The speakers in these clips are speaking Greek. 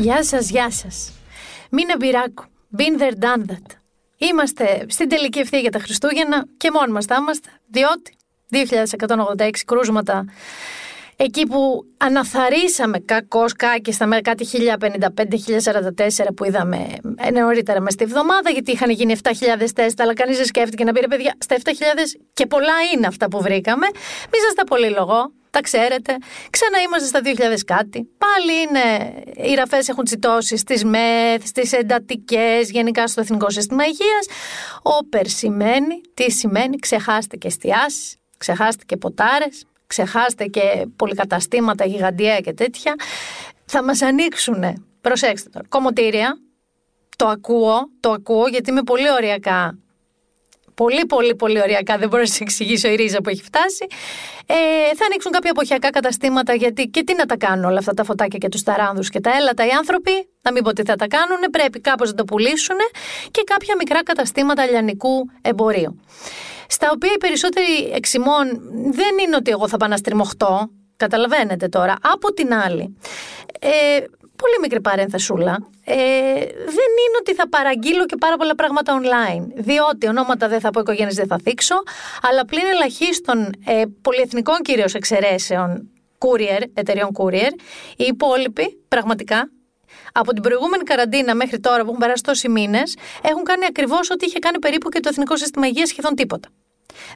Γεια σας, γεια σας. Μήνε Μπυράκου. Been there, done that. Είμαστε στην τελική ευθεία για τα Χριστούγεννα και μόνοι μας θα είμαστε, διότι 2186 κρούσματα εκεί που αναθαρίσαμε κακώς κάκιστα με κάτι 1055-1044 που είδαμε ε, νωρίτερα μες στη βδομάδα, γιατί είχαν γίνει 7.000 τεστ, αλλά κανείς δεν σκέφτηκε να πήρε παιδιά στα 7.000 και πολλά είναι αυτά που βρήκαμε. Μη σας τα πολύ λογό, τα ξέρετε. Ξανά είμαστε στα 2.000 κάτι. Πάλι είναι, οι ραφές έχουν τσιτώσει στις ΜΕΘ, στις εντατικές, γενικά στο Εθνικό Σύστημα Υγείας. Όπερ σημαίνει, τι σημαίνει, ξεχάστηκε εστιάσεις, ξεχάστηκε ποτάρες, ξεχάστε και πολυκαταστήματα γιγαντιαία και τέτοια, θα μας ανοίξουν, προσέξτε τώρα, κομμωτήρια, το ακούω, το ακούω γιατί είμαι πολύ ωριακά πολύ πολύ πολύ ωριακά, δεν μπορώ να σα εξηγήσω η ρίζα που έχει φτάσει. Ε, θα ανοίξουν κάποια εποχιακά καταστήματα γιατί και τι να τα κάνουν όλα αυτά τα φωτάκια και τους ταράνδους και τα έλατα οι άνθρωποι, να μην πω τι θα τα κάνουν, πρέπει κάπως να το πουλήσουν και κάποια μικρά καταστήματα λιανικού εμπορίου στα οποία οι περισσότεροι εξημών δεν είναι ότι εγώ θα πάω να στριμωχτώ, καταλαβαίνετε τώρα. Από την άλλη, ε, πολύ μικρή παρένθεσούλα, ε, δεν είναι ότι θα παραγγείλω και πάρα πολλά πράγματα online. Διότι ονόματα δεν θα πω, οικογένειες δεν θα θίξω, αλλά πλην ελαχίστων ε, πολυεθνικών κυρίως εξαιρέσεων courier, εταιριών courier, οι υπόλοιποι πραγματικά από την προηγούμενη καραντίνα μέχρι τώρα που έχουν περάσει τόσοι μήνες, έχουν κάνει ακριβώς ό,τι είχε κάνει περίπου και το Εθνικό Σύστημα Υγείας σχεδόν τίποτα.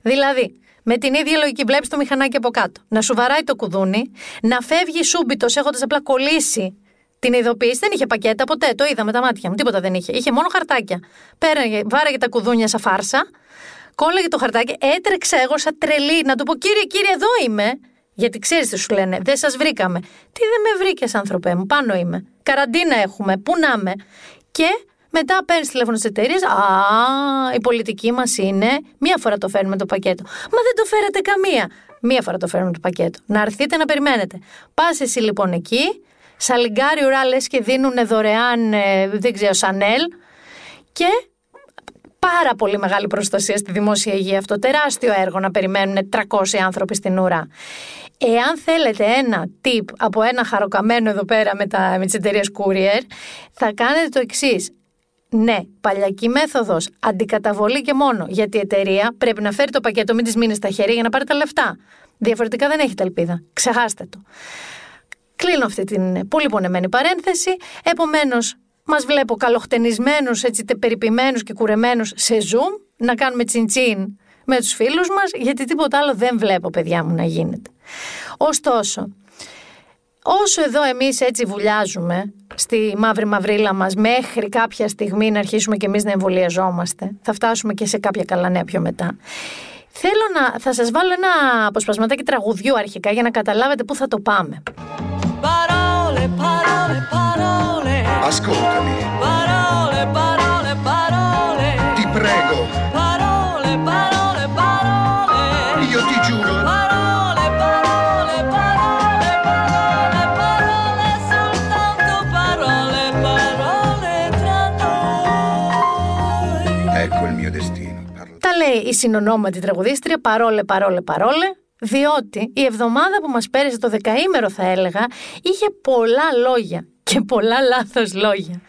Δηλαδή, με την ίδια λογική βλέπεις το μηχανάκι από κάτω. Να σου βαράει το κουδούνι, να φεύγει σούμπιτος έχοντας απλά κολλήσει την ειδοποίηση. Δεν είχε πακέτα ποτέ, το είδα με τα μάτια μου. Τίποτα δεν είχε. Είχε μόνο χαρτάκια. Πέραγε, βάραγε τα κουδούνια σαν φάρσα, κόλλαγε το χαρτάκι, έτρεξε εγώ σαν τρελή να του πω: Κύριε, κύριε, εδώ είμαι. Γιατί ξέρεις τι σου λένε, δεν σας βρήκαμε. Τι δεν με βρήκες, άνθρωπέ μου, πάνω είμαι. Καραντίνα έχουμε, πού να είμαι. Και μετά παίρνεις τηλέφωνο στι εταιρείε. Α, η πολιτική μας είναι μία φορά το φέρνουμε το πακέτο. Μα δεν το φέρετε καμία. Μία φορά το φέρνουμε το πακέτο. Να έρθετε να περιμένετε. Πας εσύ λοιπόν εκεί, σαλιγκάρι ουρά λες και δίνουν δωρεάν, ε, δεν ξέρω, σανέλ. Και πάρα πολύ μεγάλη προστασία στη δημόσια υγεία. Αυτό τεράστιο έργο να περιμένουν 300 άνθρωποι στην ουρά. Εάν θέλετε ένα tip από ένα χαροκαμένο εδώ πέρα με, τα, με τις εταιρείες courier, θα κάνετε το εξής. Ναι, παλιακή μέθοδος. Αντικαταβολή και μόνο. Γιατί η εταιρεία πρέπει να φέρει το πακέτο, μην της μείνει στα χέρια για να πάρει τα λεφτά. Διαφορετικά δεν έχετε ελπίδα. Ξεχάστε το. Κλείνω αυτή την πολύ πονεμένη παρένθεση. Επομένως, μας βλέπω καλοχτενισμένους, έτσι περιποιημένους και κουρεμένους σε Zoom να κάνουμε τσιντσίν με τους φίλους μας, γιατί τίποτα άλλο δεν βλέπω, παιδιά μου, να γίνεται. Ωστόσο, όσο εδώ εμείς έτσι βουλιάζουμε στη μαύρη μαυρίλα μας μέχρι κάποια στιγμή να αρχίσουμε και εμείς να εμβολιαζόμαστε, θα φτάσουμε και σε κάποια καλά νέα πιο μετά. Θέλω να, θα σας βάλω ένα αποσπασματάκι τραγουδιού αρχικά για να καταλάβετε πού θα το πάμε. Parole, parole, parole. Ascoltami. Parole, parole, parole. Ti prego. Parole, parole, parole. Io ti giuro. λέει η συνονόματη τραγουδίστρια παρόλε, παρόλε, παρόλε, διότι η εβδομάδα που μας πέρασε το δεκαήμερο θα έλεγα είχε πολλά λόγια και πολλά λάθος λόγια.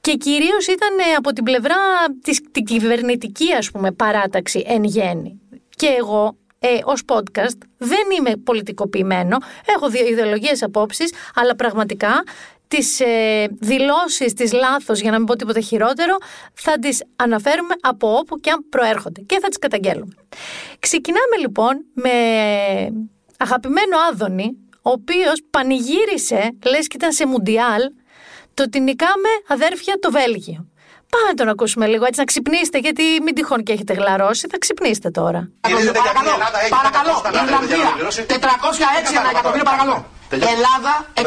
Και κυρίως ήταν ε, από την πλευρά της την κυβερνητική ας πούμε παράταξη εν γέννη. Και εγώ ε, ως podcast δεν είμαι πολιτικοποιημένο, έχω δύο ιδεολογίες απόψεις, αλλά πραγματικά τις ε, δηλώσεις της λάθος, για να μην πω τίποτα χειρότερο, θα τις αναφέρουμε από όπου και αν προέρχονται και θα τις καταγγέλουμε. Ξεκινάμε λοιπόν με αγαπημένο Άδωνη, ο οποίος πανηγύρισε, λες και ήταν σε Μουντιάλ, το ότι νικάμε αδέρφια το Βέλγιο. Πάμε να τον ακούσουμε λίγο έτσι να ξυπνήσετε, γιατί μην τυχόν και έχετε γλαρώσει, θα ξυπνήσετε τώρα. Παρακαλώ, παρακαλώ, Ιρλανδία, 406 ένα εκατομμύριο παρακαλώ. Ελλάδα 125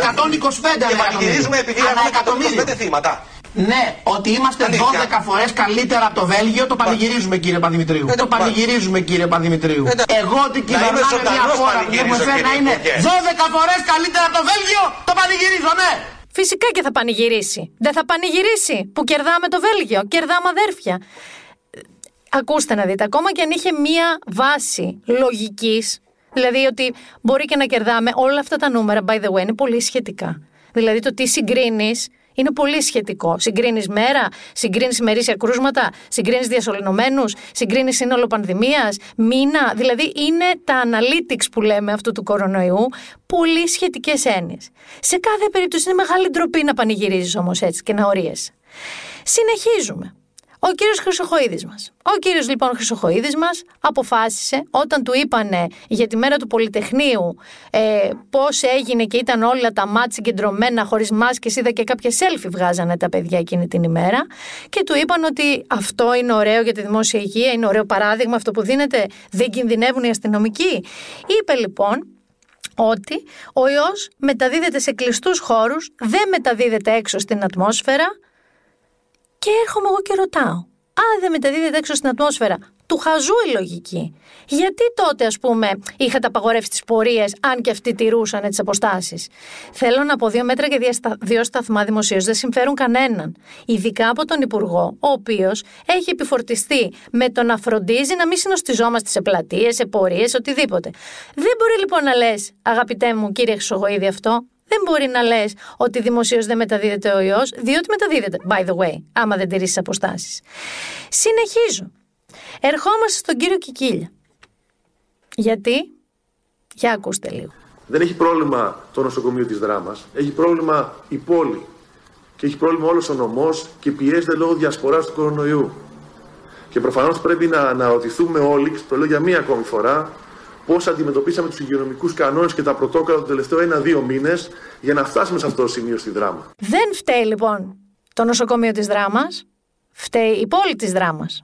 Και πανηγυρίζουμε επειδή έχουμε 125 θύματα. Ναι, ότι είμαστε 12 φορές καλύτερα από το Βέλγιο, το πανηγυρίζουμε κύριε Παδημητρίου. Ε, το πανηγυρίζουμε κύριε Παδημητρίου. Ε, Εγώ ότι κυβερνάμε μια χώρα που έχουμε φέρει να είναι 12 φορές καλύτερα από το Βέλγιο, το πανηγυρίζω, ναι. Φυσικά και θα πανηγυρίσει. Δεν θα πανηγυρίσει που κερδάμε το Βέλγιο, κερδάμε αδέρφια. Ακούστε να δείτε, ακόμα και αν είχε μία βάση λογικής Δηλαδή ότι μπορεί και να κερδάμε όλα αυτά τα νούμερα, by the way, είναι πολύ σχετικά. Δηλαδή το τι συγκρίνεις Είναι πολύ σχετικό. Συγκρίνεις μέρα, συγκρίνεις ημερήσια κρούσματα, συγκρίνεις διασωληνωμένους, συγκρίνεις σύνολο πανδημίας, μήνα. Δηλαδή είναι τα analytics που λέμε αυτού του κορονοϊού πολύ σχετικές έννοιες. Σε κάθε περίπτωση είναι μεγάλη ντροπή να πανηγυρίζεις όμως έτσι και να ορίες. Συνεχίζουμε. Ο κύριος Χρυσοχοίδης μας. Ο κύριος λοιπόν Χρυσοχοίδης μας αποφάσισε όταν του είπανε για τη μέρα του Πολυτεχνείου ε, πώς έγινε και ήταν όλα τα μάτια συγκεντρωμένα χωρίς μάσκες, είδα και κάποια selfie βγάζανε τα παιδιά εκείνη την ημέρα και του είπαν ότι αυτό είναι ωραίο για τη δημόσια υγεία, είναι ωραίο παράδειγμα αυτό που δίνεται, δεν κινδυνεύουν οι αστυνομικοί. Είπε λοιπόν ότι ο ιός μεταδίδεται σε κλειστούς χώρους, δεν μεταδίδεται έξω στην ατμόσφαιρα και έρχομαι εγώ και ρωτάω. Αν δεν μεταδίδεται έξω στην ατμόσφαιρα, του χαζού η λογική. Γιατί τότε, ας πούμε, είχατε απαγορεύσει τις πορείες, αν και αυτοί τηρούσαν τις αποστάσεις; Θέλω να πω δύο μέτρα και δύο σταθμά δημοσίως δεν συμφέρουν κανέναν. Ειδικά από τον Υπουργό, ο οποίος έχει επιφορτιστεί με το να φροντίζει να μην συνοστιζόμαστε σε πλατείες, σε πορείες, οτιδήποτε. Δεν μπορεί λοιπόν να λες, αγαπητέ μου κύριε Χρυσογοίδη, αυτό δεν μπορεί να λες ότι δημοσίως δεν μεταδίδεται ο ιός, διότι μεταδίδεται. By the way, άμα δεν τηρήσεις αποστάσεις. Συνεχίζω. Ερχόμαστε στον κύριο Κικίλια. Γιατί, για ακούστε λίγο. Δεν έχει πρόβλημα το νοσοκομείο της δράμας. Έχει πρόβλημα η πόλη. Και έχει πρόβλημα όλος ο νομός και πιέζεται λόγω διασποράς του κορονοϊού. Και προφανώς πρέπει να αναρωτηθούμε όλοι, το λέω για μία ακόμη φορά, πώς αντιμετωπίσαμε τους υγειονομικούς κανόνες και τα πρωτόκολλα του τελευταίου ένα-δύο μήνες για να φτάσουμε σε αυτό το σημείο στη δράμα. Δεν φταίει λοιπόν το νοσοκομείο της δράμας, φταίει η πόλη της δράμας.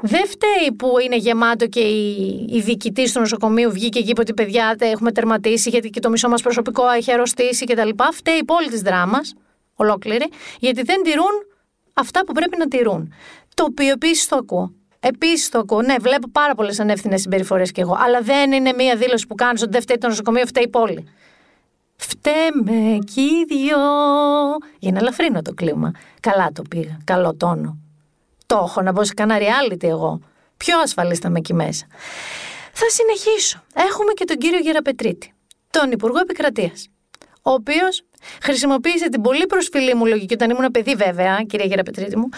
Δεν φταίει που είναι γεμάτο και η, η διοικητής του νοσοκομείου βγήκε εκεί ότι παιδιά έχουμε τερματίσει γιατί και το μισό μας προσωπικό έχει αρρωστήσει κτλ. Φταίει η πόλη της δράμας, ολόκληρη, γιατί δεν τηρούν αυτά που πρέπει να τηρούν. Το οποίο επίσης το ακούω. Επίση το ακούω. Ναι, βλέπω πάρα πολλές ανεύθυνες συμπεριφορές κι εγώ. Αλλά δεν είναι μία δήλωση που κάνεις ότι δεν φταίει το νοσοκομείο, φταίει η πόλη. Φταίμε κι οι δυο. Για να ελαφρύνω το κλίμα. Καλά το πήγα. Καλό τόνο. Το έχω να μπω σε κανένα reality εγώ. Πιο ασφαλής θα είμαι εκεί μέσα. Θα συνεχίσω. Έχουμε και τον κύριο Γεραπετρίτη, τον Υπουργό Επικρατείας. Ο οποίος Χρησιμοποίησε την πολύ προσφυλή μου λογική, όταν ήμουν παιδί βέβαια, κυρία Γεραπετρίτη μου,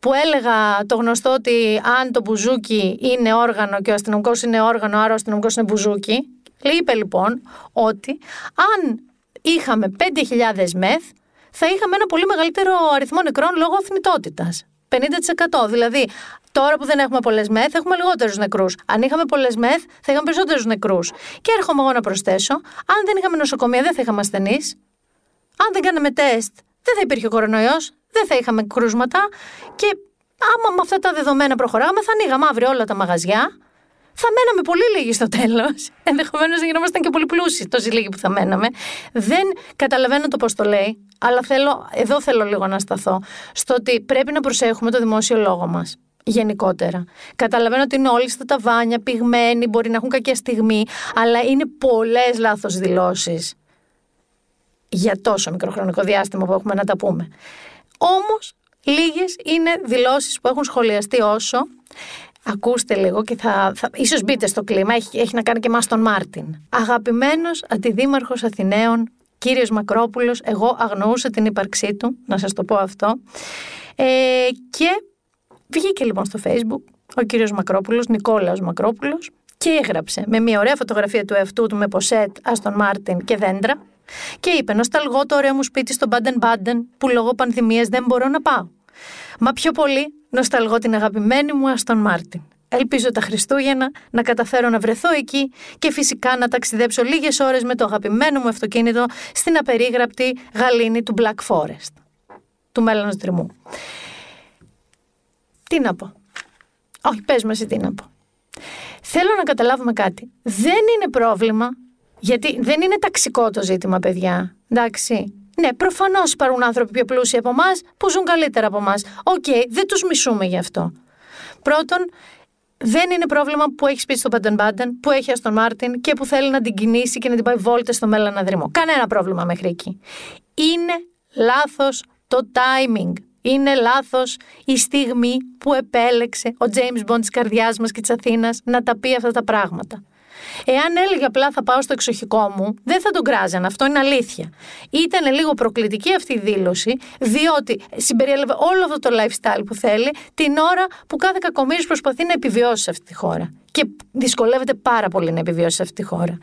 που έλεγα το γνωστό ότι αν το μπουζούκι είναι όργανο και ο αστυνομικός είναι όργανο, άρα ο αστυνομικός είναι μπουζούκι. Είπε λοιπόν ότι αν είχαμε 5.000 μεθ, θα είχαμε ένα πολύ μεγαλύτερο αριθμό νεκρών λόγω αθνητότητας. 50%. Δηλαδή, τώρα που δεν έχουμε πολλές μεθ, έχουμε λιγότερους νεκρούς. Αν είχαμε πολλές μεθ, θα είχαμε περισσότερους νεκρούς. Και έρχομαι εγώ να προσθέσω, αν δεν είχαμε νοσοκομεία, δεν θα είχαμε ασθενείς. Αν δεν κάναμε τεστ, δεν θα υπήρχε ο κορονοϊός, δεν θα είχαμε κρούσματα και άμα με αυτά τα δεδομένα προχωράμε, θα ανοίγαμε αύριο όλα τα μαγαζιά. Θα μέναμε πολύ λίγοι στο τέλος. Ενδεχομένως να γινόμασταν και πολύ πλούσιοι, τόσοι λίγοι που θα μέναμε. Δεν καταλαβαίνω το πώς το λέει, αλλά θέλω, εδώ θέλω λίγο να σταθώ. Στο ότι πρέπει να προσέχουμε το δημόσιο λόγο μας γενικότερα. Καταλαβαίνω ότι είναι όλοι στα ταβάνια, πυγμένοι, μπορεί να έχουν κακιά στιγμή, αλλά είναι πολλές λάθος δηλώσεις για τόσο μικρό χρονικό διάστημα που έχουμε να τα πούμε. Όμως, λίγες είναι δηλώσεις που έχουν σχολιαστεί όσο. Ακούστε λίγο και θα, θα ίσως μπείτε στο κλίμα, έχει, έχει να κάνει και μας τον Μάρτιν. Αγαπημένος αντιδήμαρχος Αθηναίων, κύριος Μακρόπουλος, εγώ αγνοούσα την ύπαρξή του, να σας το πω αυτό. Ε, και βγήκε λοιπόν στο facebook ο κύριος Μακρόπουλος, Νικόλαος Μακρόπουλος, και έγραψε με μια ωραία φωτογραφία του εαυτού του με ποσέτ, Aston Martin και δέντρα, και είπε: Νοσταλγώ το ωραίο μου σπίτι στο Μπάντεν Μπάντεν, που λόγω πανδημίας δεν μπορώ να πάω. Μα πιο πολύ νοσταλγώ την αγαπημένη μου Aston Martin. Ελπίζω τα Χριστούγεννα να καταφέρω να βρεθώ εκεί και φυσικά να ταξιδέψω λίγες ώρες με το αγαπημένο μου αυτοκίνητο στην απερίγραπτη γαλήνη του Black Forest. Του Μέλανα Δρυμού. Τι να πω. Όχι, πες μας τι να πω. Θέλω να καταλάβουμε κάτι. Δεν είναι πρόβλημα γιατί δεν είναι ταξικό το ζήτημα, παιδιά. Εντάξει. Ναι, προφανώς υπάρχουν άνθρωποι πιο πλούσιοι από εμάς που ζουν καλύτερα από εμάς. Οκ, δεν τους μισούμε γι' αυτό. Πρώτον, δεν είναι πρόβλημα που έχεις σπίτι στο Μπάντεν Μπάντεν, που έχει Aston Martin και που θέλει να την κινήσει και να την πάει βόλτα στο Μέλανα Δρυμό. Κανένα πρόβλημα μέχρι εκεί. Είναι λάθος το timing. Είναι λάθος η στιγμή που επέλεξε ο James Bond της καρδιάς μας και της Αθήνας να τα πει αυτά τα πράγματα. Εάν έλεγε απλά θα πάω στο εξοχικό μου, δεν θα τον κράζαν. Αυτό είναι αλήθεια. Ήταν λίγο προκλητική αυτή η δήλωση, διότι συμπεριέλαβε όλο αυτό το lifestyle που θέλει την ώρα που κάθε κακομίρι προσπαθεί να επιβιώσει σε αυτή τη χώρα. Και δυσκολεύεται πάρα πολύ να επιβιώσει σε αυτή τη χώρα.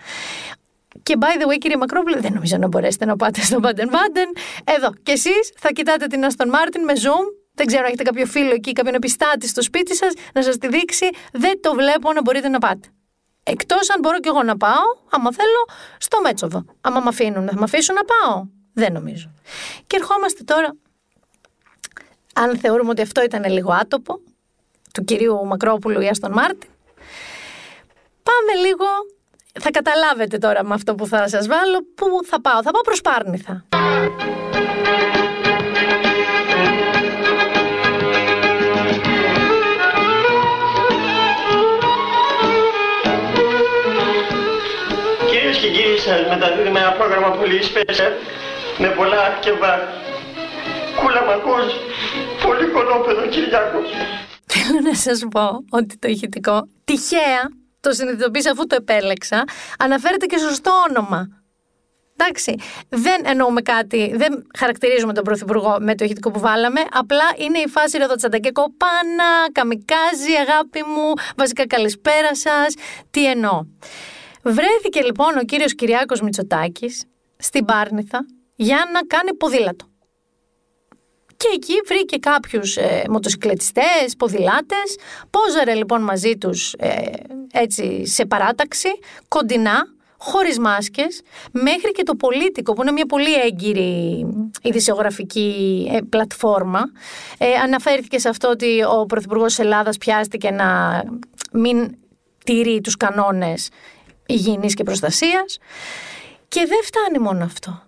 Και by the way, κύριε Μακρόπουλε, δεν νομίζω να μπορέσετε να πάτε στο Baden Baden. Εδώ. Και εσείς θα κοιτάτε την Aston Martin με zoom. Δεν ξέρω αν έχετε κάποιο φίλο εκεί, κάποιον επιστάτη στο σπίτι σας να σας τη δείξει. Δεν το βλέπω να μπορείτε να πάτε. Εκτός αν μπορώ κι εγώ να πάω, άμα θέλω, στο Μέτσοβο. Άμα με αφήνουν, θα με αφήσουν να πάω. Δεν νομίζω. Και ερχόμαστε τώρα, αν θεωρούμε ότι αυτό ήταν λίγο άτοπο, του κυρίου Μακρόπουλου ή Αστον Μάρτιν, πάμε λίγο θα καταλάβετε τώρα με αυτό που θα σας βάλω πού θα πάω. Θα πάω προς Πάρνηθα. Κυρίες και κύριοι σας μεταδίδουμε ένα πρόγραμμα πολύ special με πολλά και βάρ. Κούλα μακούς, πολύ κολόπεδο Κυριάκο. Θέλω να σας πω ότι το ηχητικό τυχαία το συνειδητοποίησα αφού το επέλεξα, αναφέρεται και σωστό όνομα. Εντάξει, δεν εννοούμε κάτι, δεν χαρακτηρίζουμε τον Πρωθυπουργό με το ηχητικό που βάλαμε. Απλά είναι η φάση Ροδοτσαντακέ κοπάνα, καμικάζι, αγάπη μου, βασικά καλησπέρα σας. Τι εννοώ. Βρέθηκε λοιπόν ο κύριος Κυριάκος Μητσοτάκης στην Πάρνηθα για να κάνει ποδήλατο. Και εκεί βρήκε κάποιους ε, μοτοσυκλετιστές, ποδηλάτες, πόζαρε λοιπόν μαζί τους ε, έτσι σε παράταξη, κοντινά, χωρίς μάσκες, μέχρι και το Πολίτικο που είναι μια πολύ έγκυρη ειδησιογραφική ε, πλατφόρμα. Ε, αναφέρθηκε σε αυτό ότι ο Πρωθυπουργός της Ελλάδας πιάστηκε να μην τηρεί τους κανόνες υγιεινής και προστασίας. Και δεν φτάνει μόνο αυτό.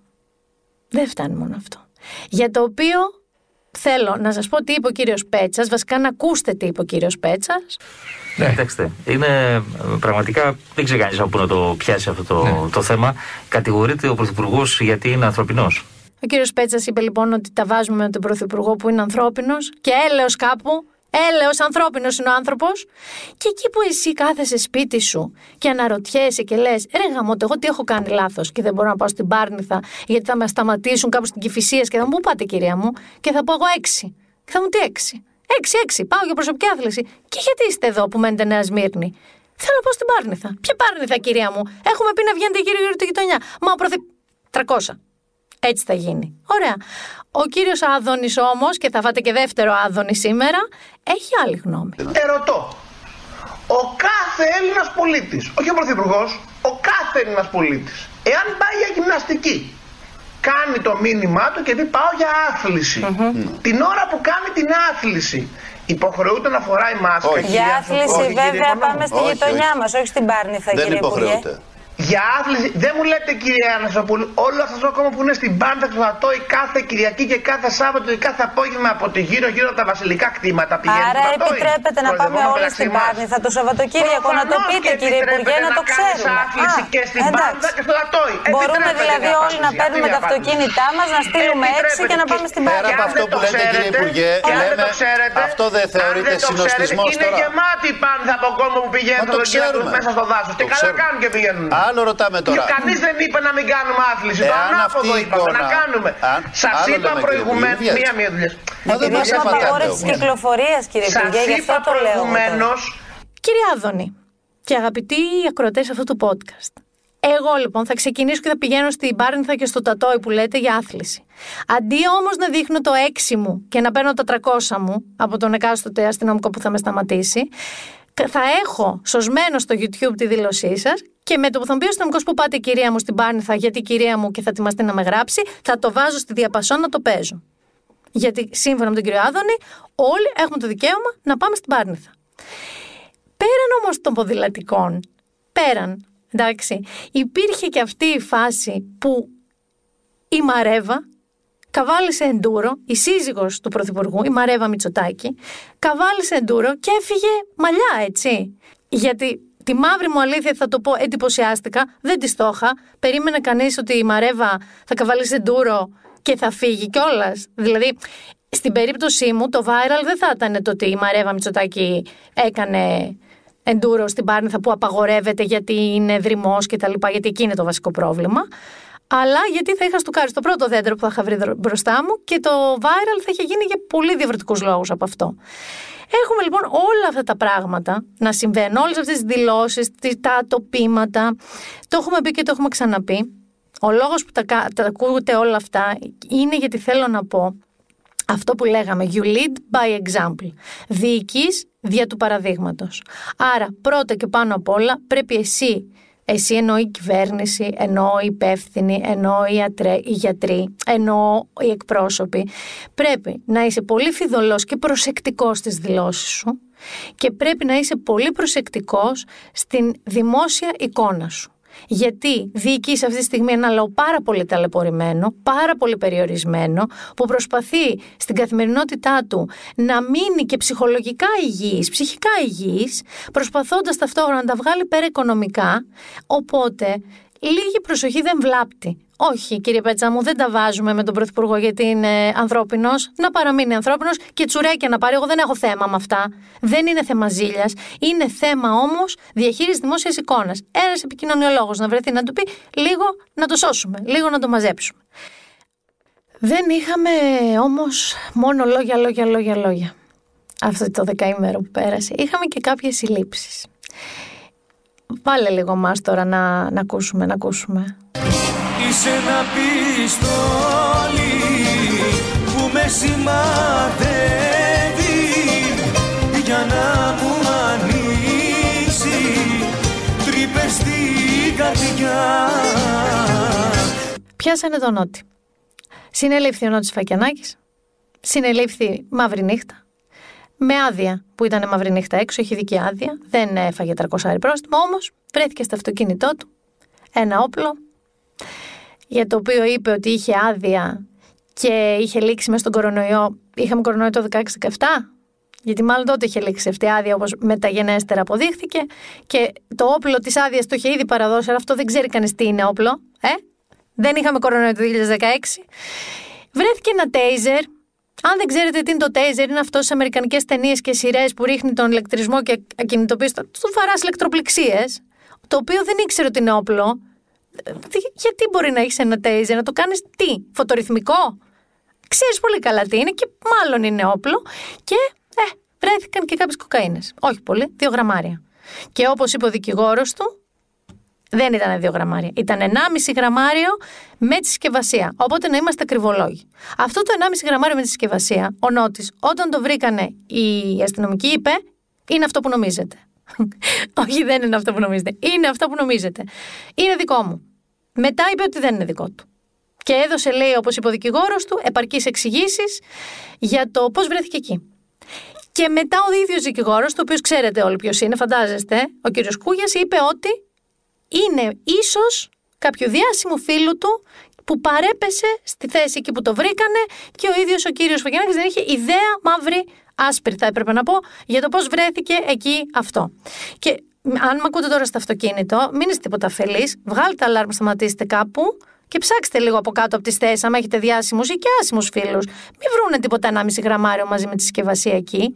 Δεν φτάνει μόνο αυτό. Για το οποίο θέλω να σας πω τι είπε ο κύριος Πέτσας, βασικά να ακούσετε τι είπε ο κύριος Πέτσας. Ναι. Κοιτάξτε, είναι πραγματικά, δεν ξέρει κανείς από πού να το πιάσει αυτό το, ναι. το θέμα. Κατηγορείται ο Πρωθυπουργός γιατί είναι ανθρωπινός. Ο κύριος Πέτσας είπε λοιπόν ότι τα βάζουμε με τον Πρωθυπουργό που είναι ανθρώπινος και έλεος κάπου. Έλεος ανθρώπινος είναι ο άνθρωπος. Και εκεί που εσύ κάθεσαι σπίτι σου και αναρωτιέσαι και λες: Ρε γαμώ, εγώ τι έχω κάνει λάθος και δεν μπορώ να πάω στην Πάρνηθα γιατί θα με σταματήσουν κάπου στην Κυφυσία και θα μου πάτε, κυρία μου, και θα πω εγώ έξι. Και θα μου τι έξι. Έξι-έξι, πάω για προσωπική άθληση. Και γιατί είστε εδώ που μένετε Νέα Σμύρνη; Θέλω να πάω στην Πάρνηθα. Ποια Πάρνηθα, κυρία μου; Έχουμε πει να βγαίνετε γύρω γύρω τη γειτονιά. Μα ο Πρωθυ... 300. Έτσι θα γίνει. Ωραία. Ο κύριος Άδωνης όμως, και θα φάτε και δεύτερο Άδωνη σήμερα, έχει άλλη γνώμη. Ερωτώ. Ο κάθε Έλληνας πολίτης, όχι ο Πρωθυπουργός, ο κάθε Έλληνας πολίτης, εάν πάει για γυμναστική κάνει το μήνυμά του και δει πάω για άθληση. Την ώρα που κάνει την άθληση υποχρεούται να φοράει μάσκα. Για άθληση βέβαια πάμε στη γειτονιά μας, όχι στην Πάρνηθα, κύριε Υπουργέ. Για άθληση, δεν μου λέτε κύριε Ανασοπούλου, όλο αυτό το κόμμα που είναι στην πάντα του Ατόη κάθε Κυριακή και κάθε Σάββατο και κάθε απόγευμα από τη γύρω γύρω από τα βασιλικά κτήματα πηγαίνουν. Άρα επιτρέπετε να πάμε όλοι στην Πάρνηθα το Σαββατοκύριακο να το πείτε κύριε Υπουργέ να, το ξέρουμε. άθληση και στην πάντα και στο Ατόη. Μπορούμε δηλαδή όλοι να παίρνουμε τα αυτοκίνητά μας, να στείλουμε έξι και να πάμε στην Πάρνηθα. Πέρα από αυτό που λέτε κύριε Υπουργέ, λέμε αυτό δεν θεωρείται συνοστισμό τώρα. Είναι γεμάτη η Πάρνηθα από κόσμο που πηγαίνουν μέσα στο δάσος και καλά κάνουν και πηγαίνουν. Άλλο ρωτάμε τώρα. Και κανείς δεν είπε να μην κάνουμε άθληση. Το ανάποδο είπαμε να κάνουμε. Σας είπα προηγουμένως. Μία-μία δουλειά. Επειδή είναι απαγόρευση κυκλοφορίας, κύριε Υπουργέ, γι' αυτό το λέω. Κύριε Άδωνη και αγαπητοί ακροατές αυτού του podcast. Εγώ λοιπόν θα ξεκινήσω και θα πηγαίνω στην Πάρνηθα και στο Τατόι που λέτε για άθληση. Αντί όμως να δείχνω το 6 μου και να παίρνω τα 300 μου από τον εκάστοτε αστυνομικό που θα με σταματήσει, θα έχω σωσμένο στο YouTube τη δήλωσή σας και με το που θα μου πει ο αστυνομικός που πάτε, κυρία μου, στην Πάρνηθα, γιατί κυρία μου και θα ετοιμαστεί να με γράψει, θα το βάζω στη διαπασόν να το παίζω. Γιατί σύμφωνα με τον κύριο Άδωνη, όλοι έχουμε το δικαίωμα να πάμε στην Πάρνηθα. Πέραν όμως των ποδηλατικών, πέραν, εντάξει, υπήρχε και αυτή η φάση που η Μαρέβα καβάλισε εντούρο, η σύζυγος του Πρωθυπουργού, η Μαρέβα Μητσοτάκη, καβάλισε εντούρο και έφυγε μαλλιά, έτσι. Γιατί τη μαύρη μου αλήθεια θα το πω εντυπωσιάστηκα, δεν τη στόχα. Περίμενε κανείς ότι η Μαρέβα θα καβάλισε εντούρο και θα φύγει κιόλας. Δηλαδή, στην περίπτωσή μου, το viral δεν θα ήταν το ότι η Μαρέβα Μητσοτάκη έκανε εντούρο στην Πάρνηθα που απαγορεύεται γιατί είναι δρυμός και τα λοιπά, γιατί εκεί είναι το βασικό πρόβλημα. Αλλά γιατί θα είχα στουκάρει στο πρώτο δέντρο που θα είχα βρει μπροστά μου και το viral θα είχε γίνει για πολύ διαφορετικούς λόγους από αυτό. Έχουμε λοιπόν όλα αυτά τα πράγματα να συμβαίνουν, όλες αυτές τις δηλώσεις, τα ατοπήματα. Το έχουμε πει και το έχουμε ξαναπεί. Ο λόγος που τα, τα ακούτε όλα αυτά είναι γιατί θέλω να πω αυτό που λέγαμε, you lead by example. Διοικείς δια του παραδείγματος. Άρα, πρώτα και πάνω απ' όλα, πρέπει εσύ, εσύ εννοώ η κυβέρνηση, εννοώ οι υπεύθυνοι, εννοώ οι, ατρέ, οι γιατροί, εννοώ οι εκπρόσωποι, πρέπει να είσαι πολύ φιδωλός και προσεκτικός στις δηλώσεις σου και πρέπει να είσαι πολύ προσεκτικός στην δημόσια εικόνα σου. Γιατί διοικεί αυτή τη στιγμή ένα λαό πάρα πολύ ταλαιπωρημένο, πάρα πολύ περιορισμένο, που προσπαθεί στην καθημερινότητά του να μείνει και ψυχολογικά υγιής, ψυχικά υγιής, προσπαθώντας ταυτόχρονα να τα βγάλει πέρα οικονομικά, οπότε λίγη προσοχή δεν βλάπτει. Όχι, κύριε Πέτσα μου, δεν τα βάζουμε με τον Πρωθυπουργό γιατί είναι ανθρώπινος. Να παραμείνει ανθρώπινος και τσουρέκια να πάρει. Εγώ δεν έχω θέμα με αυτά. Δεν είναι θέμα ζήλιας. Είναι θέμα όμως διαχείρισης δημόσιας εικόνας. Ένας επικοινωνιολόγος να βρεθεί να του πει λίγο να το σώσουμε, λίγο να το μαζέψουμε. Δεν είχαμε όμως μόνο λόγια, λόγια, λόγια, λόγια. Αυτό το δεκαήμερο που πέρασε. Είχαμε και κάποιες συλλήψεις. Βάλε λίγο μας τώρα να, να ακούσουμε, να ακούσουμε. Είσαι ένα πιστόλι που με σημαδεύει. Για να μου ανοίξει τρύπες στην καρδιά. Πιάσανε τον Νότι. Συνελήφθη ο Νότης Φακιανάκης, συνελήφθη μαύρη νύχτα, με άδεια που ήταν μαύρη νύχτα έξω, έχει δική άδεια, δεν έφαγε 300 πρόστιμο, όμως βρέθηκε στο αυτοκίνητό του. Ένα όπλο για το οποίο είπε ότι είχε άδεια και είχε λήξει μέσα στον κορονοϊό. Είχαμε κορονοϊό το 16-17, γιατί μάλλον τότε είχε λήξει αυτή η άδεια όπως μεταγενέστερα αποδείχθηκε. Και το όπλο της άδειας το είχε ήδη παραδώσει, αλλά αυτό δεν ξέρει κανείς τι είναι όπλο. Ε; Δεν είχαμε κορονοϊό το 2016. Βρέθηκε ένα τέιζερ αν δεν ξέρετε τι είναι το taser, είναι αυτός στις αμερικανικές ταινίες και σειρές που ρίχνει τον ηλεκτρισμό και ακινητοποιεί. Του βαρά ηλεκτροπληξίες. Το οποίο δεν ήξερε ότι είναι όπλο. Γιατί μπορεί να έχεις ένα taser, να το κάνεις τι, φωτορυθμικό; Ξέρεις πολύ καλά τι είναι και μάλλον είναι όπλο. Και ε, βρέθηκαν και κάποιες κοκαίνες. Όχι πολύ, δύο γραμμάρια. Και όπως είπε ο δικηγόρος του, δεν ήταν 2 γραμμάρια. Ήταν 1,5 γραμμάριο με τη συσκευασία. Οπότε να είμαστε ακριβολόγοι. Αυτό το 1,5 γραμμάριο με τη συσκευασία, ο Νότης, όταν το βρήκανε οι αστυνομικοί, είπε είναι αυτό που νομίζετε. Όχι, δεν είναι αυτό που νομίζετε. Είναι αυτό που νομίζετε. Είναι δικό μου. Μετά είπε ότι δεν είναι δικό του. Και έδωσε, λέει, όπως είπε ο δικηγόρος του, επαρκείς εξηγήσεις για το πώς βρέθηκε εκεί. Και μετά ο ίδιος δικηγόρος, το οποίος ξέρετε όλοι ποιος είναι, φαντάζεστε, ο κύριος Κούγιας, είπε ότι είναι ίσως κάποιο διάσημο φίλου του που παρέπεσε στη θέση εκεί που το βρήκανε και ο ίδιος ο κύριος Φαγιανάκης δεν είχε ιδέα μαύρη άσπρη θα έπρεπε να πω για το πώς βρέθηκε εκεί αυτό. Και αν με ακούτε τώρα στο αυτοκίνητο, μην είστε τίποτα αφελείς, βγάλτε αλάρμ, σταματήστε κάπου και ψάξτε λίγο από κάτω από τι θέσει, αν έχετε διάσημους ή και άσημους φίλους. Μην βρούνε τίποτα 1,5 γραμμάριο μαζί με τη συσκευασία εκεί.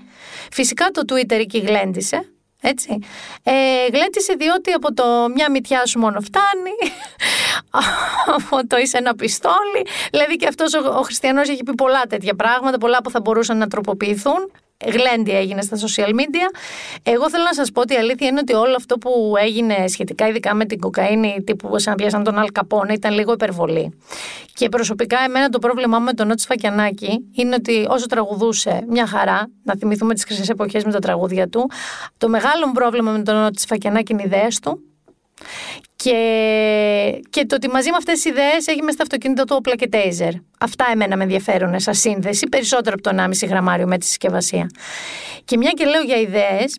Φυσικά το Twitter εκεί γλέντισε. Έτσι. Ε, γλέτησε διότι από το μια μυτιά σου μόνο φτάνει, από το είσαι ένα πιστόλι. Δηλαδή και αυτός ο, ο χριστιανός έχει πει πολλά τέτοια πράγματα, πολλά που θα μπορούσαν να τροποποιηθούν γλέντι έγινε στα social media. Εγώ θέλω να σας πω ότι η αλήθεια είναι ότι όλο αυτό που έγινε σχετικά, ειδικά με την κοκαίνη, τύπου σαν πιάσαν τον Αλκαπόνα, ήταν λίγο υπερβολή. Και προσωπικά, εμένα το πρόβλημά μου με τον Νότι Φακιανάκη είναι ότι όσο τραγουδούσε μια χαρά, να θυμηθούμε τις χρυσές εποχές με τα τραγούδια του, το μεγάλο μου πρόβλημα με τον Νότι Φακιανάκη είναι οι ιδέες του και, και το ότι μαζί με αυτές τις ιδέες έχει μέσα στο αυτοκίνητο του όπλα και τέιζερ. Αυτά εμένα με ενδιαφέρουν σαν σύνδεση, περισσότερο από το 1,5 γραμμάριο με τη συσκευασία. Και μια και λέω για ιδέες,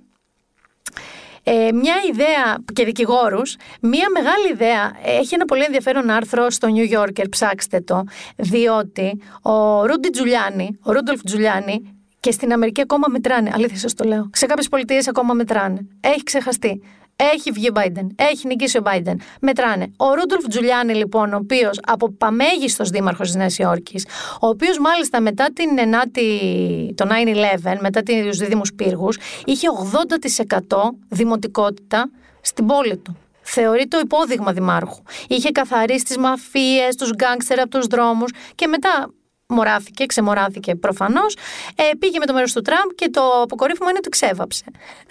ε, μια ιδέα και δικηγόρους, μια μεγάλη ιδέα. Έχει ένα πολύ ενδιαφέρον άρθρο στο New Yorker, ψάξτε το, διότι ο Ρούντι Τζουλιάνι, ο Ρούντολφ Τζουλιάνι, και στην Αμερική ακόμα μετράνε. Αλήθεια, σας το λέω. Σε κάποιες πολιτείες ακόμα μετράνε. Έχει ξεχαστεί Έχει βγει ο Biden. Έχει νικήσει ο Biden. Μετράνε. Ο Ρούντολφ Τζουλιάνι, λοιπόν, ο οποίος από παμέγιστος δήμαρχος της Νέας Υόρκης, ο οποίος μάλιστα μετά την 9η, το 9-11, μετά τους δίδυμους πύργους, είχε 80% δημοτικότητα στην πόλη του. Θεωρεί το υπόδειγμα δημάρχου. Είχε καθαρίσει τις μαφίες, τους γκάγκστερ από τους δρόμους και μετά μοράθηκε, ξεμοράθηκε προφανώς. Ε, πήγε με το μέρος του Τραμπ και το αποκορύφωμα είναι ότι ξέβαψε.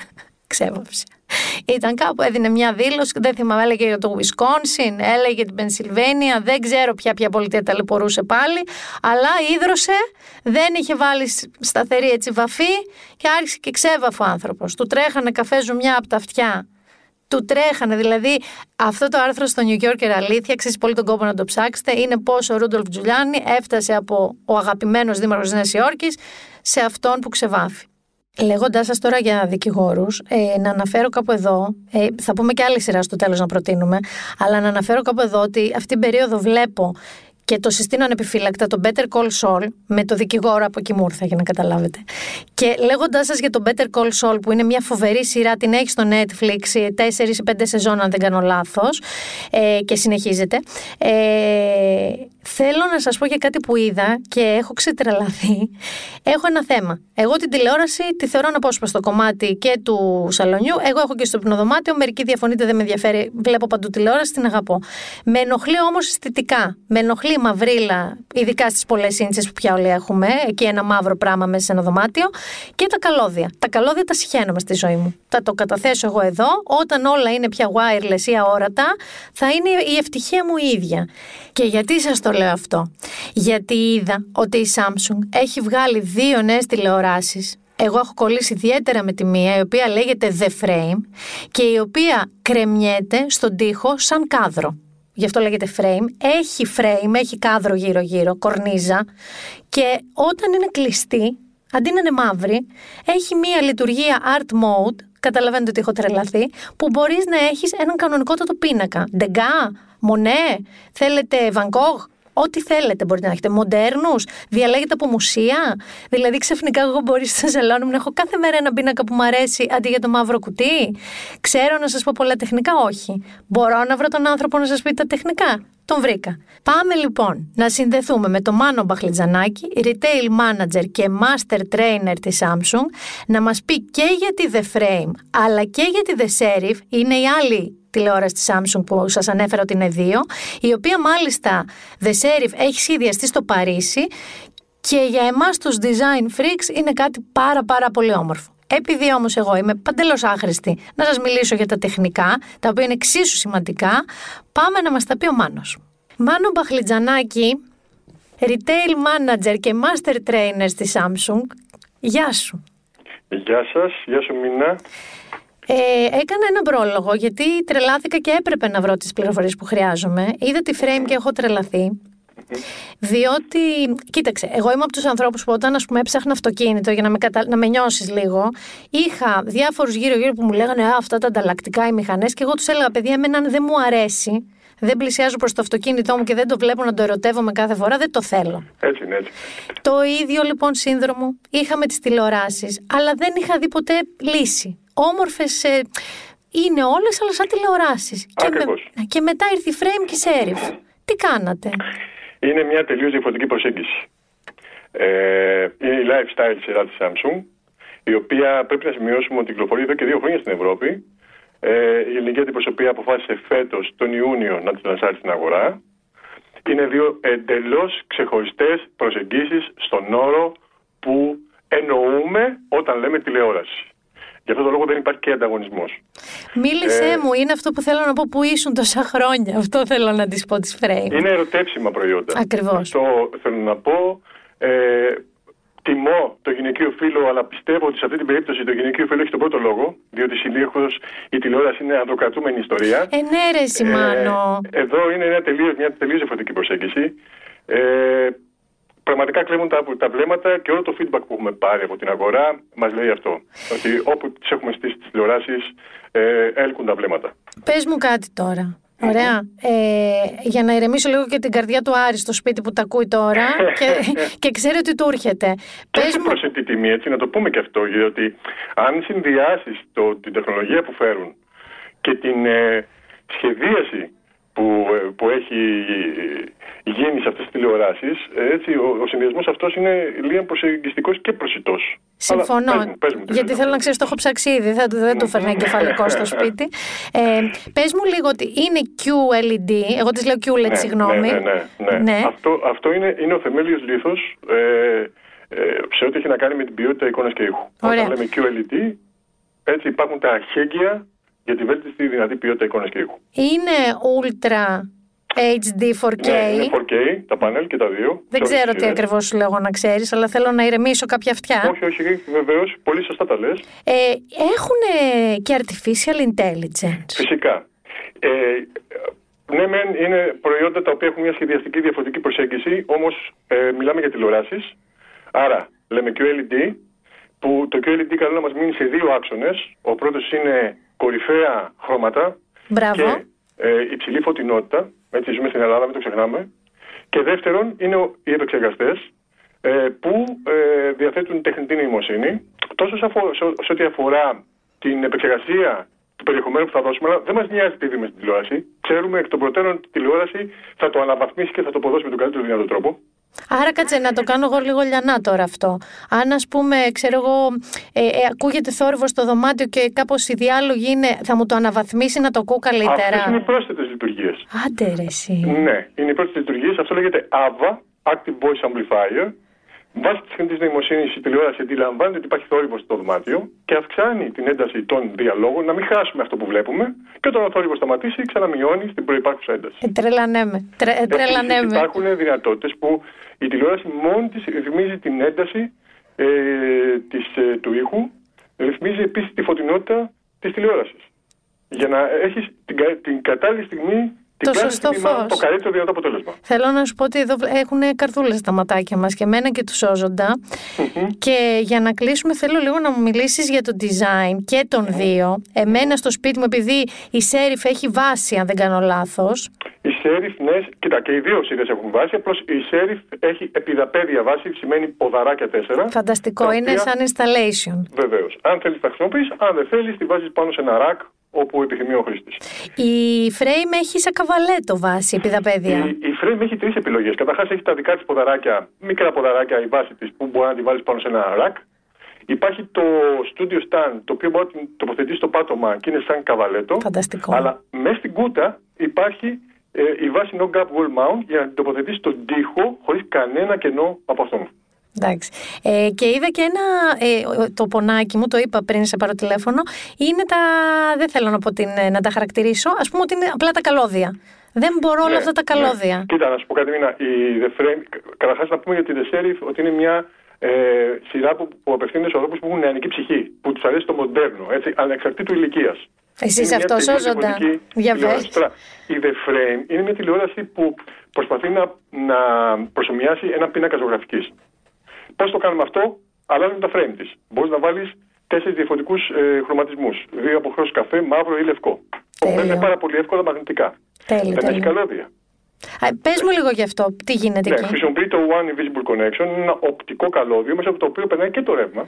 ξέβαψε. Ήταν κάπου, έδινε μια δήλωση, δεν θυμάμαι, έλεγε για το Wisconsin, έλεγε για την Πενσιλβένια, δεν ξέρω ποια ποια πολιτεία ταλαιπωρούσε πάλι, αλλά ίδρωσε, δεν είχε βάλει σταθερή έτσι βαφή και άρχισε και ξέβαφε ο άνθρωπος. Του τρέχανε καφέ ζουμιά από τα αυτιά του τρέχανε. Δηλαδή, αυτό το άρθρο στο New Yorker αλήθεια, αξίζει πολύ τον κόπο να το ψάξετε, είναι πώ ο Ρούντολφ Τζουλιάνι έφτασε από ο αγαπημένος δήμαρχος της Νέας Υόρκης σε αυτόν που ξεβάφει. Λέγοντάς σας τώρα για δικηγόρους, ε, να αναφέρω κάπου εδώ, ε, θα πούμε και άλλη σειρά στο τέλος να προτείνουμε, αλλά να αναφέρω κάπου εδώ ότι αυτή την περίοδο βλέπω και το συστήνω ανεπιφύλακτα το Better Call Saul με το δικηγόρο από εκεί μου ήρθα για να καταλάβετε. Και λέγοντάς σας για το Better Call Saul που είναι μια φοβερή σειρά, την έχει στο Netflix, 4 ή 5 σεζόν αν δεν κάνω λάθος, ε, και συνεχίζεται. Ε, θέλω να σας πω για κάτι που είδα και έχω ξετρελαθεί. Έχω ένα θέμα. Εγώ την τηλεόραση τη θεωρώ στο κομμάτι και του σαλονιού. Εγώ έχω και στο πνοδωμάτιο. Μερικοί διαφωνείτε, δεν με ενδιαφέρει. Βλέπω παντού τηλεόραση, την αγαπώ. Με ενοχλεί όμως αισθητικά. Με ενοχλεί μαυρίλα, ειδικά στις πολλές ίντσε που πια όλοι έχουμε, εκεί ένα μαύρο πράγμα μέσα σε ένα δωμάτιο, και τα καλώδια. Τα καλώδια τα συχαίνομαι στη ζωή μου. Θα το καταθέσω εγώ εδώ. Όταν όλα είναι πια wireless ή αόρατα, θα είναι η ευτυχία μου η ίδια. Και γιατί σας το λέω αυτό, Γιατί είδα ότι η Samsung έχει βγάλει δύο νέες τηλεοράσεις εγώ έχω κολλήσει ιδιαίτερα με τη μία, η οποία λέγεται The Frame και η οποία κρεμιέται στον τοίχο σαν κάδρο γι' αυτό λέγεται frame, έχει frame, έχει κάδρο γύρω-γύρω, κορνίζα και όταν είναι κλειστή, αντί να είναι μαύρη, έχει μία λειτουργία art mode, καταλαβαίνετε ότι έχω τρελαθεί, που μπορείς να έχεις έναν κανονικότατο πίνακα. Ντεγκά, Μονέ, θέλετε Van Gogh, Ό,τι θέλετε μπορείτε να έχετε. Μοντέρνους, διαλέγετε από μουσεία. Δηλαδή, ξαφνικά, εγώ μπορεί στο σαλόνι μου να έχω κάθε μέρα ένα πίνακα που μου αρέσει αντί για το μαύρο κουτί. Ξέρω να σας πω πολλά τεχνικά, όχι. Μπορώ να βρω τον άνθρωπο να σας πει τα τεχνικά. Τον βρήκα. Πάμε λοιπόν να συνδεθούμε με τον Μάνο Μπαχλιτζανάκη, retail manager και master trainer της Samsung, να μας πει και για τη The Frame, αλλά και για τη The Serif, είναι η άλλη τηλεόραση της Samsung που σας ανέφερα ότι είναι δύο, η οποία μάλιστα The Serif έχει σχεδιαστεί στο Παρίσι και για εμάς τους design freaks είναι κάτι πάρα πάρα πολύ όμορφο. Επειδή όμως εγώ είμαι παντελώς άχρηστη να σας μιλήσω για τα τεχνικά, τα οποία είναι εξίσου σημαντικά, πάμε να μας τα πει ο Μάνος. Μάνο Μπαχλιτζανάκη, retail manager και master trainer στη Samsung, γεια σου. Γεια σας, γεια σου Μίνα. Ε, έκανα ένα πρόλογο γιατί τρελάθηκα και έπρεπε να βρω τις πληροφορίες που χρειάζομαι. Είδα τη frame και έχω τρελαθεί. Διότι, κοίταξε, εγώ είμαι από τους ανθρώπους που όταν ας πούμε, έψαχνα αυτοκίνητο για να με, κατα... να με νιώσεις λίγο, είχα διάφορους γύρω-γύρω που μου λέγανε Α, αυτά τα ανταλλακτικά οι μηχανές, και εγώ τους έλεγα: Παιδιά, εμένα δεν μου αρέσει, δεν πλησιάζω προς το αυτοκίνητό μου και δεν το βλέπω να το ερωτεύομαι κάθε φορά, δεν το θέλω. Έτσι είναι, έτσι. Το ίδιο λοιπόν σύνδρομο είχα με τις τηλεοράσεις, αλλά δεν είχα δει ποτέ λύση όμορφες. Ε, είναι όλες, αλλά σαν τηλεοράσεις. Και, με, και μετά ήρθε η Frame και η Serif. Τι κάνατε; Είναι μια τελείως διαφορετική προσέγγιση. Ε, είναι η lifestyle σειρά της Samsung, η οποία πρέπει να σημειώσουμε ότι κυκλοφορεί εδώ και δύο χρόνια στην Ευρώπη. Ε, η ελληνική αντιπροσωπεία αποφάσισε φέτος τον Ιούνιο να της λανσάρει στην αγορά. Είναι δύο εντελώς ξεχωριστές προσεγγίσεις στον όρο που εννοούμε όταν λέμε τηλεόραση. Γι' αυτό το λόγο δεν υπάρχει και ανταγωνισμός. Μίλησέ ε, μου, είναι αυτό που θέλω να πω που ήσουν τόσα χρόνια. Αυτό θέλω να της πω της Frame. Είναι ερωτεύσιμα προϊόντα. Ακριβώς. Αυτό θέλω να πω. Ε, τιμώ το γυναικείο φύλλο, αλλά πιστεύω ότι σε αυτή την περίπτωση το γυναικείο φύλλο έχει τον πρώτο λόγο, διότι συνήθως η τηλεόραση είναι ανδροκρατούμενη ιστορία. Ε, ναι, ρε, ε, εδώ είναι μια τελείως διαφορετική προσέγγιση. Ε, πραγματικά κλέβουν τα, τα βλέμματα και όλο το feedback που έχουμε πάρει από την αγορά μας λέει αυτό. Ότι όπου τις έχουμε στήσει τις τηλεοράσεις, ε, έλκουν τα βλέμματα. Πες μου κάτι τώρα. Ωραία. Ε, για να ηρεμήσω λίγο και την καρδιά του Άρη στο σπίτι που τα ακούει τώρα και, και ξέρει ότι του έρχεται. Πες μου... προσιτή τιμή, έτσι, να το πούμε και αυτό, γιατί αν συνδυάσεις την τεχνολογία που φέρουν και την ε, σχεδίαση που, ε, που έχει γίνει σε αυτές τις τηλεοράσεις, έτσι, ο, ο συνδυασμός αυτός είναι λίγο προσεγγιστικός και προσιτός. Συμφωνώ. Αλλά, πες μου, πες μου, τι γιατί θέλεις θέλω να να ξέρεις, το έχω ψάξει ήδη. Δεν, δεν του φέρνει εγκεφαλικό στο σπίτι. Ε, Πες μου λίγο ότι είναι QLED. Εγώ της λέω QLED, Ναι, συγγνώμη. Ναι, ναι, ναι. ναι. Αυτό, αυτό είναι, είναι ο θεμέλιος λήθος ε, ε, σε ό,τι έχει να κάνει με την ποιότητα εικόνας και ήχου. Ωραία. Όταν λέμε QLED, έτσι υπάρχουν τα αχέγγυα για τη βέλτιστη δυνατή ποιότητα εικόνας και ήχου. Είναι Ultra HD 4K. Ναι, είναι 4K, τα πανέλ και τα δύο. Δεν σε όλες ξέρω τις τι σειρές. ακριβώς σου λέω να ξέρεις, αλλά θέλω να ηρεμήσω κάποια αυτιά. Όχι, όχι, βεβαίως, πολύ σωστά τα λες. Ε, έχουν και artificial intelligence. Φυσικά. Ε, ναι, μεν είναι προϊόντα τα οποία έχουν μια σχεδιαστική διαφορετική προσέγγιση, όμως ε, μιλάμε για τηλεοράσεις. Άρα, λέμε QLED, που το QLED καλό να μας μείνει σε δύο άξονες. Ο πρώτος είναι κορυφαία χρώματα Μπράβο. και ε, υψηλή φωτεινότητα. Έτσι, ζούμε στην Ελλάδα, μην το ξεχνάμε. Και δεύτερον είναι ο- οι επεξεργαστές ε, που ε, διαθέτουν τεχνητή νοημοσύνη. Τόσο σε, αφο- σε- σε ό,τι αφορά την επεξεργασία του περιεχομένου που θα δώσουμε, αλλά δεν μας νοιάζει τι δούμε στην τηλεόραση. Ξέρουμε εκ των προτέρων ότι η τηλεόραση θα το αναβαθμίσει και θα το αποδώσει με τον καλύτερο δυνατό τρόπο. Άρα κάτσε να το κάνω εγώ λίγο λιανά τώρα αυτό. Αν ας πούμε, ξέρω εγώ, ε, ε, ακούγεται θόρυβος στο δωμάτιο και κάπως οι διάλογοι είναι, θα μου το αναβαθμίσει να το ακούω Αυτές είναι οι καλύτερα. πρόσθετες λειτουργίες. Άντε ρε εσύ. Ναι, είναι οι πρόσθετες λειτουργίες. Αυτό λέγεται AVA, Active Voice Amplifier. Βάσει της τεχνητή νοημοσύνης, η τηλεόραση αντιλαμβάνεται ότι υπάρχει θόρυβος στο δωμάτιο και αυξάνει την ένταση των διαλόγων, να μην χάσουμε αυτό που βλέπουμε. Και όταν ο θόρυβος σταματήσει, ξαναμειώνει στην προπάρχουσα ένταση. Ε, τρελανέμαι. Τρε, ε, τρελανέμαι. Επίσης, υπάρχουν δυνατότητες που η τηλεόραση μόνη της ρυθμίζει την ένταση ε, της, ε, του ήχου, ρυθμίζει επίσης τη φωτεινότητα της τηλεόρασης. Για να έχεις την, κα- την κατάλληλη στιγμή, την Το κάθε σωστό στιγμή, μάλλον, φως. το καλύτερο δυνατό αποτέλεσμα. Θέλω να σου πω ότι εδώ έχουν καρδούλες τα ματάκια μας και εμένα και τους σώζοντα. Και για να κλείσουμε θέλω λίγο να μου μιλήσεις για το design και των δύο. Εμένα στο σπίτι μου επειδή η Serif έχει βάση αν δεν κάνω λάθος. Η Serif, ναι, κοίτα και οι δύο σειρές έχουν βάση. Απλώς η Serif έχει επιδαπέδια βάση, σημαίνει ποδαράκια τέσσερα. Φανταστικό, τα είναι οποία- σαν installation. Βεβαίως. Αν θέλεις, τα χρησιμοποιείς. Αν δεν θέλεις, τη βάζεις πάνω σε ένα rack όπου επιθυμεί ο χρήστης. Η Frame έχει σαν καβαλέτο βάση, επιδαπέδια. Η, η Frame έχει τρεις επιλογές. Καταρχάς έχει τα δικά της ποδαράκια, μικρά ποδαράκια, η βάση της που μπορεί να τη βάλεις πάνω σε ένα rack. Υπάρχει το Studio Stand, το οποίο μπορεί να την τοποθετήσει στο πάτωμα και είναι σαν καβαλέτο. Φανταστικό. Αλλά μέσα στην κούτα υπάρχει ε, η βάση No Gap Wall Mount για να την τοποθετήσει στον τοίχο χωρίς κανένα κενό από αυτόν. Εντάξει. Ε, και είδα και ένα. Ε, το πονάκι μου, το είπα πριν σε πάρω τηλέφωνο, είναι τα. Δεν θέλω να, πω την, ε, να τα χαρακτηρίσω. Α πούμε ότι είναι απλά τα καλώδια. Δεν μπορώ όλα Ναι, αυτά τα καλώδια. ναι. Κοίτα, να σου πω κάτι, Μίνα. Η The Frame, καταρχάς να πούμε για τη The Sheriff ότι είναι μια ε, σειρά που, που απευθύνεται σε ανθρώπους που έχουν νεανική ψυχή, που τους αρέσει το μοντέρνο, έτσι, ανεξαρτήτου ηλικίας. Εσύ είσαι αυτός, σώζοντα. Για πες. Η The Frame είναι μια τηλεόραση που προσπαθεί να, να προσωμιάσει ένα πίνακα ζωγραφικής. Πώ το κάνουμε αυτό, αλλάζουμε τα frame της. Μπορείς να βάλεις τέσσερις διαφορετικούς ε, χρωματισμούς. Δύο από χρέο καφέ, μαύρο ή λευκό. Τέλειο. Είναι πάρα πολύ εύκολα μαγνητικά. Τέλειο, Δεν έχει τέλειο. καλώδια. Πες μου λίγο γι' αυτό, τι γίνεται Ναι, εκεί; χρησιμοποιεί το One Invisible Connection, είναι ένα οπτικό καλώδιο μέσα από το οποίο περνάει και το ρεύμα.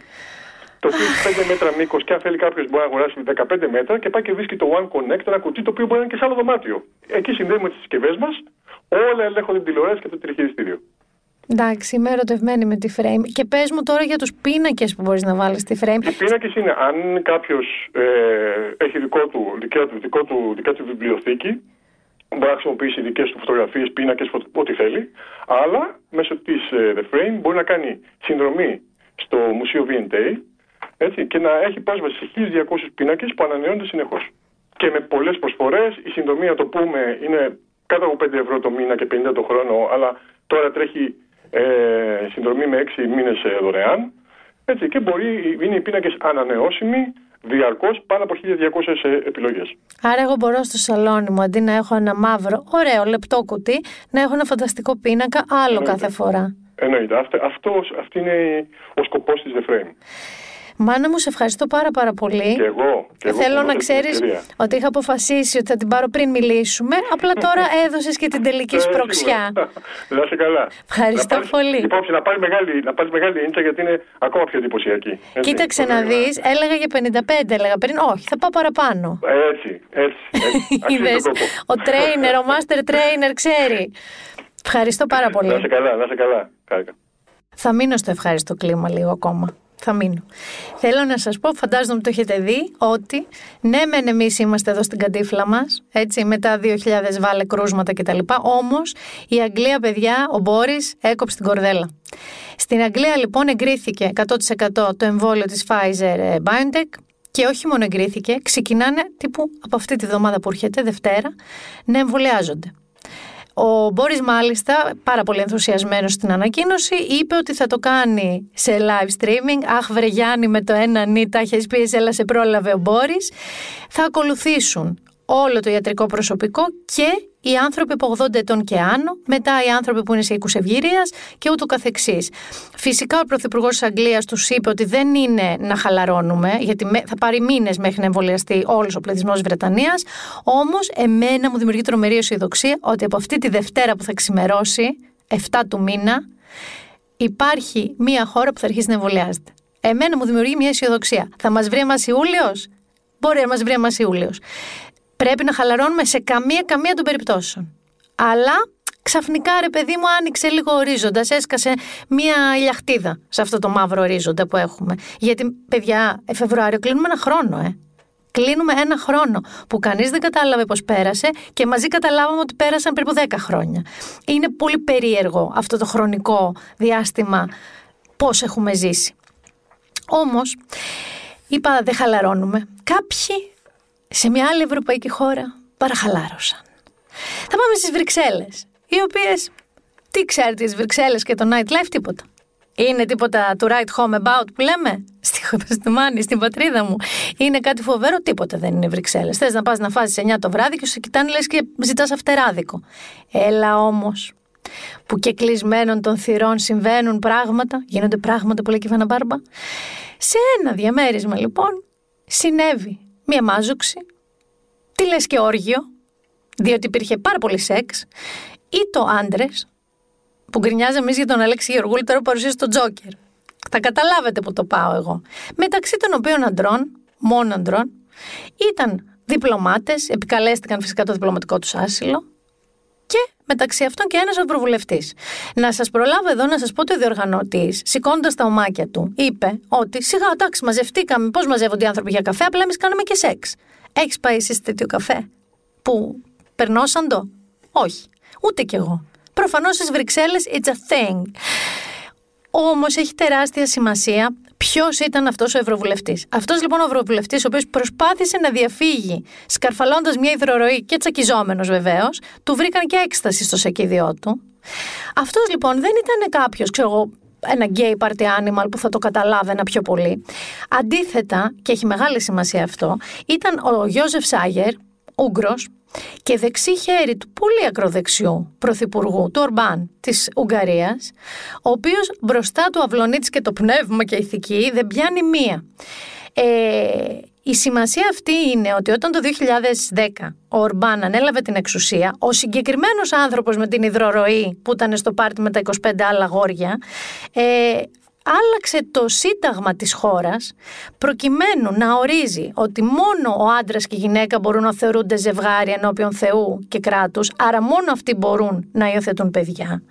Το οποίο έχει 5 μέτρα μήκος και αν θέλει κάποιος μπορεί να αγοράσει 15 μέτρα και πάει και βρίσκει το One Connect, ένα κουτί το οποίο μπορεί να είναι και σε άλλο δωμάτιο. Εκεί συνδέουμε τις συσκευές μας, όλα ελέγχονται την τηλεόραση και το τηλεχειριστήριο. Εντάξει, είμαι ερωτευμένη με τη frame. Και πες μου τώρα για τους πίνακες που μπορείς να βάλεις στη frame. Οι πίνακες είναι αν κάποιος ε, έχει δικό του, δικιά, του, δικό του, δικιά του βιβλιοθήκη, μπορεί να χρησιμοποιήσει δικές του φωτογραφίες, πίνακες, ό,τι θέλει. Αλλά μέσω της ε, The Frame μπορεί να κάνει συνδρομή στο Μουσείο V&A έτσι, και να έχει πρόσβαση σε 1200 πίνακες που ανανεώνται συνεχώς. Και με πολλές προσφορές, η συνδρομή, να το πούμε, είναι κάτω από 5 ευρώ το μήνα και 50 το χρόνο, αλλά τώρα τρέχει ε, συνδρομή με 6 μήνες δωρεάν. Έτσι, και μπορεί, είναι οι πίνακες ανανεώσιμοι διαρκώς πάνω από 1200 επιλογές. Άρα, εγώ μπορώ στο σαλόνι μου αντί να έχω ένα μαύρο, ωραίο, λεπτό κουτί, να έχω ένα φανταστικό πίνακα άλλο κάθε φορά. Εννοείται. Αυτό, αυτός, αυτή είναι ο σκοπός της The Frame. Μάνα μου, σε ευχαριστώ πάρα πάρα πολύ. Και εγώ. Και εγώ Θέλω που να μου δώσατε ξέρεις την ευκαιρία. ότι είχα αποφασίσει ότι θα την πάρω πριν μιλήσουμε. Απλά τώρα έδωσες και την τελική Ε, σπροξιά. σίγουρα. Να είσαι καλά. Ευχαριστώ να πάρεις- πολύ. Υπόψη, να πάρεις μεγάλη, να πάρεις μεγάλη ίντσα γιατί είναι ακόμα πιο εντυπωσιακή. Έτσι. Κοίταξε να δεις, έλεγα για 55, έλεγα πριν. Όχι, θα πάω παραπάνω. Έτσι, έτσι. έτσι. Αξίζει Είδες, τον κόπο. ο trainer, ο master trainer ξέρει. Ευχαριστώ πάρα Να είσαι πολύ. καλά, να είσαι καλά. Χάρηκα. Θα μείνω στο ευχάριστο κλίμα λίγο ακόμα. Θα μείνω. Θέλω να σας πω, φαντάζομαι ότι το έχετε δει, ότι ναι μεν εμείς είμαστε εδώ στην καντίφλα μας, έτσι, μετά 2000 βάλε κρούσματα κτλ. Όμως η Αγγλία, παιδιά, ο Μπόρις έκοψε την κορδέλα. Στην Αγγλία λοιπόν εγκρίθηκε 100% το εμβόλιο της Pfizer ε, BioNTech και όχι μόνο εγκρίθηκε, ξεκινάνε τύπου από αυτή τη βδομάδα που έρχεται, Δευτέρα, να εμβολιάζονται. Ο Μπόρις μάλιστα, πάρα πολύ ενθουσιασμένος στην ανακοίνωση, είπε ότι θα το κάνει σε live streaming. Αχ βρε Γιάννη με το ένα νι, τα έχεις πει, έλα σε πρόλαβε ο Μπόρις. Θα ακολουθήσουν όλο το ιατρικό προσωπικό και οι άνθρωποι από 80 ετών και άνω, μετά οι άνθρωποι που είναι σε οίκους ευγυρίας και ούτω καθεξής. Φυσικά ο Πρωθυπουργός της Αγγλίας τους είπε ότι δεν είναι να χαλαρώνουμε, γιατί με- θα πάρει μήνες μέχρι να εμβολιαστεί όλος ο πληθυσμός της Βρετανίας, όμως εμένα μου δημιουργεί τρομερή αισιοδοξία ότι από αυτή τη Δευτέρα που θα ξημερώσει, 7 του μήνα, υπάρχει μία χώρα που θα αρχίσει να εμβολιάζεται. Εμένα μου δημιουργεί μια αισιοδοξία. Θα μας βρει εμάς Ιούλιος; Μπορεί να μας βρει εμάς Ιούλιος. Πρέπει να χαλαρώνουμε σε καμία καμία των περιπτώσεων. Αλλά ξαφνικά ρε παιδί μου άνοιξε λίγο ορίζοντας, έσκασε μία ηλιαχτίδα σε αυτό το μαύρο ορίζοντα που έχουμε. Γιατί, παιδιά, ε, Φεβρουάριο κλείνουμε ένα χρόνο, ε. Κλείνουμε ένα χρόνο που κανείς δεν κατάλαβε πώς πέρασε και μαζί καταλάβαμε ότι πέρασαν περίπου 10 χρόνια. Είναι πολύ περίεργο αυτό το χρονικό διάστημα πώς έχουμε ζήσει. Όμως, είπα δεν χαλαρώνουμε. Κάποιοι σε μια άλλη ευρωπαϊκή χώρα παραχαλάρωσαν. Θα πάμε στις Βρυξέλλες, οι οποίες, τι ξέρετε τις Βρυξέλλες και το nightlife, τίποτα. Είναι τίποτα to write home about που λέμε; Στη, στη Μάνη, στην πατρίδα μου. Είναι κάτι φοβερό, τίποτα δεν είναι Βρυξέλλες. Θες να πας να φάσεις 9 το βράδυ και σου σε κοιτάνε λες και ζητάς αυτεράδικο. Έλα όμως, που και κλεισμένων των θυρών συμβαίνουν πράγματα, γίνονται πράγματα που λέει και η Φαννα Μπάρμπα. Σε ένα διαμέρισμα λοιπόν συνέβη μία μάζοξη, τι λες και όργιο, διότι υπήρχε πάρα πολύ σεξ, ή το άντρες, που γκρινιάζαμε εμείς για τον Αλέξη Γεωργούλη, τώρα που παρουσίασε τον Τζόκερ. Θα καταλάβετε που το πάω εγώ. Μεταξύ των οποίων αντρών, μόνο αντρών, ήταν διπλωμάτες, επικαλέστηκαν φυσικά το διπλωματικό τους άσυλο, και μεταξύ αυτών και ένας ευρωβουλευτής. Να σας προλάβω εδώ να σας πω ότι ο διοργανωτή, σηκώνοντας τα ομάκια του, είπε ότι σιγά, εντάξει, μαζευτήκαμε. Πώς μαζεύονται οι άνθρωποι για καφέ, απλά εμείς κάναμε και σεξ. Έχεις πάει εσύ σε τέτοιο καφέ που περνώσαν το. Όχι. Ούτε κι εγώ. Προφανώς στις Βρυξέλλες it's a thing. Όμως έχει τεράστια σημασία ποιος ήταν αυτός ο Ευρωβουλευτής. Αυτός λοιπόν ο Ευρωβουλευτής, ο οποίος προσπάθησε να διαφύγει σκαρφαλώντας μια υδροροή και τσακιζόμενος βεβαίως, του βρήκαν και έκσταση στο σακίδιό του. Αυτός λοιπόν δεν ήταν κάποιος, ξέρω εγώ, ένα gay party animal που θα το καταλάβαινα πιο πολύ. Αντίθετα, και έχει μεγάλη σημασία αυτό, ήταν ο Γιώζεφ Σάγερ, Ούγγρος, και δεξί χέρι του πολύ ακροδεξιού πρωθυπουργού του Ορμπάν της Ουγγαρίας, ο οποίος μπροστά του αυλονίτης και το πνεύμα και ηθική δεν πιάνει μία. Ε, η σημασία αυτή είναι ότι όταν το 2010 ο Ορμπάν ανέλαβε την εξουσία, ο συγκεκριμένος άνθρωπος με την υδρορροή που ήταν στο πάρτι με τα 25 άλλα αγόρια, ε, άλλαξε το σύνταγμα της χώρας προκειμένου να ορίζει ότι μόνο ο άντρας και η γυναίκα μπορούν να θεωρούνται ζευγάρι ενώπιον Θεού και κράτους, άρα μόνο αυτοί μπορούν να υιοθετούν παιδιά.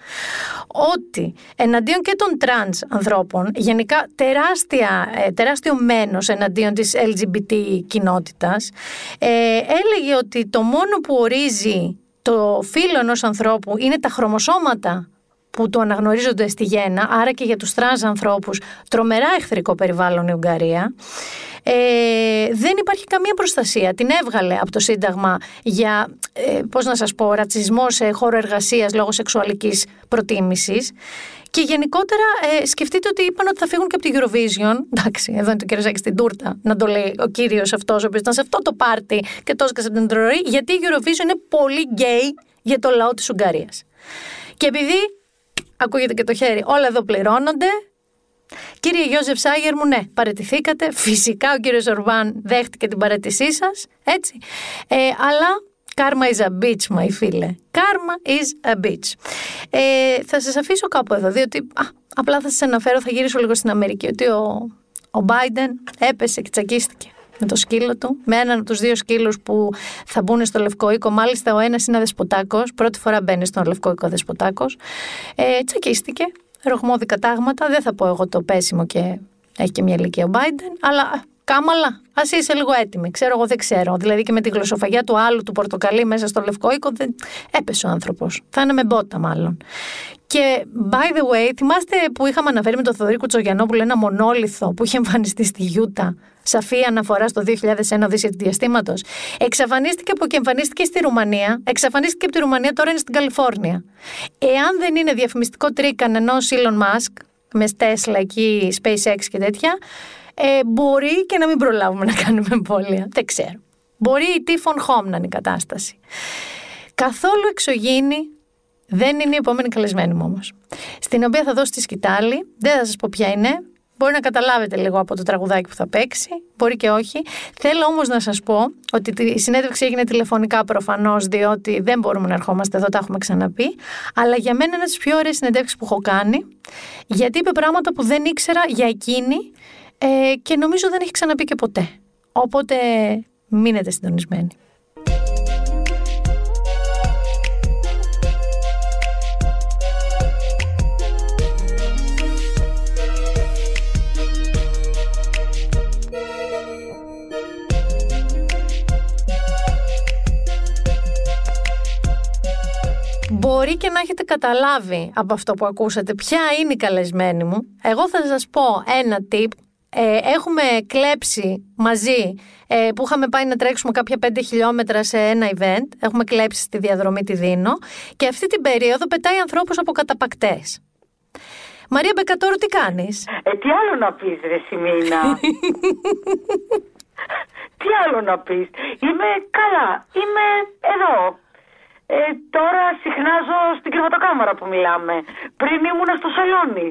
Ήταν εναντίον και των τρανς ανθρώπων, γενικά τεράστια, ε, τεράστιο μένος εναντίον της LGBT κοινότητας, ε, έλεγε ότι το μόνο που ορίζει το φύλο ενός ανθρώπου είναι τα χρωμοσώματα που το αναγνωρίζονται στη γέννα, άρα και για τους τρανς ανθρώπους, τρομερά εχθρικό περιβάλλον η Ουγγαρία. Ε, δεν υπάρχει καμία προστασία. Την έβγαλε από το Σύνταγμα για, ε, πώς να σας πω, ρατσισμός σε χώρο εργασίας λόγω σεξουαλικής προτίμησης. Και γενικότερα ε, σκεφτείτε ότι είπαν ότι θα φύγουν και από τη Eurovision. Εντάξει, εδώ είναι το κερασάκι στην τούρτα, να το λέει ο κύριος αυτός, ο οποίος ήταν σε αυτό το πάρτι και το έσκασε από την υδρορροή, γιατί η Eurovision είναι πολύ γκέι για το λαό της Ουγγαρίας. Και επειδή ακούγεται και το χέρι, όλα εδώ πληρώνονται, Κύριε Γιώζεφ Σάγερ μου, ναι, παρετηθήκατε. Φυσικά ο κύριος Ορμπάν δέχτηκε την παρέτησή σας, έτσι. Ε, αλλά Karma is a bitch, my φίλε. Karma is a bitch. Ε, θα σας αφήσω κάπου εδώ, διότι α, απλά θα σας αναφέρω, θα γυρίσω λίγο στην Αμερική, ότι ο, ο Biden έπεσε και τσακίστηκε με το σκύλο του, με έναν από τους δύο σκύλους που θα μπουν στο Λευκό Οίκο. Μάλιστα, ο ένας είναι δεσποτάκο. Πρώτη φορά μπαίνει στο Λευκό Οίκο δεσποτάκο. Ε, τσακίστηκε. Ροχμώδικα τάγματα. Δεν θα πω εγώ το πέσιμο και έχει και μια ηλικία ο Biden, αλλά Κάμαλα, ας είσαι λίγο έτοιμη. Ξέρω, εγώ δεν ξέρω. Δηλαδή και με τη γλωσσοφαγιά του άλλου του πορτοκαλί μέσα στο λευκό οίκο δεν έπεσε ο άνθρωπος. Θα είναι με μπότα, μάλλον. Και by the way, θυμάστε που είχαμε αναφέρει με τον Θοδωρή Κουτσογιανόπουλο ένα μονόλιθο που είχε εμφανιστεί στη Γιούτα, σαφή αναφορά στο 2001 Οδύσσια του Διαστήματος. Εξαφανίστηκε από και εμφανίστηκε στη Ρουμανία, εξαφανίστηκε από τη Ρουμανία, τώρα είναι στην Καλιφόρνια. Εάν δεν είναι διαφημιστικό τρίκαν ενός Elon Musk, με Tesla εκεί, SpaceX και τέτοια, ε, μπορεί και να μην προλάβουμε να κάνουμε εμβόλια. Δεν ξέρω. Μπορεί η Tiffon Home να είναι η κατάσταση. Καθόλου εξωγήινη δεν είναι η επόμενη καλεσμένη μου όμως. Στην οποία θα δώσω τη σκητάλη. Δεν θα σας πω ποια είναι. Μπορεί να καταλάβετε λίγο από το τραγουδάκι που θα παίξει, μπορεί και όχι. Θέλω όμως να σας πω ότι η συνέντευξη έγινε τηλεφωνικά προφανώς, διότι δεν μπορούμε να ερχόμαστε εδώ, τα έχουμε ξαναπεί. Αλλά για μένα είναι από τις πιο ωραίες συνεντεύξεις που έχω κάνει, γιατί είπε πράγματα που δεν ήξερα για εκείνη ε, και νομίζω δεν έχει ξαναπεί και ποτέ. Οπότε μείνετε συντονισμένοι. Μπορεί και να έχετε καταλάβει από αυτό που ακούσατε ποια είναι η καλεσμένη μου. Εγώ θα σας πω ένα tip ε, έχουμε κλέψει μαζί ε, που είχαμε πάει να τρέξουμε κάποια 5 χιλιόμετρα σε ένα event. Έχουμε κλέψει στη διαδρομή τη Δίνο και αυτή την περίοδο πετάει ανθρώπους από καταπακτές. Μαρία Μπεκατόρου, τι κάνεις; Ε, τι άλλο να πεις ρε Σιμίνα; τι άλλο να πεις; Είμαι καλά. Είμαι εδώ. Ε, τώρα συχνάζω στην κρεβατοκάμαρα που μιλάμε. Πριν ήμουνα στο σαλόνι.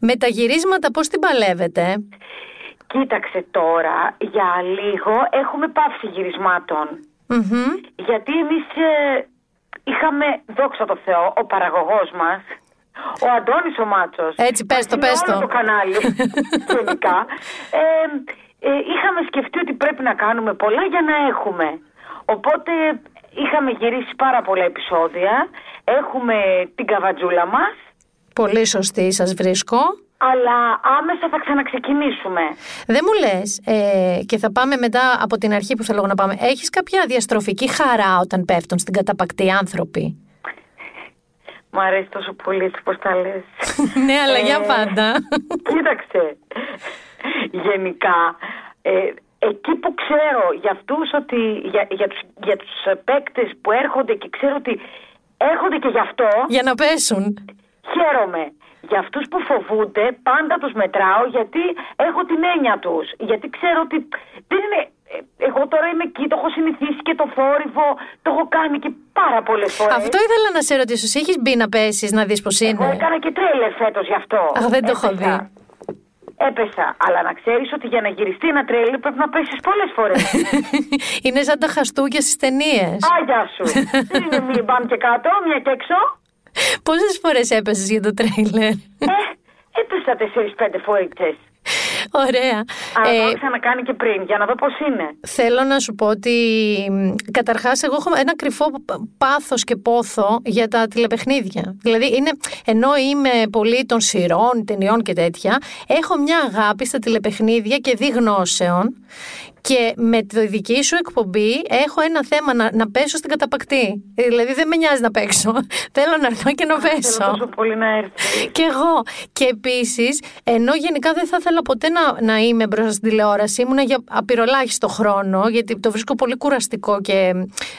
Με τα γυρίσματα πώς την παλεύετε; Κοίταξε τώρα, για λίγο έχουμε πάυση Γιατί εμείς ε, είχαμε, δόξα τω Θεώ, ο παραγωγός μας, ο Αντώνης ο Μάτσος. Έτσι, πες το, πες το. το κανάλι, γενικά. Ε, ε, είχαμε σκεφτεί ότι πρέπει να κάνουμε πολλά για να έχουμε. Οπότε είχαμε γυρίσει πάρα πολλά επεισόδια. Έχουμε την καβατζούλα μας. Πολύ σωστή σας βρίσκω αλλά άμεσα θα ξαναξεκινήσουμε. Δεν μου λες, ε, και θα πάμε μετά από την αρχή που θέλω να πάμε. Έχεις κάποια διαστροφική χαρά όταν πέφτουν στην καταπακτή άνθρωποι; Μ' αρέσει τόσο πολύ έτσι πώς τα λες. ναι, αλλά για ε, πάντα. Κοίταξε. Γενικά, ε, εκεί που ξέρω για αυτούς ότι, για, για, τους, για τους παίκτες που έρχονται και ξέρω ότι έρχονται και γι' αυτό. Για να πέσουν. Χαίρομαι. Για αυτούς που φοβούνται πάντα τους μετράω γιατί έχω την έννοια τους. Γιατί ξέρω ότι δεν είναι... Ε, εγώ τώρα είμαι εκεί, το έχω συνηθίσει και το θόρυβο, το έχω κάνει και πάρα πολλές φορές. Αυτό ήθελα να σε ρωτήσω. Έχεις μπει να πέσεις, να δεις πώς είναι; Εγώ έκανα και τρέλερ φέτος γι' αυτό. Αχ, δεν το έχω δει. Έπεσα. Αλλά να ξέρεις ότι για να γυριστεί ένα τρέλερ πρέπει να πέσεις πολλές φορές. είναι σαν τα χαστούκια στις ταινίες. Άγια σου. Δεν είναι μία μπαμ και κάτω, μία και έξω. Πόσες φορές έπεσες για το τρέιλερ; Ε, έπεσα 4-5 φορές. Ωραία. Αλλά ε, το ξανακάνει και πριν, για να δω πώς είναι. Θέλω να σου πω ότι καταρχάς, εγώ έχω ένα κρυφό πάθος και πόθο για τα τηλεπαιχνίδια. Δηλαδή, είναι, ενώ είμαι πολύ των σειρών, ταινιών και τέτοια, έχω μια αγάπη στα τηλεπαιχνίδια και διγνώσεων και με τη δική σου εκπομπή έχω ένα θέμα να, να πέσω στην καταπακτή. Δηλαδή δεν με νοιάζει να παίξω. Θέλω να έρθω και να πέσω. Θέλω τόσο πολύ να έρθεις. Και εγώ. Και επίσης, ενώ γενικά δεν θα ήθελα ποτέ να, να είμαι μπροστά στην τηλεόραση, ήμουνα για απειρολάχιστο χρόνο, γιατί το βρίσκω πολύ κουραστικό και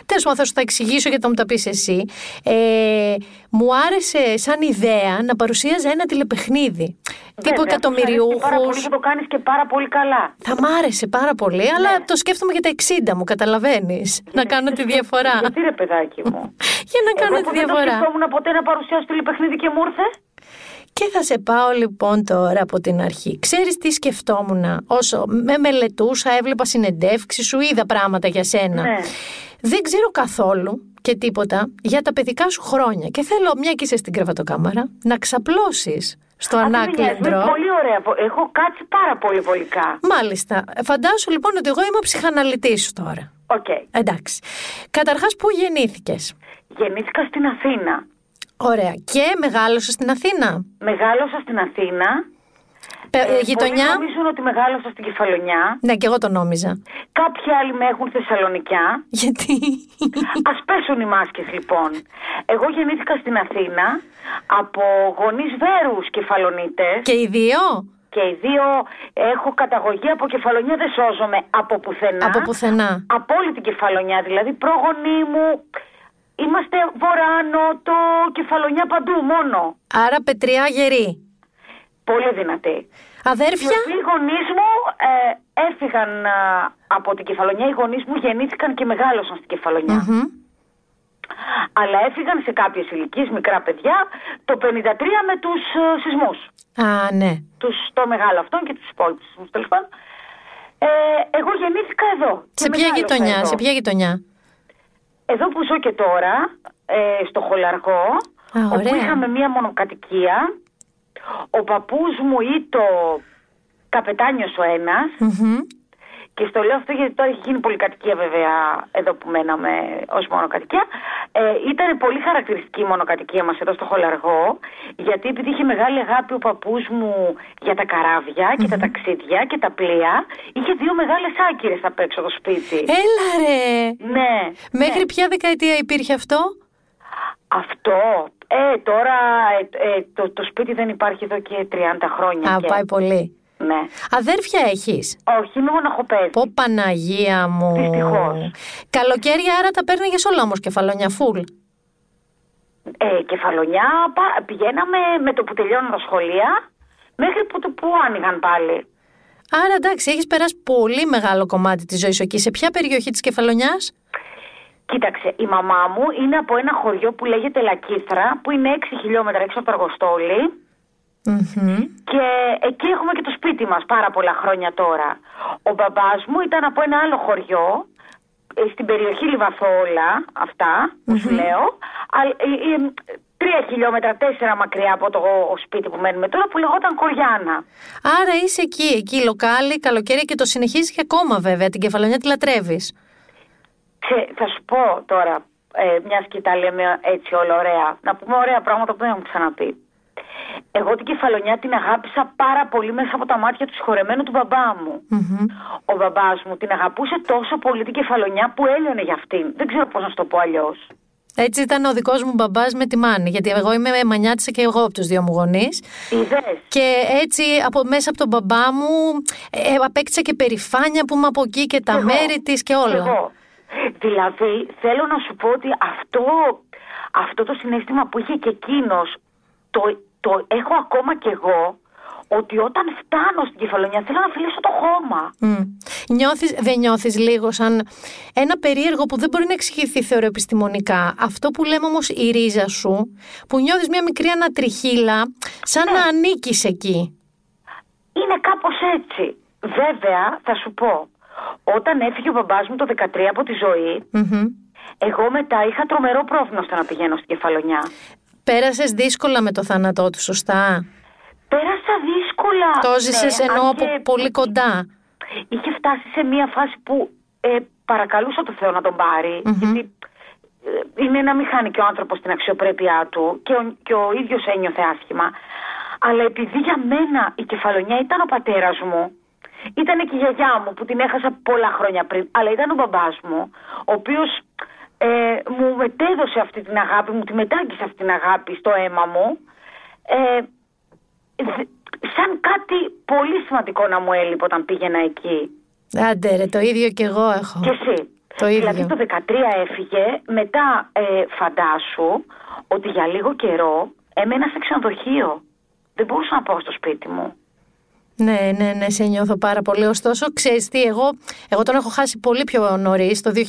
τέλος πάντων θα σου τα εξηγήσω γιατί θα μου τα πεις εσύ. Ε, μου άρεσε σαν ιδέα να παρουσίαζε ένα τηλεπαιχνίδι. Τύπου εκατομμυριούχους. Θα το κάνεις και πάρα πολύ καλά. Θα μ' άρεσε πάρα πολύ, αλλά ναι. το σκέφτομαι για τα 60 μου, καταλαβαίνεις. να κάνω τη διαφορά. Γιατί ρε παιδάκι μου; για να κάνω τη διαφορά. Δεν σκεφτόμουν ποτέ να παρουσιάσω τηλεπαιχνίδι και μου ήρθε. Και θα σε πάω λοιπόν τώρα από την αρχή. Ξέρεις τι σκεφτόμουν όσο με μελετούσα, έβλεπα συνεντεύξεις σου, είδα πράγματα για σένα. Ναι. Δεν ξέρω καθόλου και τίποτα για τα παιδικά σου χρόνια. Και θέλω, μια και είσαι στην κρεβατοκάμαρα, να ξαπλώσεις στο Α, δεν με νοιάζει, ανάκλιντρο. είναι Πολύ ωραία. Έχω κάτσει πάρα πολύ βολικά. Μάλιστα. Φαντάσου λοιπόν ότι εγώ είμαι ο ψυχαναλυτής σου τώρα. Οκ. Εντάξει. Καταρχάς, πού γεννήθηκες; Γεννήθηκα στην Αθήνα. Ωραία. Και μεγάλωσες στην Αθήνα; Μεγάλωσα στην Αθήνα. Πε- Ε, γειτονιά; Πολλοί νομίζουν ότι μεγάλωσα στην Κεφαλονιά. Ναι, και εγώ το νόμιζα. Κάποιοι άλλοι με έχουν Θεσσαλονικιά. Γιατί; Α πέσουν οι μάσκες λοιπόν. Εγώ γεννήθηκα στην Αθήνα από γονείς Βέρους κεφαλονίτες. και οι δύο; Και οι δύο έχω καταγωγή από κεφαλονιά, δεν σώζομαι από πουθενά. Από πουθενά. Από όλη την κεφαλονιά, δηλαδή πρόγονοί μου. Είμαστε βορρά-νότο, κεφαλονιά παντού μόνο. Άρα πετριά γερή. Πολύ δυνατή. Αδέρφια; Οι οποίοι γονείς μου ε, έφυγαν α, από την κεφαλονιά. Οι γονείς μου γεννήθηκαν και μεγάλωσαν στην κεφαλονιά. Μμμ. Αλλά έφυγαν σε κάποιες ηλικίες, μικρά παιδιά, το 53 με τους ε, σεισμούς. Α, ναι. Τους, το μεγάλο αυτόν και τους υπόλοιπους σεισμούς τέλος πάντων. Ε, εγώ γεννήθηκα εδώ. και Σε ποια μεγάλωσα γειτονιά, εδώ. σε ποια γειτονιά; Εδώ που ζω και τώρα, ε, στο Χολαργό, Α, όπου ωραία. είχαμε μία μονοκατοικία, ο παππούς μου ήτο καπετάνιος ο ένας, Μμμ. Και στο λέω αυτό γιατί τώρα έχει γίνει πολυκατοικία βέβαια εδώ που μέναμε ως μονοκατοικία. Ε, ήταν πολύ χαρακτηριστική η μονοκατοικία μας εδώ στο Χολαργό, γιατί επειδή είχε μεγάλη αγάπη ο παππούς μου για τα καράβια και τα ταξίδια και τα πλοία, είχε δύο μεγάλες άκυρες απ' έξω το σπίτι. Έλα ρε. Ναι. Μέχρι ποια δεκαετία υπήρχε αυτό; Αυτό, ε, τώρα ε, ε, το, το σπίτι δεν υπάρχει εδώ και 30 χρόνια. Α, και- πάει πολύ. Ναι. Αδέρφια έχεις; Όχι, είμαι μοναχοπέδι. Πω Παναγία μου. Δυστυχώς. Καλοκαίρια άρα τα παίρναγες όλα όμως κεφαλόνια φουλ. Ε, κεφαλονιά, πα- πηγαίναμε με το που τελειώνουν τα σχολεία μέχρι που, το, που άνοιγαν πάλι. Άρα εντάξει, έχεις περάσει πολύ μεγάλο κομμάτι της ζωής σου εκεί. Σε ποια περιοχή της κεφαλονιάς; Κοίταξε, η μαμά μου είναι από ένα χωριό που λέγεται Λακίθρα, που είναι 6 χιλιόμετρα έξω από το Αργοστόλι. Μμμ. Και εκεί έχουμε και το σπίτι μας πάρα πολλά χρόνια τώρα. Ο μπαμπάς μου ήταν από ένα άλλο χωριό, ε, στην περιοχή Λιβαθόλα, αυτά που σου λέω, αλλά, ε, ε, τρία χιλιόμετρα, τέσσερα μακριά από το σπίτι που μένουμε τώρα, που λεγόταν Κοριάνα. Άρα είσαι εκεί, εκεί λοκάλι, καλοκαίρια και το συνεχίζεις και ακόμα βέβαια. Την κεφαλονιά τη λατρεύεις. Ξε, θα σου πω τώρα, ε, μιας και τα λέμε έτσι όλα ωραία, να πούμε ωραία πράγματα που δεν έχουμε ξαναπεί. Εγώ την κεφαλονιά την αγάπησα πάρα πολύ μέσα από τα μάτια του συγχωρεμένου του μπαμπά μου. Μμμ. Ο μπαμπάς μου την αγαπούσε τόσο πολύ την κεφαλονιά που έλειωνε για αυτήν. Δεν ξέρω πώς να σου το πω αλλιώς. Έτσι ήταν ο δικός μου μπαμπάς με τη μάνη. Γιατί εγώ είμαι μανιάτισα και εγώ από τους δύο μου γονείς. Είδες. Και έτσι από, μέσα από τον μπαμπά μου ε, απέκτησα και περηφάνεια που είμαι από εκεί και τα Εγώ. μέρη της και όλα. Εγώ. Δηλαδή, θέλω να σου πω ότι αυτό, αυτό το συνέστημα που είχε και εκείνος, το, το έχω ακόμα κι εγώ, ότι όταν φτάνω στην κεφαλονιά θέλω να φιλήσω το χώμα. Μμ. Νιώθεις, δεν νιώθεις λίγο σαν ένα περίεργο που δεν μπορεί να εξηγηθεί θεωροεπιστημονικά. Αυτό που λέμε όμως η ρίζα σου, που νιώθεις μια μικρή ανατριχίλα, σαν Ναι. να ανήκεις εκεί. Είναι κάπως έτσι. Βέβαια, θα σου πω, όταν έφυγε ο μπαμπάς μου το 13 από τη ζωή, Μμμ. εγώ μετά είχα τρομερό πρόβλημα στο να πηγαίνω στην κεφαλονιά. Πέρασες δύσκολα με το θάνατό του, σωστά; Πέρασα δύσκολα. Το ζήσες ναι, εννοώ αν από και πολύ κοντά; Είχε φτάσει σε μια φάση που ε, παρακαλούσα το Θεό να τον πάρει. Γιατί ε, είναι να μην χάνει και ο άνθρωπος την αξιοπρέπειά του και ο, και ο ίδιος ένιωθε άσχημα. Αλλά επειδή για μένα η κεφαλονιά ήταν ο πατέρας μου, ήταν και η γιαγιά μου που την έχασα πολλά χρόνια πριν, αλλά ήταν ο μπαμπάς μου, ο οποίος ε, μου μετέδωσε αυτή την αγάπη, μου τη μετάγγισε αυτή την αγάπη στο αίμα μου. Ε, δε- σαν κάτι πολύ σημαντικό να μου έλειπε όταν πήγαινα εκεί. Άντε ρε, το ίδιο κι εγώ έχω. Και εσύ. Το ίδιο. Δηλαδή το 13 έφυγε, μετά ε, φαντάσου ότι για λίγο καιρό έμενα σε ξενοδοχείο. Δεν μπορούσα να πάω στο σπίτι μου. Ναι, ναι, ναι, σε νιώθω πάρα πολύ. Ωστόσο, ξέρεις τι, εγώ, εγώ τον έχω χάσει πολύ πιο νωρίς, το 2000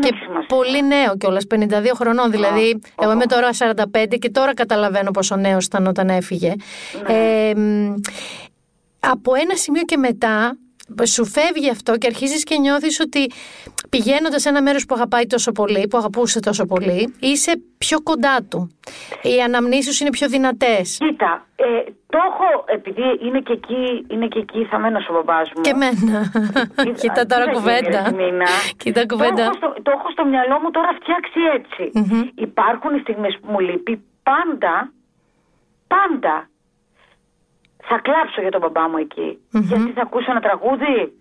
και πολύ νέο κιόλας, 52 χρονών. Δηλαδή, εγώ είμαι τώρα 45 και τώρα καταλαβαίνω πόσο νέος ήταν όταν έφυγε. Ναι. Ε, από ένα σημείο και μετά, σου φεύγει αυτό και αρχίζεις και νιώθεις ότι πηγαίνοντας σε ένα μέρος που αγαπάει τόσο πολύ, που αγαπούσε τόσο πολύ, είσαι πιο κοντά του. Οι αναμνήσεις σου είναι πιο δυνατές. Κοίτα, ε, το έχω, επειδή είναι και εκεί, είναι και εκεί θα μένω ο μπαμπάς μου. Και εμένα. Κοίτα τώρα τι θα κουβέντα. γίνει, Ερμήνα. Κοίτα Το κουβέντα. έχω, στο, το έχω στο μυαλό μου τώρα φτιάξει έτσι. Υπάρχουν οι στιγμές που μου λείπει πάντα, πάντα. Θα κλάψω για τον μπαμπά μου εκεί. Γιατί θα ακούσω ένα τραγούδι,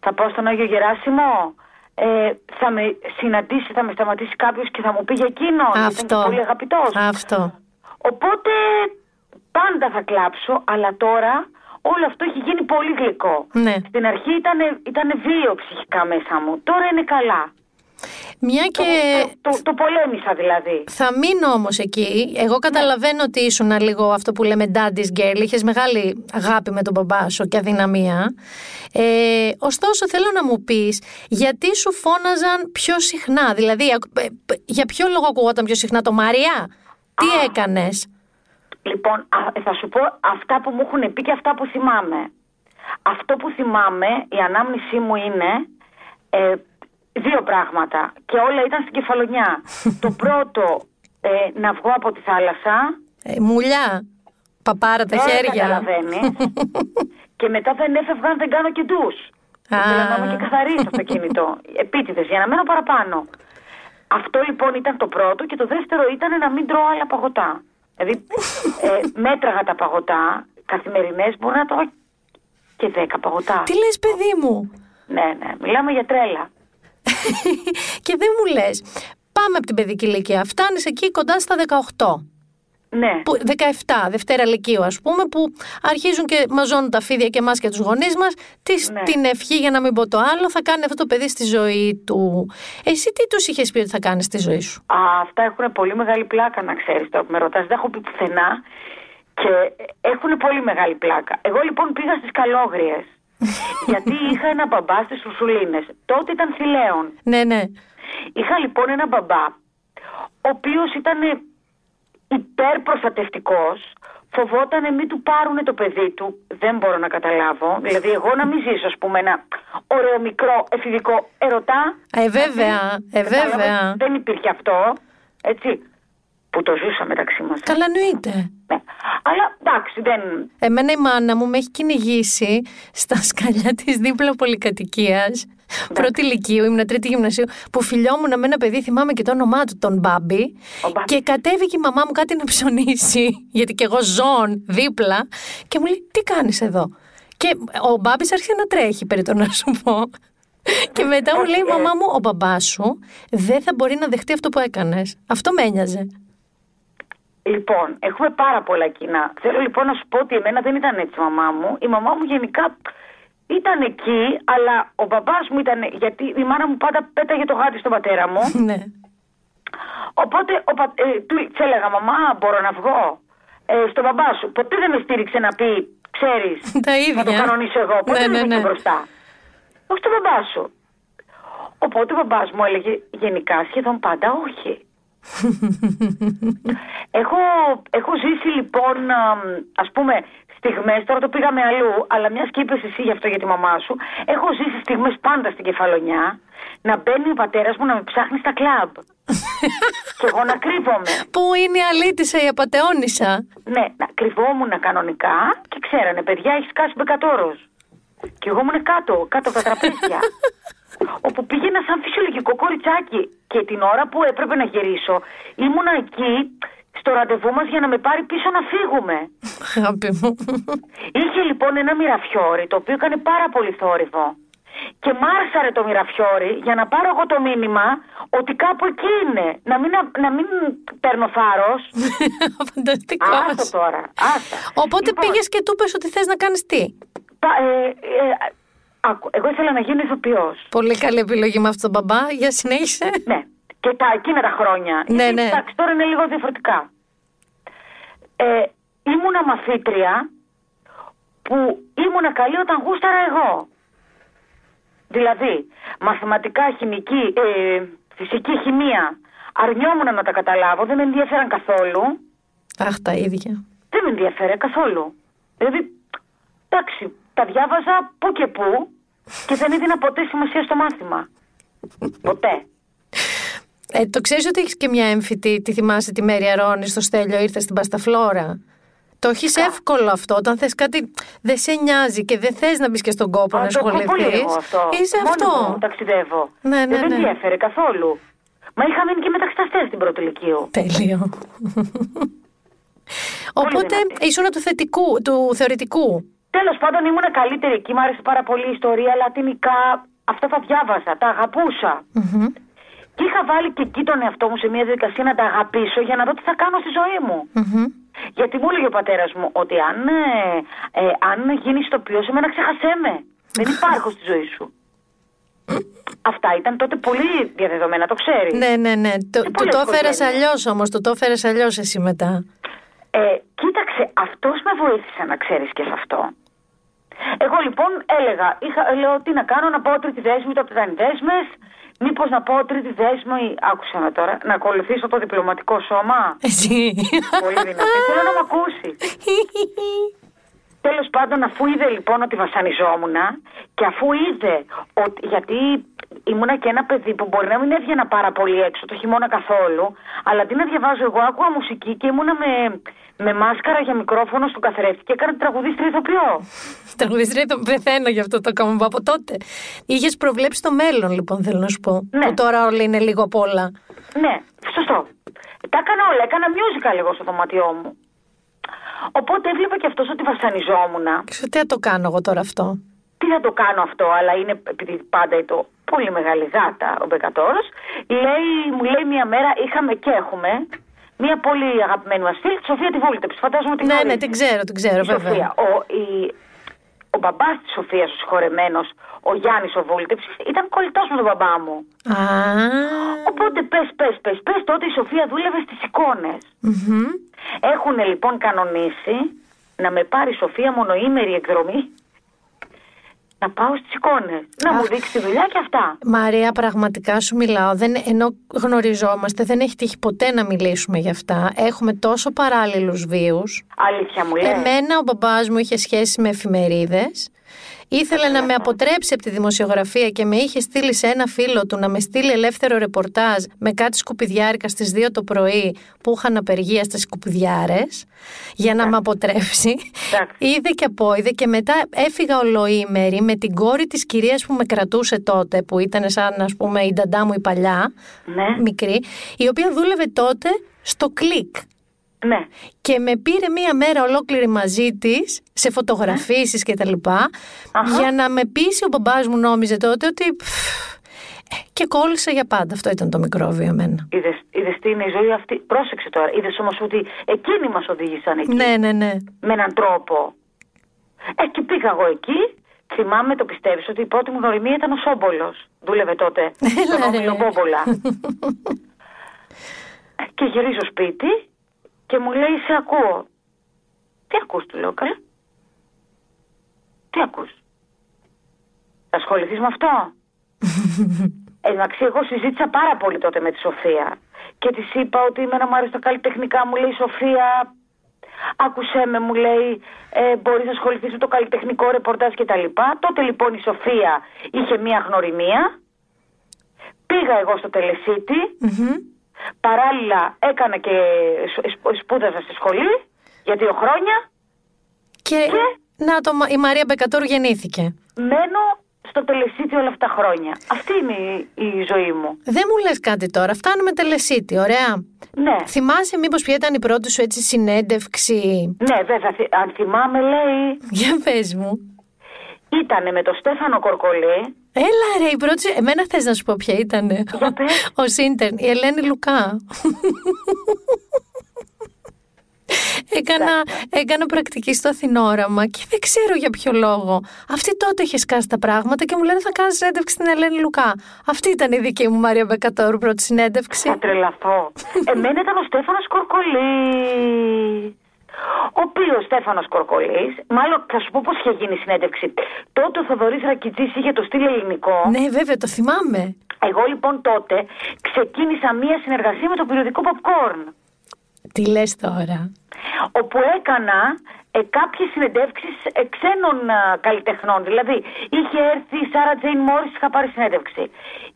θα πάω στον Άγιο Γεράσιμο, ε, θα με συναντήσει, θα με σταματήσει κάποιος και θα μου πει για εκείνον. γιατί Αυτό. Ήταν και πολύ αγαπητός. Αυτό. Οπότε πάντα θα κλάψω, αλλά τώρα όλο αυτό έχει γίνει πολύ γλυκό. Ναι. Στην αρχή ήταν, ήτανε βίαιο ψυχικά μέσα μου. Τώρα είναι καλά. Μια και. Το, το, το πολέμησα δηλαδή. Θα μείνω όμως εκεί. Εγώ καταλαβαίνω ότι ήσουν λίγο αυτό που λέμε daddy's girl. Είχες μεγάλη αγάπη με τον μπαμπά σου και αδυναμία. Ε, ωστόσο, θέλω να μου πεις γιατί σου φώναζαν πιο συχνά; Δηλαδή, ακ- ε, ε, για ποιο λόγο ακουγόταν πιο συχνά το Μαρία, τι έκανες; Λοιπόν, α, θα σου πω αυτά που μου έχουν πει και αυτά που θυμάμαι. Αυτό που θυμάμαι, η ανάμνησή μου είναι ε, δύο πράγματα και όλα ήταν στην κεφαλονιά. το πρώτο, ε, να βγω από τη θάλασσα. Ε, μουλιά, παπάρα τα δεν χέρια. καταλαβαίνεις. και μετά δεν έφευγα αν δεν κάνω και ντους. Α. Ήθελα να είμαι και καθαρή στο αυτοκίνητο. Επίτηδες, για να μένω παραπάνω. Αυτό λοιπόν ήταν το πρώτο και το δεύτερο ήταν να μην τρώω άλλα παγωτά. Δηλαδή ε, μέτραγα τα παγωτά καθημερινές, μπορώ να τρώω και δέκα παγωτά. Τι λες παιδί μου; Ναι, ναι, μιλάμε για τρέλα. Και δεν μου λες, πάμε από την παιδική ηλικία, φτάνεις εκεί κοντά στα 18. Ναι. Που, 17, Δευτέρα Λυκείου, ας πούμε, που αρχίζουν και μαζώνουν τα φίδια και εμάς και τους γονείς μας. Ναι. Την ευχή, για να μην πω το άλλο, θα κάνει αυτό το παιδί στη ζωή του. Εσύ τι τους είχες πει ότι θα κάνεις στη ζωή σου; Α, αυτά έχουν πολύ μεγάλη πλάκα, να ξέρεις τώρα που με ρωτάς. Δεν έχω πει πουθενά και έχουν πολύ μεγάλη πλάκα. Εγώ λοιπόν πήγα στις καλόγριες. γιατί είχα ένα μπαμπά στις Ουρσουλίνε. Τότε ήταν θηλαίων. Ναι, ναι. Είχα λοιπόν ένα μπαμπά, ο οποίος ήταν υπερπροστατευτικός, φοβόταν μην του πάρουν το παιδί του, δεν μπορώ να καταλάβω. Δηλαδή εγώ να μην ζήσω, ας πούμε, ένα ωραίο μικρό εφηβικό ερωτά. Ε, βέβαια, ε, Κατάλαβες, βέβαια. Δεν υπήρχε αυτό, έτσι, που το ζούσα μεταξύ μας. Καλά, εννοείται. Ναι. Αλλά εντάξει, δεν... Εμένα η μάνα μου με έχει κυνηγήσει στα σκαλιά της δίπλα πολυκατοικίας. Πρώτη ηλικίου, ήμουν τρίτη γυμνασίου, που φιλιόμουν με ένα παιδί, θυμάμαι και το όνομά του, τον Μπάμπη. Και κατέβηκε η μαμά μου κάτι να ψωνίσει, γιατί και εγώ ζών δίπλα, και μου λέει: Τι κάνεις εδώ; Και ο Μπάμπης άρχισε να τρέχει, περί το να σου πω. Και μετά μου λέει η μαμά μου: Ο μπαμπάς σου δεν θα μπορεί να δεχτεί αυτό που έκανες. Αυτό με ένοιαζε. Λοιπόν, έχουμε πάρα πολλά κοινά. Θέλω λοιπόν να σου πω ότι εμένα δεν ήταν έτσι η μαμά μου. Η μαμά μου γενικά ήταν εκεί, αλλά ο μπαμπάς μου ήταν. Γιατί η μάνα μου πάντα πέταγε το γάτι στον πατέρα μου. Ναι. Οπότε ο πα, ε, του της έλεγα, Μαμά, μπορώ να βγω. Ε, στον μπαμπά σου. Ποτέ δεν με στήριξε να πει, ξέρεις. Τα ίδια. Να το κανονίσω εγώ. Ποτέ Ναι, δεν ναι, ήρθε ναι. μπροστά. Όχι στον μπαμπά σου. Οπότε ο μπαμπάς μου έλεγε γενικά σχεδόν πάντα όχι. Έχω, έχω ζήσει λοιπόν, α, ας πούμε, στιγμές, τώρα το πήγαμε αλλού, αλλά μιας και είπες εσύ γι' αυτό για τη μαμά σου, έχω ζήσει στιγμές πάντα στην κεφαλονιά, να μπαίνει ο πατέρας μου να με ψάχνει στα κλαμπ. και εγώ να κρύβομαι. Πού είναι η αλήτησα, η απαταιώνησα. Ναι, να κρυβόμουν κανονικά και ξέρανε, παιδιά, έχεις σκάσει μπεκατόρος. Και εγώ ήμουν κάτω, κάτω από τα τραπέζια. όπου πήγαινα σαν φυσιολογικό κοριτσάκι. Και την ώρα που έπρεπε να γυρίσω, ήμουνα εκεί στο ραντεβού μας για να με πάρει πίσω να φύγουμε. Αγάπη μου. Είχε λοιπόν ένα μυραφιόρι το οποίο έκανε πάρα πολύ θόρυβο. Και μ' άρσαρε το μυραφιόρι για να πάρω εγώ το μήνυμα ότι κάπου εκεί είναι. Να μην, να μην παίρνω θάρρος. Φανταστικός. Άστο τώρα. Άστα. Οπότε Λοιπόν, πήγες και του είπες ότι θες να κάνεις τι; πα- ε, ε, άκου, εγώ ήθελα να γίνω ηθοποιός. Πολύ καλή επιλογή με αυτόν τον μπαμπά. Για συνέχισε. Ναι. Και τα εκείνα τα χρόνια. Ναι, Γιατί, ναι. Εντάξει, τώρα είναι λίγο διαφορετικά. Ε, ήμουνα μαθήτρια που ήμουν καλή όταν γούσταρα εγώ. Δηλαδή, μαθηματικά, χημική, ε, φυσική, χημεία, αρνιόμουν να τα καταλάβω, δεν με ενδιαφέραν καθόλου. Αχ, τα ίδια. Δεν με ενδιαφέρε καθόλου. Δηλαδή, εντάξει, τα διάβαζα που και που και δεν έδινα ποτέ σημασία στο μάθημα. Ποτέ. Ε, το ξέρεις ότι έχεις και μια έμφυτη, τη θυμάσαι τη Μέρη Αρώνη στο Στέλιο, ήρθες στην Πασταφλόρα; Το έχεις εύκολο αυτό. Όταν θες κάτι δεν σε νοιάζει και δεν θες να μπεις και στον κόπο Α, να το έχω πολύ ασχοληθείς. εγώ αυτό. Είσαι Μόνος αυτό. μου ταξιδεύω. Ναι, ναι, δεν με ναι. ενδιαφέρε καθόλου. Μα είχα μείνει και μεταξυταστέ στην πρώτη ηλικίου. Τέλειο. Οπότε ήσουν του θετικού, του θεωρητικού. Τέλος πάντων ήμουν καλύτερη εκεί. Μ' άρεσε πάρα πολύ η ιστορία, λατινικά. Αυτά τα διάβαζα, τα αγαπούσα. Και είχα βάλει και εκεί τον εαυτό μου σε μια διαδικασία να τα αγαπήσω για να δω τι θα κάνω στη ζωή μου. Γιατί μου έλεγε ο πατέρας μου ότι αν, ε, ε, αν γίνεις ηθοποιός, εμένα ξέχασέ με. Δεν υπάρχω στη ζωή σου. Αυτά ήταν τότε πολύ διαδεδομένα, το ξέρεις. Ναι, ναι, ναι. Το, του πολλές το έφερες οικογένειες. αλλιώς όμως. Του το έφερες αλλιώς εσύ μετά. Ε, κοίταξε, αυτός με βοήθησε να ξέρεις και σε αυτό. Εγώ λοιπόν έλεγα, είχα, λέω τι να κάνω, να πω τρίτη δέσμη, τότε ήταν οι δέσμες. Μήπως να πω τρίτη δέσμη, άκουσα με τώρα, να ακολουθήσω το διπλωματικό σώμα. Εσύ. Πολύ δυνατή. Θέλω να με ακούσει. Τέλος πάντων, αφού είδε λοιπόν ότι βασανιζόμουν και αφού είδε ότι. Γιατί ήμουνα και ένα παιδί που μπορεί να μην έβγαινα πάρα πολύ έξω το χειμώνα καθόλου, αλλά αντί να διαβάζω εγώ, άκουγα μουσική και ήμουνα με, με μάσκαρα για μικρόφωνο στον καθρέφτη και έκανα τραγουδίστρια ηθοποιό. Τραγουδιστρία το πεθαίνω γι' αυτό το κάνω από τότε. Είχες προβλέψει το μέλλον, λοιπόν, θέλω να σου πω. Ναι. Που τώρα όλα είναι λίγο απ' όλα. Ναι, σωστό. Τα έκανα όλα. Έκανα musical εγώ στο δωμάτιό μου. Οπότε έβλεπα και αυτός ότι βασανιζόμουν. Ξέρω τι θα το κάνω εγώ τώρα αυτό; Τι θα το κάνω αυτό, αλλά είναι επειδή πάντα το πολύ μεγάλη γάτα ο Μπεκατόρος. Λέει, μου λέει μία μέρα, είχαμε και έχουμε μία πολύ αγαπημένη μας φίλη, τη Σοφία τη Βούλτεψη. Φαντάζομαι ότι Ναι, ναι, την ξέρω, την ξέρω, η βέβαια. Σοφία. Ο, η, ο μπαμπάς της Σοφίας, ο συγχωρεμένος, ο Γιάννης ο Βούλτεψη, ήταν κολλητός με τον μπαμπά μου. Α, Οπότε πες, πες, πες, πες, τότε η Σοφία δούλευε στις εικόνες. μμμ. Έχουν λοιπόν κανονίσει να με πάρει η Σοφία μονοήμερη εκδρομή; Να πάω στις εικόνες. Να μου δείξει τη δουλειά και αυτά. Μαρία, πραγματικά σου μιλάω. Δεν, ενώ γνωριζόμαστε, δεν έχει τύχει ποτέ να μιλήσουμε γι' αυτά. Έχουμε τόσο παράλληλους βίους. Αλήθεια μου λέει. Εμένα ο μπαμπάς μου είχε σχέση με εφημερίδες. Ήθελε να με αποτρέψει από τη δημοσιογραφία και με είχε στείλει σε ένα φίλο του να με στείλει ελεύθερο ρεπορτάζ με κάτι σκουπιδιάρικα στις 2 το πρωί που είχαν απεργία στις σκουπιδιάρες για να με αποτρέψει. Είδε και απόειδε και μετά έφυγα ολοήμερη με την κόρη της κυρίας που με κρατούσε τότε που ήταν σαν ας πούμε η νταντά μου η παλιά, Ναι. μικρή, η οποία δούλευε τότε στο κλικ. Ναι. Και με πήρε μία μέρα ολόκληρη μαζί της σε φωτογραφίσεις και τα λοιπά για να με πείσει ο μπαμπάς μου νόμιζε τότε ότι πφ, ε, και κόλλησα για πάντα. Αυτό ήταν το μικρόβιο εμένα. Είδες τι είναι η ζωή αυτή; Πρόσεξε τώρα. Είδες όμως ότι εκείνοι μας οδήγησαν εκεί; Ναι, ναι, ναι. Με έναν τρόπο. Ε, και πήγα εγώ εκεί. Θυμάμαι, το πιστεύεις, ότι η πρώτη μου γνωριμία ήταν ο Σόμπολος. Δούλευε τότε. στον όμιλο Μπόμπολα. Ε, και γυρίζω σπίτι και μου λέει: Σε ακούω. Τι ακούς, του λέω, καλά. Τι ακούς. Θα ασχοληθείς με αυτό. Εντάξει, εγώ συζήτησα πάρα πολύ τότε με τη Σοφία. Και της είπα ότι εμένα μου αρέσει τα καλλιτεχνικά. Μου λέει η Σοφία, άκουσέ με, μου λέει, ε, μπορείς να ασχοληθείς με το καλλιτεχνικό ρεπορτάζ κτλ. Τότε λοιπόν η Σοφία είχε μία γνωριμία. Πήγα εγώ στο τελεσίτη. Παράλληλα έκανα και σ- σ- σπούδαζα στη σχολή για δύο χρόνια. Και, να το, η Μαρία Μπεκατόρου γεννήθηκε. Μένω στο τελεσίτη όλα αυτά τα χρόνια. Αυτή είναι η, η ζωή μου. Δεν μου λες κάτι τώρα. Φτάνουμε τελεσίτη, ωραία. Ναι. Θυμάσαι μήπως ποια ήταν η πρώτη σου έτσι συνέντευξη; Ναι, βέβαια, θυ- αν θυμάμαι, λέει. Για πες μου. Ήτανε με τον Στέφανο Κορκολή. Έλα ρε, η πρώτη. Εμένα θες να σου πω ποια ήταν. Ο Σίντερν, η Ελένη Λουκά. Έκανα, έκανα πρακτική στο Αθηνόραμα και δεν ξέρω για ποιο λόγο. Αυτή τότε είχε σκάσει τα πράγματα και μου λένε θα κάνεις συνέντευξη στην Ελένη Λουκά. Αυτή ήταν η δική μου Μαρία Μπεκατόρου πρώτη συνέντευξη. Θα τρελαθώ. Εμένα ήταν ο Στέφανος Κορκολή. Ο οποίο Στέφανος Κορκολής, μάλλον θα σου πω πώς είχε γίνει η συνέντευξη. Τότε ο Θοδωρής Ρακιτζή είχε το στυλ ελληνικό. Ναι, βέβαια, το θυμάμαι. Εγώ λοιπόν τότε ξεκίνησα μία συνεργασία με το περιοδικό Popcorn. Τι λες τώρα; Όπου έκανα ε, κάποιες συνεντεύξεις ε, ξένων ε, καλλιτεχνών. Δηλαδή, είχε έρθει η Σάρα Τζέιν Μόρις, είχα πάρει συνέντευξη.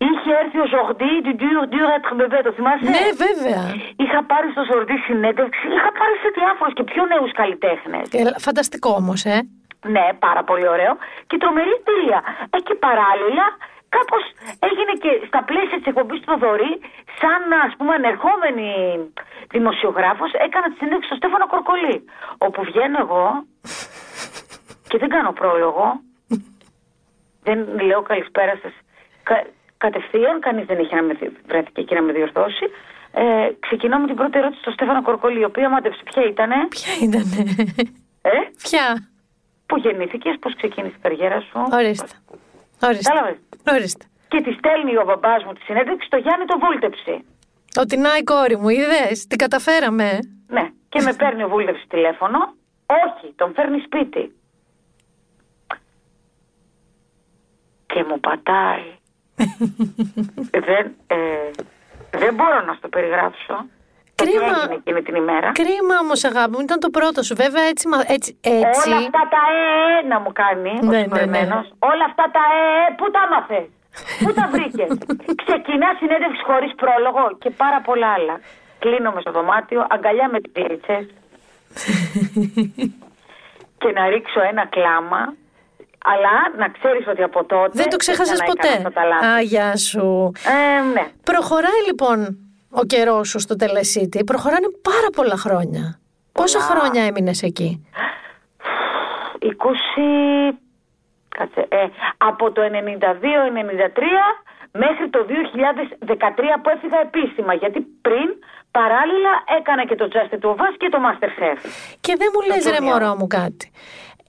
Είχε έρθει ο Ζορντί του Dur Dur Être Bébé, το θυμάσαι; Ναι, βέβαια. Είχα πάρει στο Ζορντί συνέντευξη, είχα πάρει σε διάφορους και πιο νέους καλλιτέχνες. Ε, φανταστικό όμως, ε. Ναι, πάρα πολύ ωραίο. Και τρομερή εμπειρία. Εκεί παράλληλα, κάπως έγινε και στα πλαίσια της εκπομπής του Θοδωρή, σαν ας πούμε ανερχόμενη δημοσιογράφος, έκανα τη συνέντευξη στο Στέφανο Κορκολί. Όπου βγαίνω εγώ και δεν κάνω πρόλογο. δεν λέω καλησπέρα σας. Κα, κατευθείαν, κανείς δεν είχε να με βρέθηκε εκεί να με διορθώσει. Ε, ξεκινώ με την πρώτη ερώτηση στο Στέφανο Κορκολί, η οποία μάντεψε ποια ήτανε; Ποια ήτανε; Ε; Ποια; Πού γεννήθηκες, πώς ξεκίνησε η καριέρα σου; Ορίστε. Ορίστε. Ορίστε. Και τη στέλνει ο μπαμπάς μου τη συνέντευξη στο Γιάννη το βούλτεψη. Ότι να η κόρη μου, είδες, την καταφέραμε. Ναι, και με παίρνει ο βούλτεψης τηλέφωνο. Όχι, τον φέρνει σπίτι. Και μου πατάει. δεν, ε, δεν μπορώ να στο περιγράψω. Κρίμα. έγινε εκείνη την ημέρα; Κρίμα όμως, αγάπη μου, ήταν το πρώτο σου. Βέβαια, έτσι. έτσι, έτσι... Όλα αυτά τα ε, να μου κάνει ναι, ο ναι, ναι. Όλα αυτά τα ε, πού τα μάθε. Πού τα βρήκε; Ξεκινά συνέντευξη χωρίς πρόλογο και πάρα πολλά άλλα. Κλείνω με στο δωμάτιο, αγκαλιά με τις κλίτσε. και να ρίξω ένα κλάμα. Αλλά να ξέρεις ότι από τότε. Δεν το ξέχασες ποτέ. Α, γεια σου. Ε, ναι. Προχωράει λοιπόν ο καιρός σου στο Τελεσίτη. Προχωράνε πάρα πολλά χρόνια. Πόσα χρόνια έμεινες εκεί, 20. Κάτσε, ε, από το 92-93 μέχρι το 2013 που έφυγα επίσημα. Γιατί πριν παράλληλα έκανα και το Just to Us και το Masterchef. Και δεν μου λες ρε μωρό μου κάτι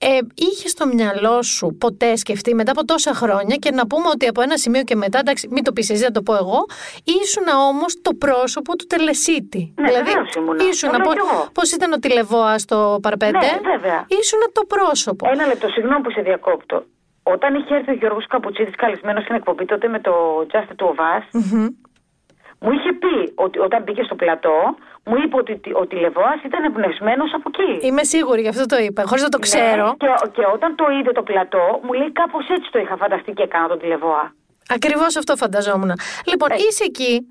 ε, είχε στο μυαλό σου ποτέ σκεφτεί μετά από τόσα χρόνια και να πούμε ότι από ένα σημείο και μετά, εντάξει, μην το πεις εσύ, να το πω εγώ, ήσουν όμως το πρόσωπο του Τελεσίτη. Ναι, δηλαδή, ήσουν πώς ήταν ο Τηλεβόα στο Παρπέντε. Ναι, βέβαια. Ήσουν το πρόσωπο. Ένα λεπτό, συγγνώμη που σε διακόπτω. Όταν είχε έρθει ο Γιώργος Καπουτσίδης καλεσμένος στην εκπομπή τότε με το Just to Us, μου είχε πει ότι όταν μπήκε στο πλατό, μου είπε ότι ο τηλεβόα ήταν εμπνευσμένος από εκεί. Είμαι σίγουρη, γι' αυτό το είπα, χωρίς να το ναι, ξέρω. και, και όταν το είδε το πλατό, μου λέει κάπως έτσι το είχα φανταστεί και έκανα τον τηλεβόα. Ακριβώς αυτό φανταζόμουν. Λοιπόν, ε. είσαι εκεί,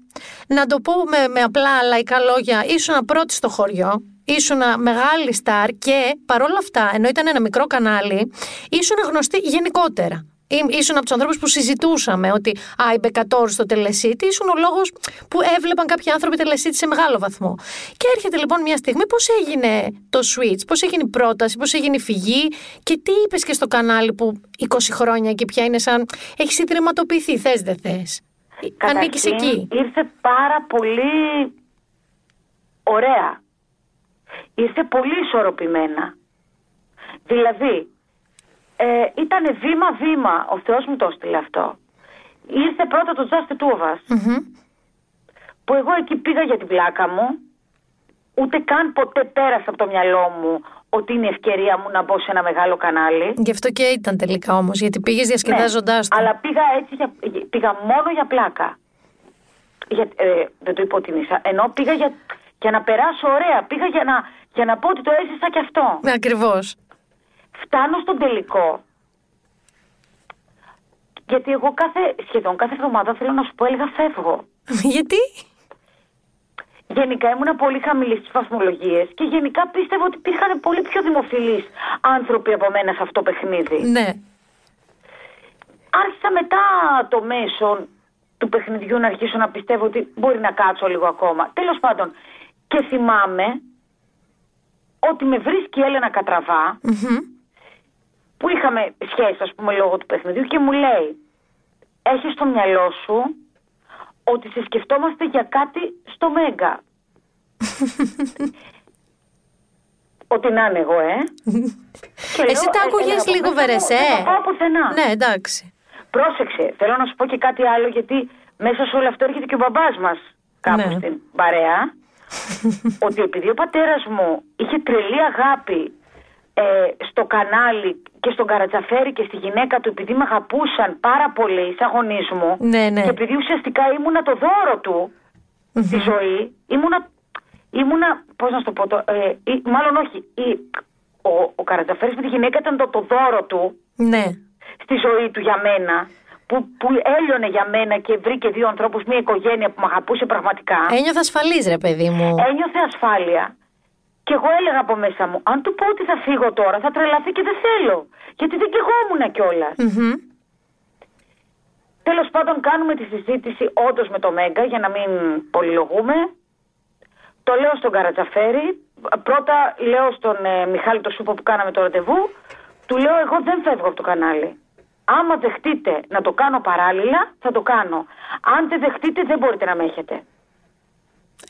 να το πω με, με απλά λαϊκά λόγια, ήσουν πρώτη στο χωριό, ήσουν μεγάλη στάρ και παρόλα αυτά, ενώ ήταν ένα μικρό κανάλι, ήσουν γνωστή γενικότερα ήσουν από τους ανθρώπους που συζητούσαμε ότι Α, η Μπεκατόρ στο τελεσίτη ήσουν ο λόγος που έβλεπαν κάποιοι άνθρωποι τελεσίτη σε μεγάλο βαθμό. Και έρχεται λοιπόν μια στιγμή πώς έγινε το switch, πώς έγινε η πρόταση, πώς έγινε η φυγή και τι είπες και στο κανάλι που 20 χρόνια εκεί πια είναι σαν. Έχεις συντριματοποιηθεί, θες δεν θες. Ανήκεις εκεί. Ήρθε πάρα πολύ ωραία. Ήρθε πολύ ισορροπημένα. Δηλαδή, ε, ήταν βήμα-βήμα. Ο Θεός μου το έστειλε αυτό. Ήρθε πρώτα το Just Two of Us, Που εγώ εκεί πήγα για την πλάκα μου. Ούτε καν ποτέ πέρασε από το μυαλό μου ότι είναι η ευκαιρία μου να μπω σε ένα μεγάλο κανάλι. Γι' αυτό και ήταν τελικά όμως, γιατί πήγες διασκεδάζοντάς ναι, Αλλά πήγα έτσι, για, πήγα μόνο για πλάκα. Για, ε, δεν το υποτιμήσα. Ενώ πήγα για, για να περάσω ωραία. Πήγα για να, για να πω ότι το έζησα κι αυτό. Ναι, Ακριβώς. Φτάνω στον τελικό. Γιατί εγώ κάθε, σχεδόν κάθε εβδομάδα θέλω να σου πω έλεγα φεύγω. Γιατί; Γενικά ήμουν πολύ χαμηλή στις βαθμολογίε και γενικά πίστευα ότι υπήρχαν πολύ πιο δημοφιλείς άνθρωποι από μένα σε αυτό το παιχνίδι. Ναι. Άρχισα μετά το μέσο του παιχνιδιού να αρχίσω να πιστεύω ότι μπορεί να κάτσω λίγο ακόμα. Τέλος πάντων, και θυμάμαι ότι με βρίσκει η Έλενα που είχαμε σχέση, ας πούμε, λόγω του παιχνιδιού και μου λέει έχεις στο μυαλό σου ότι σε σκεφτόμαστε για κάτι στο Μέγκα. Ότι να είναι εγώ, ε. Εσύ τα άκουγες λίγο βερεσέ. Δεν πάω πουθενά. Ναι, εντάξει. Πρόσεξε, θέλω να σου πω και κάτι άλλο γιατί μέσα σε όλο αυτό έρχεται και ο μπαμπάς μας κάπου ναι. στην παρέα ότι επειδή ο πατέρας μου είχε τρελή αγάπη ε, στο κανάλι και στον Καρατζαφέρη και στη γυναίκα του επειδή με αγαπούσαν πάρα πολύ σαν γονείς μου Ναι, ναι. και επειδή ουσιαστικά ήμουνα το δώρο του στη ζωή, ήμουνα, ήμουνα πώς να σου το πω, το, ε, ή- μάλλον όχι, ή, ο, ο Καρατζαφέρης με τη γυναίκα ήταν το, το δώρο του Ναι. στη ζωή του για μένα, που, που έλειωνε για μένα και βρήκε δύο ανθρώπους, μια οικογένεια που με αγαπούσε πραγματικά. Ένιωθα ασφαλής ρε παιδί μου. Ένιωθε ασφάλεια. Και εγώ έλεγα από μέσα μου, αν του πω ότι θα φύγω τώρα, θα τρελαθεί και δεν θέλω. Γιατί δεν καιγόμουν κιόλας. Μμμ. Τέλος πάντων, κάνουμε τη συζήτηση όντως με το Μέγκα για να μην πολυλογούμε. Το λέω στον Καρατζαφέρη. Πρώτα λέω στον ε, Μιχάλη το Σούπο που κάναμε το ραντεβού. Του λέω: Εγώ δεν φεύγω από το κανάλι. Άμα δεχτείτε να το κάνω παράλληλα, θα το κάνω. Αν δεν δεχτείτε, δεν μπορείτε να με έχετε.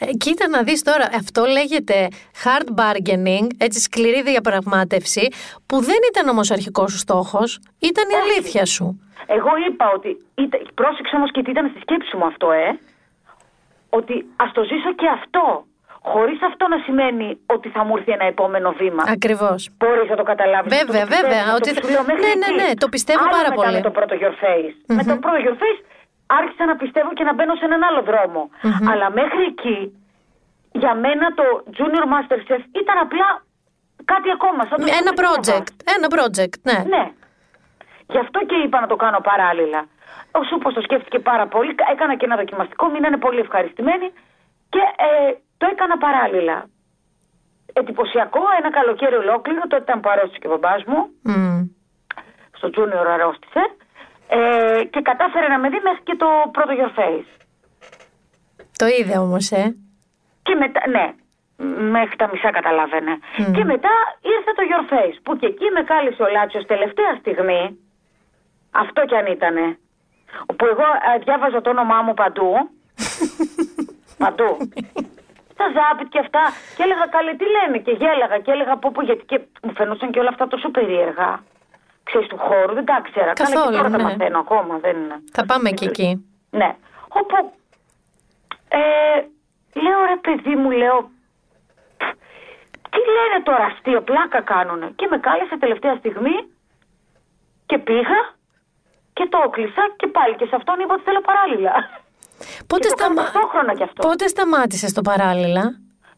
Ε, κοίτα να δεις τώρα, αυτό λέγεται hard bargaining, έτσι σκληρή διαπραγμάτευση, που δεν ήταν όμως αρχικός σου στόχος, ήταν η αλήθεια σου. Εγώ είπα ότι. Ήταν, πρόσεξε όμως και τι ήταν στη σκέψη μου αυτό, ε. Ότι ας το ζήσω και αυτό. Χωρίς αυτό να σημαίνει ότι θα μου έρθει ένα επόμενο βήμα. Ακριβώς. Μπορείς να το καταλάβεις. Βέβαια, βέβαια, ότι θα- ναι, ναι, ναι, το πιστεύω Άλλο πάρα μετά πολύ. Με το πρώτο Your Face. Με το πρώτο Your Face άρχισα να πιστεύω και να μπαίνω σε έναν άλλο δρόμο. Αλλά μέχρι εκεί, για μένα το Junior Master Chef ήταν απλά κάτι ακόμα. Σαν το Ένα Super Nova. project, ένα project, ναι. Ναι. Γι' αυτό και είπα να το κάνω παράλληλα. Ο Σούπος το σκέφτηκε πάρα πολύ. Έκανα και ένα δοκιμαστικό, μείνανε πολύ ευχαριστημένοι και ε, το έκανα παράλληλα. Εντυπωσιακό, ένα καλοκαίρι ολόκληρο, τότε ήταν που αρρώστησε και ο μπαμπάς μου, Μμ. στο Junior αρρώστησε, ε, και κατάφερε να με δει μέχρι και το πρώτο Your Face. Το είδε όμως, ε. Και μετά, ναι, μέχρι τα μισά καταλάβαινε. Και μετά ήρθε το Your Face, που και εκεί με κάλεσε ο Λάτσιος τελευταία στιγμή, αυτό κι αν ήτανε, που εγώ ε, διάβαζα το όνομά μου παντού, παντού, στα ζάπιτ και αυτά, και έλεγα καλέ τι λένε και γέλαγα και έλεγα πω πω γιατί και μου φαινούσαν και όλα αυτά τόσο περίεργα. Ξέρεις του χώρου, δεν τα ξέρα. Καλά Καθόλου, και τώρα τα ναι. μαθαίνω ακόμα, δεν είναι. Θα πάμε και εκεί. Ναι. Όπου ε, λέω ρε παιδί μου, λέω τι λένε τώρα αστείο, πλάκα κάνουνε. Και με κάλεσε τελευταία στιγμή και πήγα και το έκλεισα και πάλι και σε αυτόν είπα ότι θέλω παράλληλα. Πότε, και το κάνω σταμα... ταυτόχρονα κι αυτό. Πότε σταμάτησες το παράλληλα;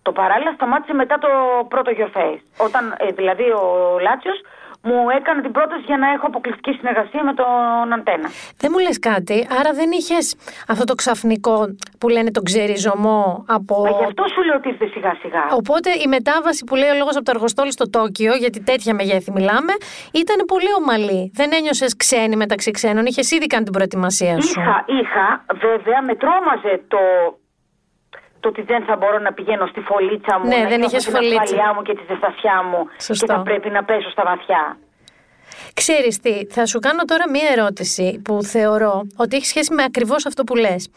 Το παράλληλα σταμάτησε μετά το πρώτο Your Face. Όταν ε, δηλαδή ο Λάτσιος μου έκανε την πρόταση για να έχω αποκλειστική συνεργασία με τον Αντένα. Δεν μου λες κάτι, άρα δεν είχες αυτό το ξαφνικό που λένε τον ξεριζωμό από... Μα γι' αυτό σου λέω ότι ήρθε σιγά σιγά. Οπότε η μετάβαση που λέει ο λόγος από το αργοστόλι στο Τόκιο, γιατί τέτοια μεγέθη μιλάμε, ήταν πολύ ομαλή. Δεν ένιωσες ξένη μεταξύ ξένων, είχες ήδη κάνει την προετοιμασία σου. Είχα, είχα, βέβαια με τρόμαζε το, το ότι δεν θα μπορώ να πηγαίνω στη φωλίτσα μου, Ναι, να δεν νιώθω είχες την φωλίτσα. ασφαλειά μου και τη ζεστασιά μου Σωστό. και θα πρέπει να πέσω στα βαθιά. Ξέρεις τι, θα σου κάνω τώρα μία ερώτηση που θεωρώ ότι έχει σχέση με ακριβώς αυτό που λες.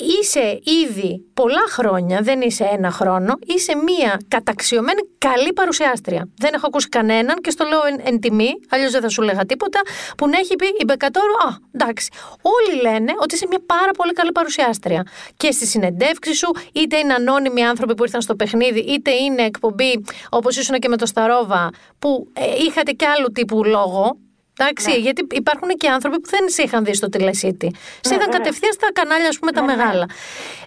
Είσαι ήδη πολλά χρόνια, δεν είσαι ένα χρόνο, είσαι μία καταξιωμένη καλή παρουσιάστρια. Δεν έχω ακούσει κανέναν και στο λέω εν, εν τιμή, αλλιώς δεν θα σου λέγα τίποτα, που να έχει πει η Μπεκατόρου, Α, εντάξει. Όλοι λένε ότι είσαι μια πάρα πολύ καλή παρουσιάστρια. Και στη συνεντεύξη σου, είτε είναι ανώνυμοι άνθρωποι που ήρθαν στο παιχνίδι, είτε είναι εκπομπή όπως ήσουν και με το Σταρόβα, που ε, είχατε και άλλου τύπου λόγο. Εντάξει, γιατί υπάρχουν και άνθρωποι που δεν σε είχαν δει στο τηλεσίτη. σε είδαν κατευθείαν στα κανάλια, ας πούμε, τα μεγάλα.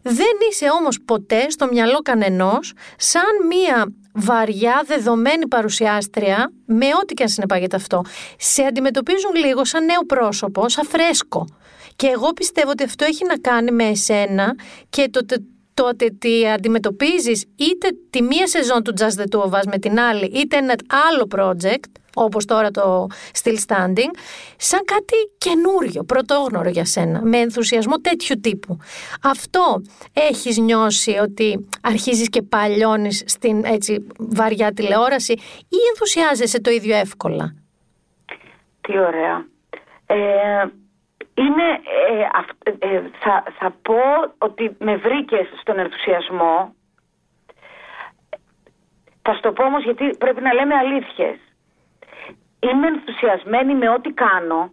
Δεν είσαι όμως ποτέ στο μυαλό κανενός σαν μία βαριά, δεδομένη παρουσιάστρια, με ό,τι και αν συνεπάγεται αυτό. Σε αντιμετωπίζουν λίγο σαν νέο πρόσωπο, σαν φρέσκο. Και εγώ πιστεύω ότι αυτό έχει να κάνει με εσένα και το, τε- το ότι αντιμετωπίζεις είτε τη μία σεζόν του Just the Two of Us με την άλλη, είτε ένα άλλο project, όπως τώρα το Still Standing, σαν κάτι καινούριο, πρωτόγνωρο για σένα, με ενθουσιασμό τέτοιου τύπου. Αυτό έχεις νιώσει ότι αρχίζεις και παλιώνεις στην έτσι βαριά τηλεόραση ή ενθουσιάζεσαι το ίδιο εύκολα; Τι ωραία. Ε, είναι, ε, αυ- ε, θα, θα πω ότι με βρήκες στον ενθουσιασμό. Θα σου το πω όμως γιατί πρέπει να λέμε αλήθειες. Είμαι ενθουσιασμένη με ό,τι κάνω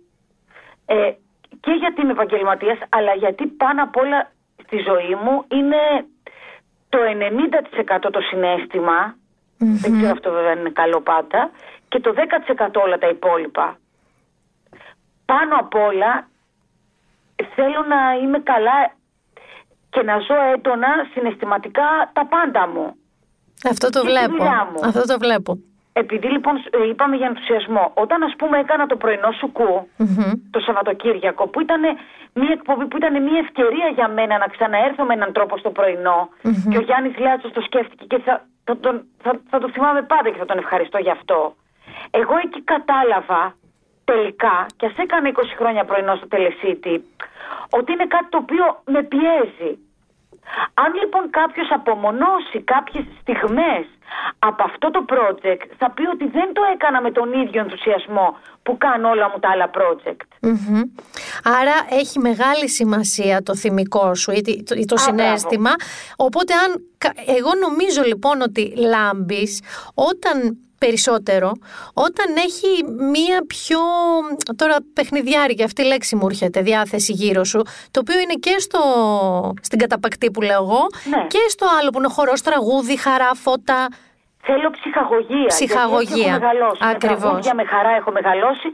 ε, και γιατί είμαι επαγγελματία, αλλά γιατί πάνω απ' όλα στη ζωή μου είναι το 90% το συνέστημα, δεν ξέρω αυτό βέβαια είναι καλό πάντα, και το 10% όλα τα υπόλοιπα. Πάνω απ' όλα θέλω να είμαι καλά και να ζω έντονα συναισθηματικά τα πάντα μου. Αυτό το βλέπω. Αυτό το βλέπω. Επειδή λοιπόν ε, είπαμε για ενθουσιασμό, όταν ας πούμε έκανα το πρωινό σου κου, το Σαββατοκύριακο, που ήταν μια εκπομπή που ήταν μια ευκαιρία για μένα να ξαναέρθω με έναν τρόπο στο πρωινο και ο Γιάννης Λιάτσος το σκέφτηκε και θα, θα, τον, θα, θα το θυμάμαι πάντα και θα τον ευχαριστώ γι' αυτό. Εγώ εκεί κατάλαβα τελικά, και ας έκανα 20 χρόνια πρωινό στο Τελεσίτη, ότι είναι κάτι το οποίο με πιέζει. Αν λοιπόν κάποιος απομονώσει κάποιες στιγμές από αυτό το project θα πει ότι δεν το έκανα με τον ίδιο ενθουσιασμό που κάνω όλα μου τα άλλα project. Άρα έχει μεγάλη σημασία το θυμικό σου ή το, το συνέστημα. Οπότε αν, εγώ νομίζω λοιπόν ότι λάμπεις όταν περισσότερο όταν έχει μία πιο τώρα παιχνιδιάρικη αυτή η λέξη μου έρχεται διάθεση γύρω σου το οποίο είναι και στο, στην καταπακτή που λέω εγώ Ναι. και στο άλλο που είναι χορός, τραγούδι, χαρά, φώτα Θέλω ψυχαγωγία. Ψυχαγωγία. Γιατί έτσι έχω μεγαλώσει. Ακριβώς. Με τραγούδια, με χαρά έχω μεγαλώσει.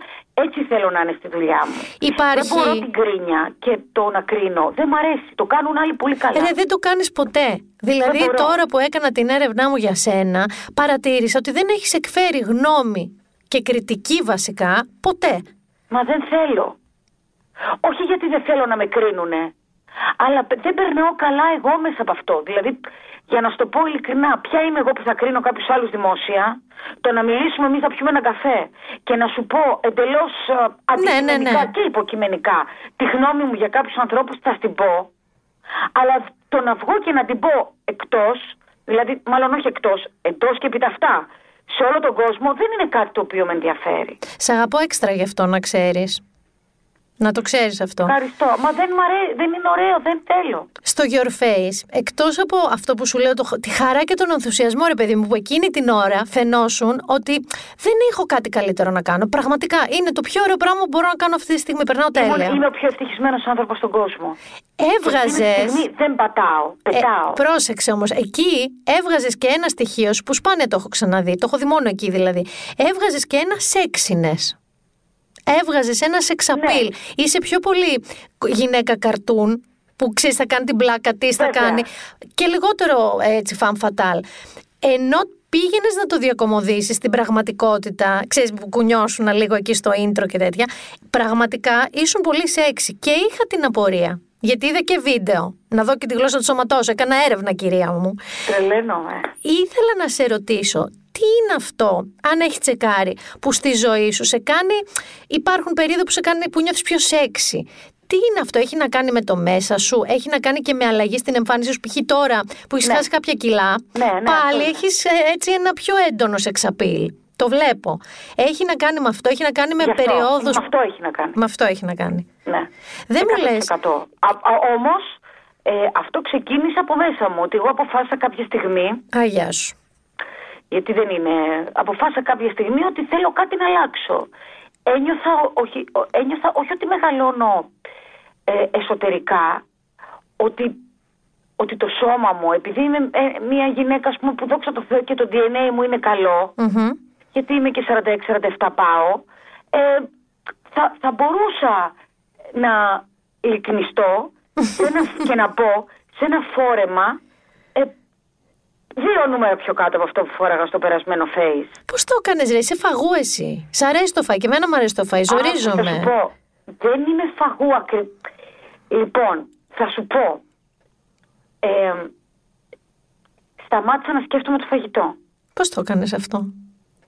Έτσι θέλω να είναι στη δουλειά μου. Υπάρχει- Δεν μπορώ την κρίνια και το να κρίνω. Δεν μ' αρέσει. Το κάνουν άλλοι πολύ καλά. Ρε, δεν το κάνεις ποτέ. Δηλαδή μπορώ. τώρα που έκανα την έρευνά μου για σένα, παρατήρησα ότι δεν έχεις εκφέρει γνώμη και κριτική βασικά ποτέ. Μα δεν θέλω. Όχι γιατί δεν θέλω να με κρίνουνε. Αλλά πε- δεν περνάω καλά εγώ μέσα από αυτό. Δηλαδή, για να σου το πω ειλικρινά, ποια είμαι εγώ που θα κρίνω κάποιους άλλους δημόσια, το να μιλήσουμε εμείς θα πιούμε ένα καφέ και να σου πω εντελώς αντικειμενικά ναι. και υποκειμενικά τη γνώμη μου για κάποιους ανθρώπους, θα στην πω. Αλλά το να βγω και να την πω εκτός, δηλαδή, μάλλον όχι εκτός, εντός και επί τα αυτά, σε όλο τον κόσμο, δεν είναι κάτι το οποίο με ενδιαφέρει. Σε αγαπώ έξτρα γι' αυτό να ξέρεις. Να το ξέρεις αυτό. Ευχαριστώ. Μα δεν, μ' αρέ... δεν είναι ωραίο, δεν θέλω. Στο Your Face, εκτός από αυτό που σου λέω, το, τη χαρά και τον ενθουσιασμό, ρε παιδί μου, που εκείνη την ώρα φαινόσουν ότι δεν έχω κάτι καλύτερο να κάνω. Πραγματικά είναι το πιο ωραίο πράγμα που μπορώ να κάνω αυτή τη στιγμή. Περνάω τέλεια. Είμαι, είμαι ο πιο ευτυχισμένος άνθρωπος στον κόσμο. Έβγαζε. Εκείνη τη στιγμή δεν πατάω, πετάω. Ε, πρόσεξε όμως, εκεί έβγαζες και ένα στοιχείο σου που σπάνια το έχω ξαναδεί, το έχω δει μόνο εκεί δηλαδή. Έβγαζες και ένα σεξινες. Έβγαζες ένα σεξαπίλ. Είσαι πιο πολύ γυναίκα καρτούν που ξέρεις, θα κάνει την πλάκα τη, θα Βέβαια. κάνει. και λιγότερο έτσι φαν φατάλ. Ενώ πήγαινες να το διακομωδήσεις στην πραγματικότητα, ξέρεις που κουνιώσουν λίγο εκεί στο intro και τέτοια, πραγματικά ήσουν πολύ σεξι. Και είχα την απορία. Γιατί είδα και βίντεο. Να δω και τη γλώσσα του σώματός. Έκανα έρευνα, κυρία μου. Τρελαίνομαι. Ήθελα να σε ρωτήσω, τι είναι αυτό, αν έχει τσεκάρει, που στη ζωή σου σε κάνει. Υπάρχουν περίοδοι που σε κάνει που νιώθεις πιο σεξι. Τι είναι αυτό, έχει να κάνει με το μέσα σου, έχει να κάνει και με αλλαγή στην εμφάνιση σου. Π.χ. τώρα που έχεις Ναι. χάσει κάποια κιλά, Ναι, ναι, πάλι αυτό είναι. έχει έτσι ένα πιο έντονο σεξαπίλ. Το βλέπω. Έχει να κάνει με αυτό, έχει να κάνει με Γι' αυτό, περιόδους. Με αυτό έχει να κάνει. Με αυτό έχει να κάνει. Ναι. Δεν μου λε. 100%. Όμως, ε, αυτό ξεκίνησε από μέσα μου. Ότι εγώ αποφάσισα κάποια στιγμή, Αγιά σου. Γιατί δεν είναι. Αποφάσισα κάποια στιγμή ότι θέλω κάτι να αλλάξω. Ένιωθα όχι, ο- ένιωθα, όχι ότι μεγαλώνω ε, εσωτερικά, ότι, ότι το σώμα μου, επειδή είμαι ε, μια γυναίκα ας πούμε, που δόξα τω Θεώ και το DNA μου είναι καλό, Μμμ. γιατί είμαι και 46-47 πάω, ε, θα, θα μπορούσα να λυκνιστώ σε ένα- και να πω σε ένα φόρεμα ε, δύο νούμερα πιο κάτω από αυτό που φόραγα στο περασμένο face. Πώς το έκανες, Ρε, είσαι φαγού εσύ. Σ' αρέσει το φαΐ και εμένα μου αρέσει το φαΐ. Α, Θα Ζορίζομαι. σου πω, δεν είναι φαγού ακρι... Λοιπόν, θα σου πω, ε, σταμάτησα να σκέφτομαι το φαγητό. Πώς το έκανες αυτό;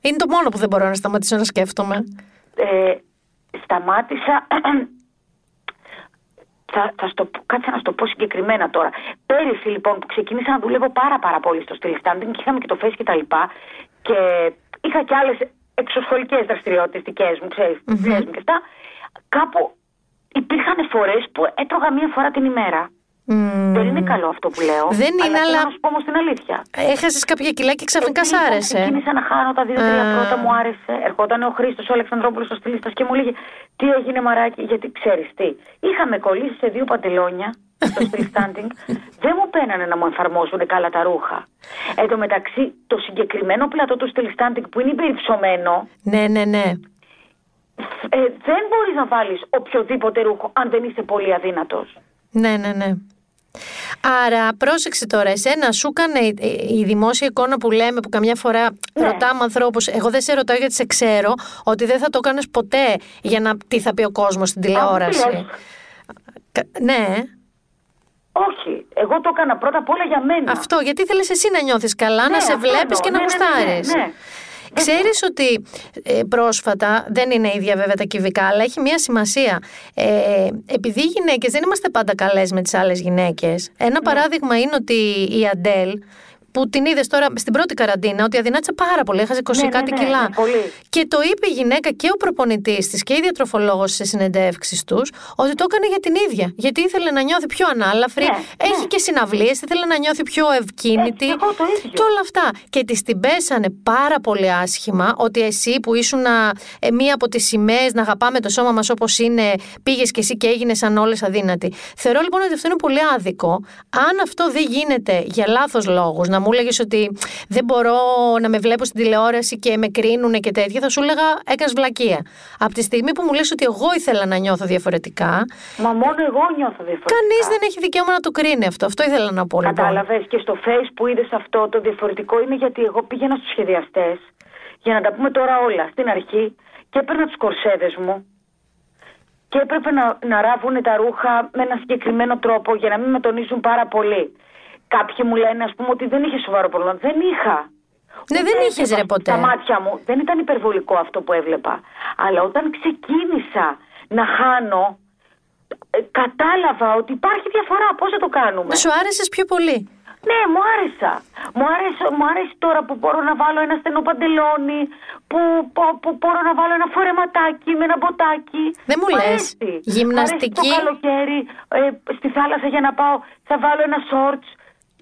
Είναι το μόνο που δεν μπορώ να σταματήσω να σκέφτομαι. ε, σταμάτησα. Θα, θα στο, πω- κάτσε να σου το πω συγκεκριμένα τώρα. Πέρυσι λοιπόν που ξεκίνησα να δουλεύω πάρα πάρα πολύ στο still standing και είχαμε και το face και τα λοιπά και είχα και άλλες εξωσχολικές δραστηριότητες δικές μου, ξέρεις, τις δουλειές μου και αυτά. Κάπου υπήρχαν φορές που έτρωγα μία φορά την ημέρα. Δεν είναι καλό αυτό που λέω. Δεν είναι, θέλω αλλά- να σου πω όμως την αλήθεια. Έχασες κάποια κιλά και ξαφνικά σ' Εκεί, λοιπόν, άρεσε. Ξεκίνησα να χάνω τα δύο-τρία Α. πρώτα, μου άρεσε. Ερχόταν ο Χρήστος ο Αλεξανδρόπουλος στο στυλίστα και μου λέγε Τι έγινε μαράκι, γιατί ξέρεις τι. Είχαμε κολλήσει σε δύο παντελόνια στο street standing. Δεν μου πένανε να μου εφαρμόσουν καλά τα ρούχα. Εν τω μεταξύ, το συγκεκριμένο πλατό του street standing που είναι υπερυψωμένο, Ναι, ναι, ναι. ε, δεν μπορείς να βάλεις οποιοδήποτε ρούχο αν δεν είσαι πολύ αδύνατος. Ναι, ναι, ναι. Άρα, πρόσεξε τώρα, εσένα σου έκανε η- η δημόσια εικόνα που λέμε, που καμιά φορά Ναι. ρωτάμε ανθρώπους. Εγώ δεν σε ρωτάω γιατί σε ξέρω, ότι δεν θα το έκανες ποτέ για να τι θα πει ο κόσμος στην τηλεόραση. λες. Κα- Ναι, Όχι, εγώ το έκανα πρώτα απ' όλα για μένα. αυτό. Γιατί θέλεις εσύ να νιώθεις καλά, να Ναι, σε αυτό βλέπεις εννοώ. και να Ναι, ναι, ναι, γουστάρεις. ναι, ναι. Ξέρεις ότι ε, πρόσφατα, δεν είναι ίδια βέβαια τα κυβικά, αλλά έχει μία σημασία. Ε, επειδή οι γυναίκες δεν είμαστε πάντα καλές με τις άλλες γυναίκες. Ναι. Ένα παράδειγμα είναι ότι η Αντέλ, που την είδες τώρα στην πρώτη καραντίνα, ότι αδυνάτησε πάρα πολύ, έχασε 20 Ναι, ναι, κάτι ναι, κιλά. ναι, πολύ. Και το είπε η γυναίκα και ο προπονητής της και η διατροφολόγο σε συνεντεύξεις τους, ότι το έκανε για την ίδια. Γιατί ήθελε να νιώθει πιο ανάλαφρη, Ναι, έχει και συναυλίες, ήθελε να νιώθει πιο ευκίνητη. Έτσι, εγώ το ίδιο. Και όλα αυτά. Και της την πέσανε πάρα πολύ άσχημα ότι εσύ που ήσουν ε, μία από τις σημαίες να αγαπάμε το σώμα μας όπως είναι, πήγες και εσύ και έγινες σαν όλες αδύνατη. Θεωρώ λοιπόν ότι αυτό είναι πολύ άδικο. Αν αυτό δεν γίνεται για λάθος λόγους, να μου έλεγε ότι δεν μπορώ να με βλέπω στην τηλεόραση και με κρίνουν και τέτοια, θα σου έλεγα έκανες βλακεία. Από τη στιγμή που μου λες ότι εγώ ήθελα να νιώθω διαφορετικά, Μα μόνο εγώ νιώθω διαφορετικά. κανείς δεν έχει δικαίωμα να το κρίνει αυτό. Αυτό ήθελα να πω λοιπόν. Κατάλαβες και στο face που είδες αυτό το διαφορετικό είναι γιατί εγώ πήγαινα στους σχεδιαστές για να τα πούμε τώρα όλα στην αρχή και έπαιρνα τους κορσέδες μου και έπρεπε να, να ράβουν τα ρούχα με ένα συγκεκριμένο τρόπο για να μην με τονίζουν πάρα πολύ. Κάποιοι μου λένε, ας πούμε, ότι δεν είχε σοβαρό πρόβλημα. Δεν είχα. Ναι, δεν Ούτε είχες, έβλεπα ρε, ποτέ. Στα μάτια μου δεν ήταν υπερβολικό αυτό που έβλεπα. Αλλά όταν ξεκίνησα να χάνω, ε, κατάλαβα ότι υπάρχει διαφορά. Πώς θα το κάνουμε; Σου άρεσες πιο πολύ. Ναι, μου άρεσα. Μου άρεσε, μου άρεσε τώρα που μπορώ να βάλω ένα στενό παντελόνι, που, που, που μπορώ να βάλω ένα φορεματάκι με ένα μποτάκι. Δεν μου λες. αρέσει. Γυμναστική. Μ' αρέσει το καλοκαίρι ε, στη θάλασσα για να πάω, θα βάλω ένα shorts.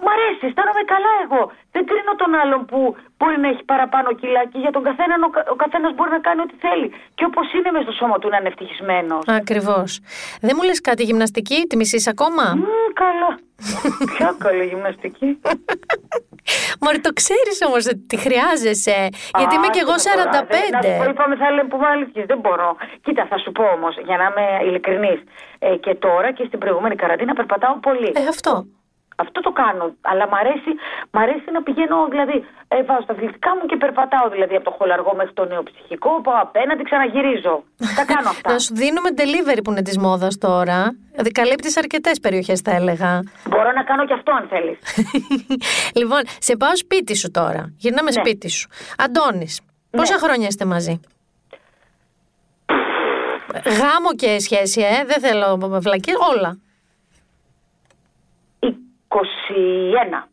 Μ' αρέσει, αισθάνομαι καλά εγώ. Δεν κρίνω τον άλλον που μπορεί να έχει παραπάνω κιλά και για τον καθένα ο, κα- ο καθένας μπορεί να κάνει ό,τι θέλει. Και όπως είναι μες στο σώμα του να είναι ευτυχισμένος. Ακριβώς. Δεν μου λες κάτι γυμναστική, τη μισής ακόμα; Μμμ, καλά. Ποια καλή γυμναστική. Μωρή, το ξέρεις όμως ότι τη χρειάζεσαι. Γιατί είμαι κι εγώ Άσε με τώρα. Δεν- Να σου πω, 45. είπαμε θα λέμε που αλήθειες, δεν μπορώ. Κοίτα, θα σου πω όμως, για να είμαι ειλικρινής. Ε, και τώρα και στην προηγούμενη καραντίνα περπατάω πολύ. Ε, αυτό. Αυτό το κάνω. Αλλά μ' αρέσει, μ' αρέσει να πηγαίνω, δηλαδή, ε, βάζω τα αθλητικά μου και περπατάω δηλαδή από το χολαργό μέχρι το νεοψυχικό, πάω απέναντι, ξαναγυρίζω. τα κάνω αυτά. Να σου δίνουμε delivery που είναι της μόδας τώρα. Δηλαδή, καλύπτεις αρκετές περιοχές, θα έλεγα. Μπορώ να κάνω και αυτό αν θέλεις. λοιπόν, σε πάω σπίτι σου τώρα. Γυρνάμε Ναι. σπίτι σου. Αντώνης, πόσα χρόνια είστε μαζί; Γάμο και σχέση, ε. Δεν θέλω βλακή, όλα. 21.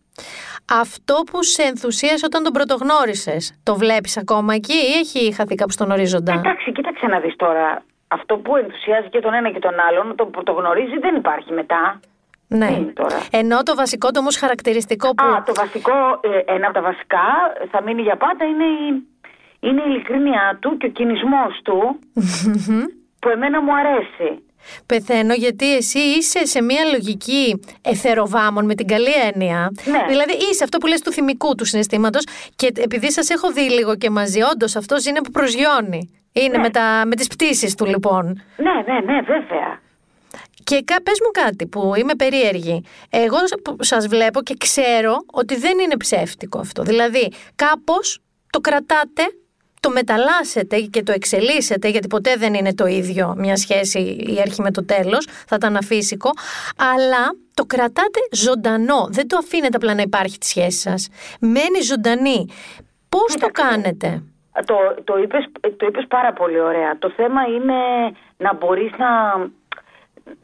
Αυτό που σε ενθουσίασε όταν τον πρωτογνώρισες, το βλέπεις ακόμα εκεί ή έχει χαθεί κάπου στον ορίζοντα; Εντάξει, κοίταξε να δεις τώρα. Αυτό που ενθουσιάζει και τον ένα και τον άλλον, τον πρωτογνωρίζει, δεν υπάρχει μετά. Ναι. Τι είναι τώρα; Ενώ το βασικό το όμως χαρακτηριστικό που. Α, το βασικό, ε, ένα από τα βασικά, θα μείνει για πάντα, είναι η, είναι η ειλικρίνειά του και ο κινησμός του, που εμένα μου αρέσει. Πεθαίνω γιατί εσύ είσαι σε μια λογική εθεροβάμων με την καλή έννοια. Ναι. Δηλαδή είσαι αυτό που λες του θυμικού του συναισθήματος και επειδή σας έχω δει λίγο και μαζί, όντως αυτός είναι που προσγειώνει. Είναι Ναι. με, τα, με τις πτήσεις του λοιπόν. Ναι, ναι, ναι, βέβαια. Και κα- πες μου κάτι που είμαι περίεργη. Εγώ σ- που σας βλέπω και ξέρω ότι δεν είναι ψεύτικο αυτό. Δηλαδή κάπως το κρατάτε, το μεταλλάσσετε και το εξελίσσετε γιατί ποτέ δεν είναι το ίδιο μια σχέση η αρχή με το τέλος, θα ήταν αφύσικο, αλλά το κρατάτε ζωντανό, δεν το αφήνετε απλά να υπάρχει τη σχέση σας. Μένει ζωντανή. Πώς το κάνετε; Το, το, είπες, το είπες πάρα πολύ ωραία. Το θέμα είναι να μπορείς να,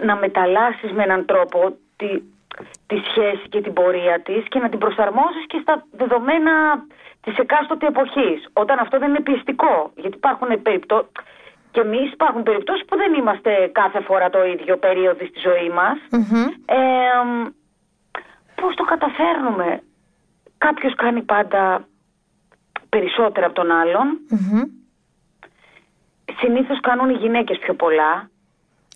να μεταλλάσσεις με έναν τρόπο τη, τη σχέση και την πορεία της και να την προσαρμόσεις και στα δεδομένα της εκάστοτε εποχής. Όταν αυτό δεν είναι πιεστικό. Γιατί υπάρχουν περιπτώσεις... Και εμείς υπάρχουν περιπτώσεις που δεν είμαστε κάθε φορά το ίδιο περίοδο στη ζωή μας. Ε, πώς το καταφέρνουμε; Κάποιος κάνει πάντα περισσότερα από τον άλλον. συνήθως κάνουν οι γυναίκες πιο πολλά.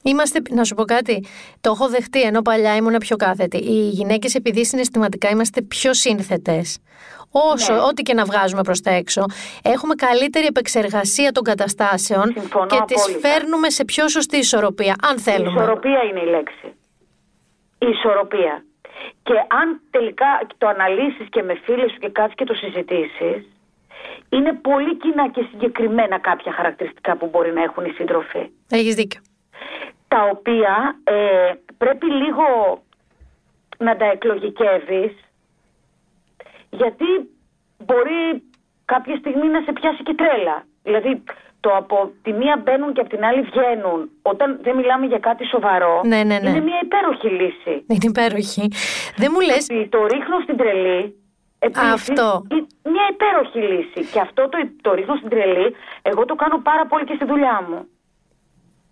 Είμαστε, να σου πω κάτι, το έχω δεχτεί ενώ παλιά ήμουν πιο κάθετη. Οι γυναίκες, επειδή συναισθηματικά είμαστε πιο σύνθετες, όσο, Ναι. ό,τι και να βγάζουμε προς τα έξω, έχουμε καλύτερη επεξεργασία των καταστάσεων Συμφωνώ και τις απόλυτα. φέρνουμε σε πιο σωστή ισορροπία, αν Η θέλουμε. ισορροπία είναι η λέξη. Η ισορροπία. Και αν τελικά το αναλύσεις και με φίλες σου και κάτσεις και το συζητήσεις, είναι πολύ κοινά και συγκεκριμένα κάποια χαρακτηριστικά που μπορεί να έχουν οι σύντροφοι. Έχεις δίκιο. Τα οποία ε, πρέπει λίγο να τα εκλογικεύεις, γιατί μπορεί κάποια στιγμή να σε πιάσει και τρέλα. Δηλαδή, το από τη μία μπαίνουν και από την άλλη βγαίνουν. Όταν δεν μιλάμε για κάτι σοβαρό, Ναι, ναι, ναι. είναι μια υπέροχη λύση. Είναι υπέροχη. Δεν μου λε. Ότι το ρίχνω στην τρελή. Επίσης, Αυτό. ε, Μια υπέροχη λύση. Και αυτό το, το ρίχνω στην τρελή, εγώ το κάνω πάρα πολύ και στη δουλειά μου.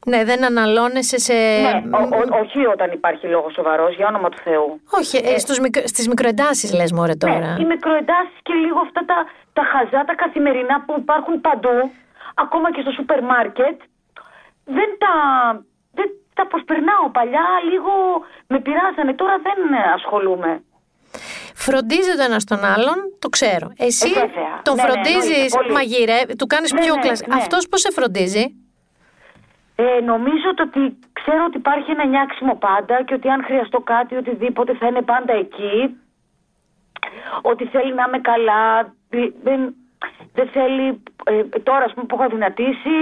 Ναι, δεν αναλώνεσαι σε. Ναι, ο- ο- όχι όταν υπάρχει λόγος σοβαρός, για όνομα του Θεού. Όχι, ε, στους μικρο... στις μικροεντάσεις λες, Μωρέ τώρα. Ναι, οι μικροεντάσεις και λίγο αυτά τα, τα χαζά, τα καθημερινά που υπάρχουν παντού, ακόμα και στο σούπερ μάρκετ, δεν τα, δεν τα προσπερνάω. Παλιά λίγο με πειράζανε, τώρα δεν ε, ασχολούμαι. Φροντίζει το ένας τον άλλον, το ξέρω. Εσύ Ε, βέβαια. τον Ναι, ναι, φροντίζεις, εννοείται, πολύ. μαγειρέ, του κάνεις Ναι, πιο ναι, κλασικό. ναι. Αυτός πώς σε φροντίζει; Ε, νομίζω το ότι ξέρω ότι υπάρχει ένα νιάξιμο πάντα και ότι αν χρειαστώ κάτι, οτιδήποτε θα είναι πάντα εκεί. Ότι θέλει να είμαι καλά. δι- Δεν, δεν θέλει. Ε, τώρα, ας πούμε, που έχω δυνατήσει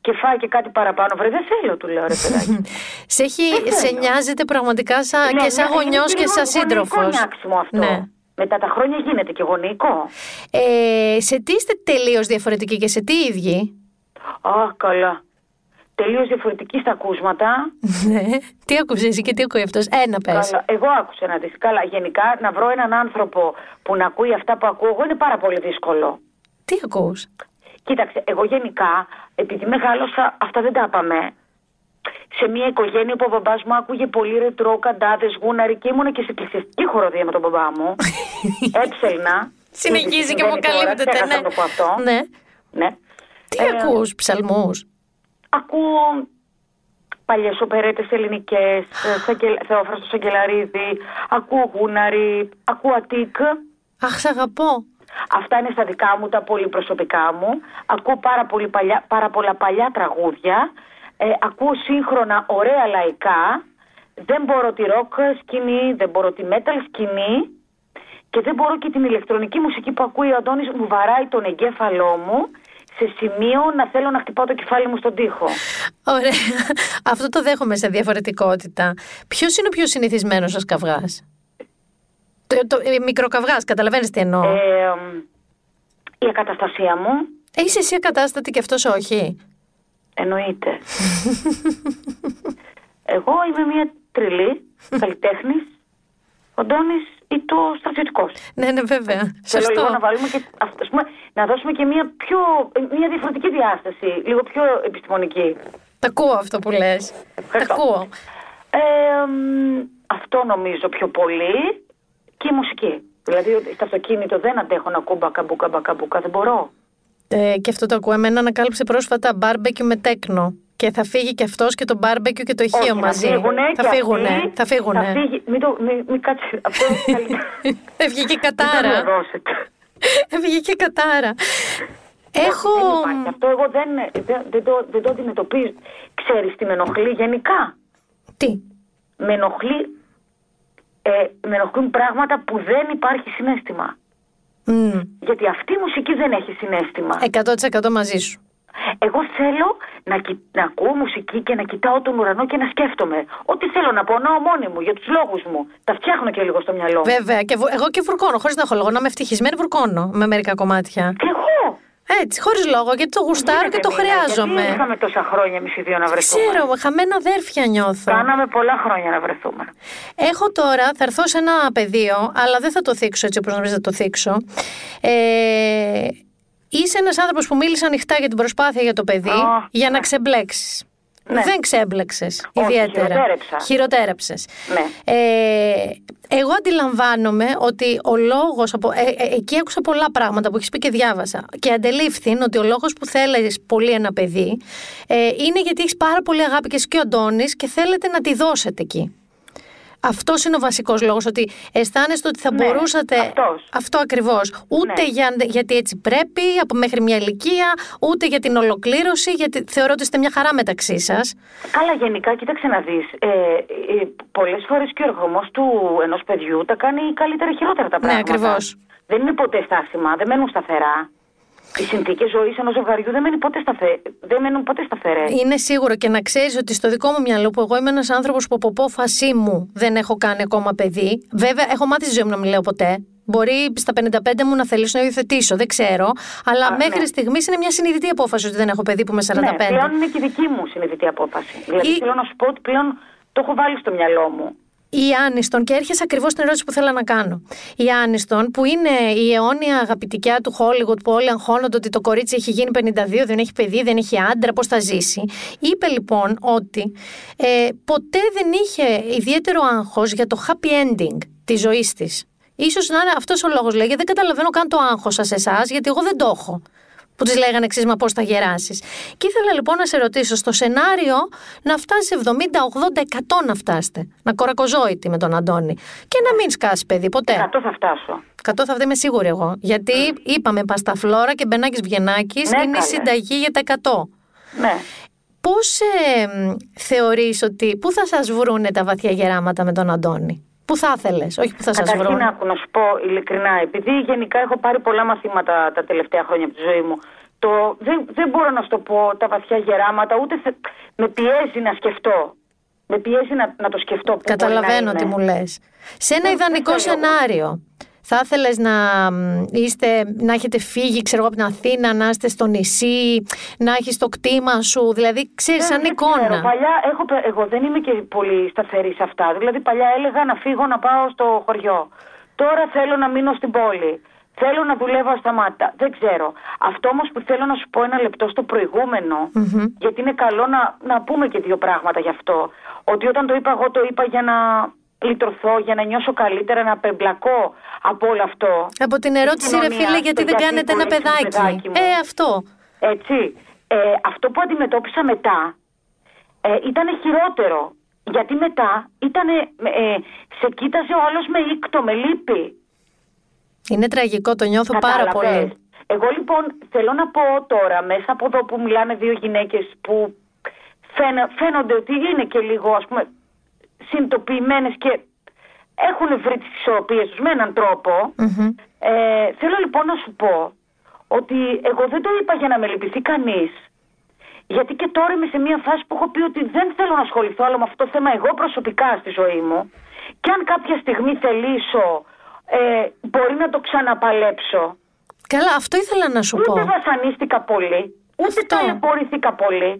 και φάει και κάτι παραπάνω. Βρε, δεν θέλω, του λέω ρε παιδάκι. Σε, έχει, σε νοιάζεται πραγματικά σαν, Ναι, και σαν ναι, γονιός είναι και σαν λίγο σύντροφος. γονεϊκό νιάξιμο αυτό. Ναι. Μετά τα χρόνια γίνεται και γονεϊκό. Ε, σε τι είστε τελείως διαφορετικοί και σε τι ίδιοι; Α, καλά. Τελείως διαφορετική στα ακούσματα. ναι. Τι ακούσε εσύ και τι ακούει αυτός; Ένα πες. Καλά. Εγώ άκουσα να δεις. Καλά, γενικά να βρω έναν άνθρωπο που να ακούει αυτά που ακούω εγώ είναι πάρα πολύ δύσκολο. Τι ακούς; Κοίταξε, εγώ γενικά, επειδή μεγάλωσα, αυτά δεν τα είπαμε. Σε μια οικογένεια που ο μπαμπάς μου άκουγε πολύ ρετρό, καντάδες, γούναρι και ήμουνα και σε εκκλησιαστική χοροδία με τον μπαμπά μου. Έψελνα. Συνεχίζει και Συμβαίνει τώρα, αποκαλύπτεται. ξέχασα Ναι. να το πω αυτό. ναι. Ναι. Τι Ε, ακούς, ψαλμούς; Ακούω παλιές οπερέτες ελληνικές, Σαγγελ- Θεόφραστο Σαγγελαρίδη, ακούω Γούναρη, ακούω Αττικ. Αχ, σ' αγαπώ. Αυτά είναι στα δικά μου, τα πολύ προσωπικά μου. Ακούω πάρα, πολύ παλιά, πάρα πολλά παλιά τραγούδια. Ε, ακούω σύγχρονα ωραία λαϊκά. Δεν μπορώ τη ροκ σκηνή, δεν μπορώ τη metal σκηνή. Και δεν μπορώ και την ηλεκτρονική μουσική που ακούει ο Αντώνης μου βαράει τον εγκέφαλό μου σε σημείο να θέλω να χτυπάω το κεφάλι μου στον τοίχο. Ωραία. Αυτό το δέχομαι σε διαφορετικότητα. Ποιος είναι ο πιο συνηθισμένος σα καυγάς, το, το, ε, Μικροκαυγάς, καταλαβαίνεις τι εννοώ; Ε, η ακαταστασία μου Ε, είσαι εσύ ακατάστατη και αυτός όχι; εννοείται. Εγώ είμαι μια τριλή καλλιτέχνης. Ο Αντώνης ή το στρατιωτικός. Ναι, ναι, βέβαια. Θέλω Σωστό. λίγο να βάλουμε και ας πούμε, να δώσουμε και μια πιο μια διαφορετική διάσταση, λίγο πιο επιστημονική. Τα ακούω αυτό που λες. Τα Ευχαριστώ. ακούω. Ε, μ, αυτό νομίζω πιο πολύ και η μουσική. Δηλαδή ότι στο αυτοκίνητο δεν αντέχω να ακούω μπακαμπούκα μπακαμπούκα, δεν μπορώ. Ε, και αυτό το ακούω. Εμένα ανακάλυψε πρόσφατα μπάρμπεκιου με τέκνο. Και θα φύγει και αυτός και το μπάρμπεκιου και το ηχείο Όχι, μαζί. Να φύγουνε θα και φύγουνε. αυτοί, θα φύγουνε. Θα φύγει, μην το, μην, μην κάτσε, αυτό καλύτερα. Δεν βγήκε Μην το κατάρα. διαδώσετε. Δεν βγήκε κατάρα. Έχω. Δεν υπάρχει. Αυτό εγώ δεν, δεν, δεν, το, δεν το αντιμετωπίζω. Ξέρεις τι με ενοχλεί γενικά; Τι; Με ενοχλεί, ε, με ενοχλούν πράγματα που δεν υπάρχει συνέστημα. Μμ, Γιατί αυτή η μουσική δεν έχει συνέστημα. 100% μαζί σου. Εγώ θέλω να, κοι- να ακούω μουσική και να κοιτάω τον ουρανό και να σκέφτομαι. Ό,τι θέλω να πονάω μόνη μου για τους λόγους μου. Τα φτιάχνω και λίγο στο μυαλό. μου. Βέβαια, και βου- εγώ και βουρκώνω, χωρίς να έχω λόγο. Να είμαι ευτυχισμένη, βουρκώνω με μερικά κομμάτια. Και εγώ. Έτσι, χωρίς λόγο, γιατί το γουστάρω και το Γίνεται, Μίνα, χρειάζομαι. Γιατί είχαμε τόσα χρόνια εμείς οι δύο να βρεθούμε; Ξέρω, χαμένα αδέρφια νιώθω. Κάναμε πολλά χρόνια να βρεθούμε. Έχω τώρα, θα έρθω σε ένα πεδίο, αλλά δεν θα το θίξω έτσι όπως νομίζετε θα το θίξω. Ε, είσαι ένας άνθρωπος που μίλησε ανοιχτά για την προσπάθεια για το παιδί, Α, για να ναι. ξεμπλέξεις. ναι. δεν ξέμπλεξε ιδιαίτερα. Χειροτέρεψα. Χειροτέρεψες. Ναι. Ε, εγώ αντιλαμβάνομαι ότι ο λόγος. Ε, ε, εκεί άκουσα πολλά πράγματα που έχεις πει και διάβασα. Και αντελήφθη ότι ο λόγος που θέλεις πολύ ένα παιδί ε, είναι γιατί έχεις πάρα πολύ αγάπη και εσύ και ο Αντώνης και θέλετε να τη δώσετε εκεί. Αυτός είναι ο βασικός λόγος, ότι αισθάνεστε ότι θα Ναι, μπορούσατε. αυτός. Αυτό ακριβώς. Ούτε Ναι. για, γιατί έτσι πρέπει, από μέχρι μια ηλικία, ούτε για την ολοκλήρωση, γιατί θεωρώ ότι είστε μια χαρά μεταξύ σας. Καλά, γενικά, κοίταξε να δεις. Ε, ε, Πολλές φορές και ο εργομός του ενός παιδιού τα κάνει καλύτερα ή χειρότερα τα Ναι, πράγματα. ακριβώς. Δεν είναι ποτέ στάσιμα, δεν μένουν σταθερά. Οι συνθήκες ζωής ενός ζευγαριού δεν, μένουν ποτέ σταθε... δεν μένουν ποτέ σταθερέ. Είναι σίγουρο και να ξέρεις ότι στο δικό μου μυαλό, που εγώ είμαι ένας άνθρωπος που από απόφασή μου δεν έχω κάνει ακόμα παιδί. Βέβαια, έχω μάθει στη ζωή μου να μην λέω ποτέ. Μπορεί στα 55 μου να θελήσω να υιοθετήσω, δεν ξέρω. Αλλά Α, μέχρι ναι. στιγμής είναι μια συνειδητή απόφαση ότι δεν έχω παιδί που είμαι 45. Ναι, πλέον είναι και η δική μου συνειδητή απόφαση. Δηλαδή, Ή- θέλω να σου πω ότι πλέον το έχω βάλει στο μυαλό μου. Η Άνιστον, και έρχεσαι ακριβώς στην ερώτηση που θέλω να κάνω. Η Άνιστον, που είναι η αιώνια αγαπητικιά του Hollywood, που όλοι αγχώνονται ότι το κορίτσι έχει γίνει 52, δεν έχει παιδί, δεν έχει άντρα, πώς θα ζήσει. Είπε λοιπόν ότι ε, ποτέ δεν είχε ιδιαίτερο άγχος για το happy ending της ζωής της. Ίσως να είναι αυτός ο λόγος, λέγεται. Δεν καταλαβαίνω καν το άγχος σας εσάς, γιατί εγώ δεν το έχω που της λέγανε εξή, μα πώς θα γεράσεις. Και ήθελα λοιπόν να σε ρωτήσω, στο σενάριο να φτάσει 70, 80, 100 να φτάσετε. Να κορακοζώητη με τον Αντώνη. Και να μην σκάσει παιδί ποτέ. 100 θα φτάσω. 100 θα φτάσει, είμαι σίγουρη εγώ. Γιατί είπαμε Πασταφλόρα και Μπενάκης Βιενάκη Ναι, είναι η καλέ. συνταγή για τα 100. Ναι. Πώς ε, μ, θεωρείς ότι. Πού θα σας βρούνε τα βαθιά γεράματα με τον Αντώνη, Πού θα ήθελε, όχι που θα σας Καταρχήν, βρουν. άκου να σου πω ειλικρινά, επειδή γενικά έχω πάρει πολλά μαθήματα τα τελευταία χρόνια από τη ζωή μου, το, δεν, δεν μπορώ να σου το πω τα βαθιά γεράματα, ούτε θε- με πιέζει να σκεφτώ. Με πιέζει να, να το σκεφτώ. Που Καταλαβαίνω μπορεί τι να μου είναι. λες. Σε ένα Δεν- ιδανικό δεν θέλω. σενάριο, θα ήθελες να, μ, είστε, να έχετε φύγει ξέρω, εγώ, από την Αθήνα, να είστε στο νησί, να έχεις το κτήμα σου, δηλαδή ξέρεις, σαν Δεν εικόνα. ξέρω. Παλιά έχω, πε- εγώ δεν είμαι και πολύ σταθερή σε αυτά. Δηλαδή, παλιά έλεγα να φύγω να πάω στο χωριό. Τώρα θέλω να μείνω στην πόλη. Θέλω να δουλεύω ασταμάτητα. Δεν ξέρω. Αυτό όμως που θέλω να σου πω ένα λεπτό στο προηγουμενο γιατί είναι καλό να, να πούμε και δύο πράγματα γι' αυτό. Ότι όταν το είπα, εγώ το είπα για να λυτρωθώ, για να νιώσω καλύτερα, να πεμπλακώ από όλο αυτό. Από την ερώτηση, ρε κοινωνία, φίλε, γιατί στο δεν κάνετε ένα μπορεί το παιδάκι. παιδάκι μου. Ε, αυτό. Έτσι. Ε, αυτό που αντιμετώπισα μετά ε, ήταν χειρότερο. Γιατί μετά ήταν, ε, σε κοίταζε ο άλλος με ήκτο, με λύπη. Είναι τραγικό, το νιώθω πάρα Κατάλαβες. πολύ. Εγώ λοιπόν θέλω να πω τώρα, μέσα από εδώ που μιλάνε δύο γυναίκες που φαίνα- φαίνονται ότι είναι και λίγο ας πούμε συνειδητοποιημένες και έχουν βρει τις ισορροπίες τους με έναν τρόπο. Μμμ. Ε, θέλω λοιπόν να σου πω ότι εγώ δεν το είπα για να με λυπηθεί κανείς. Γιατί και τώρα είμαι σε μια φάση που έχω πει ότι δεν θέλω να ασχοληθώ άλλο με αυτό το θέμα εγώ προσωπικά στη ζωή μου. Και αν κάποια στιγμή θελήσω, ε, μπορεί να το ξαναπαλέψω. Καλά, αυτό ήθελα να σου πω. Ούτε βασανίστηκα πολύ, ούτε Αυτό. ταλαιπωρηθήκα πολύ.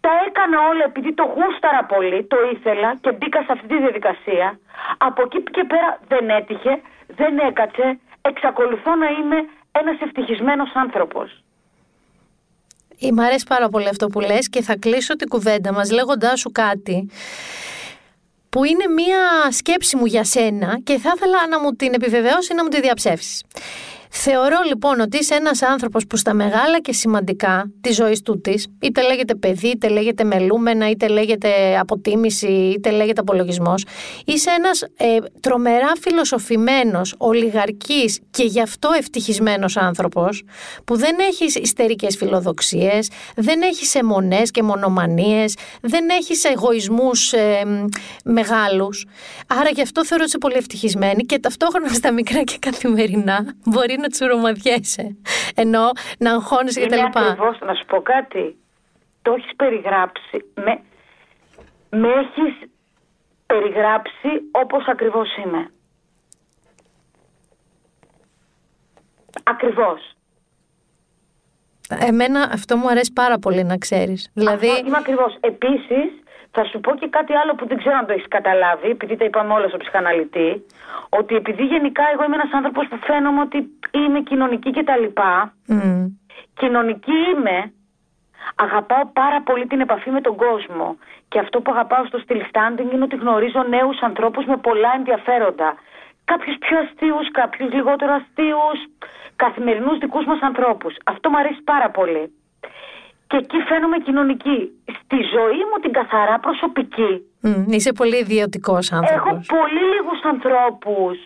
Τα έκανα όλα επειδή το γούσταρα πολύ, το ήθελα και μπήκα σε αυτή τη διαδικασία. Από εκεί και πέρα δεν έτυχε, δεν έκατσε. Εξακολουθώ να είμαι ένας ευτυχισμένος άνθρωπος. Ε, Μ' αρέσει πάρα πολύ αυτό που λες και θα κλείσω την κουβέντα μας λέγοντάς σου κάτι που είναι μία σκέψη μου για σένα και θα ήθελα να μου την επιβεβαιώσεις ή να μου τη διαψεύσεις. Θεωρώ λοιπόν ότι είσαι ένας άνθρωπος που στα μεγάλα και σημαντικά της ζωής του της, είτε λέγεται παιδί, είτε λέγεται μελούμενα, είτε λέγεται αποτίμηση, είτε λέγεται απολογισμός, είσαι ένας ε, τρομερά φιλοσοφημένος, ολιγαρκής και γι' αυτό ευτυχισμένος άνθρωπος, που δεν έχεις ιστερικές φιλοδοξίες, δεν έχεις αιμονές και μονομανίες, δεν έχεις εγωισμούς ε, μ, μεγάλους. Άρα γι' αυτό θεωρώ ότι είσαι πολύ ευτυχισμένη και ταυτόχρονα στα μικρά και καθημερινά μπορεί να τσουρωμαδιέσαι. Ενώ να αγχώνεσαι Είναι κτλ. ακριβώς, να σου πω κάτι. Το έχεις περιγράψει. Με, με έχεις περιγράψει όπως ακριβώς είμαι. Ακριβώς. Εμένα αυτό μου αρέσει πάρα πολύ να ξέρεις. Δηλαδή, Αυτό είμαι ακριβώς. Επίσης, θα σου πω και κάτι άλλο που δεν ξέρω αν το έχεις καταλάβει, επειδή τα είπαμε όλα στο ψυχαναλυτή, ότι επειδή γενικά εγώ είμαι ένας άνθρωπος που φαίνομαι ότι είμαι κοινωνική κτλ. μ, Κοινωνική είμαι, Αγαπάω πάρα πολύ την επαφή με τον κόσμο. Και αυτό που αγαπάω στο still standing είναι ότι γνωρίζω νέους ανθρώπους με πολλά ενδιαφέροντα. Κάποιους πιο αστείους, κάποιους λιγότερο αστείους, καθημερινούς δικούς μας ανθρώπους. Αυτό μου αρέσει πάρα πολύ. Και εκεί φαίνομαι κοινωνική. Στη ζωή μου την καθαρά προσωπική. Mm, είσαι πολύ ιδιωτικός άνθρωπος. Έχω πολύ λίγους ανθρώπους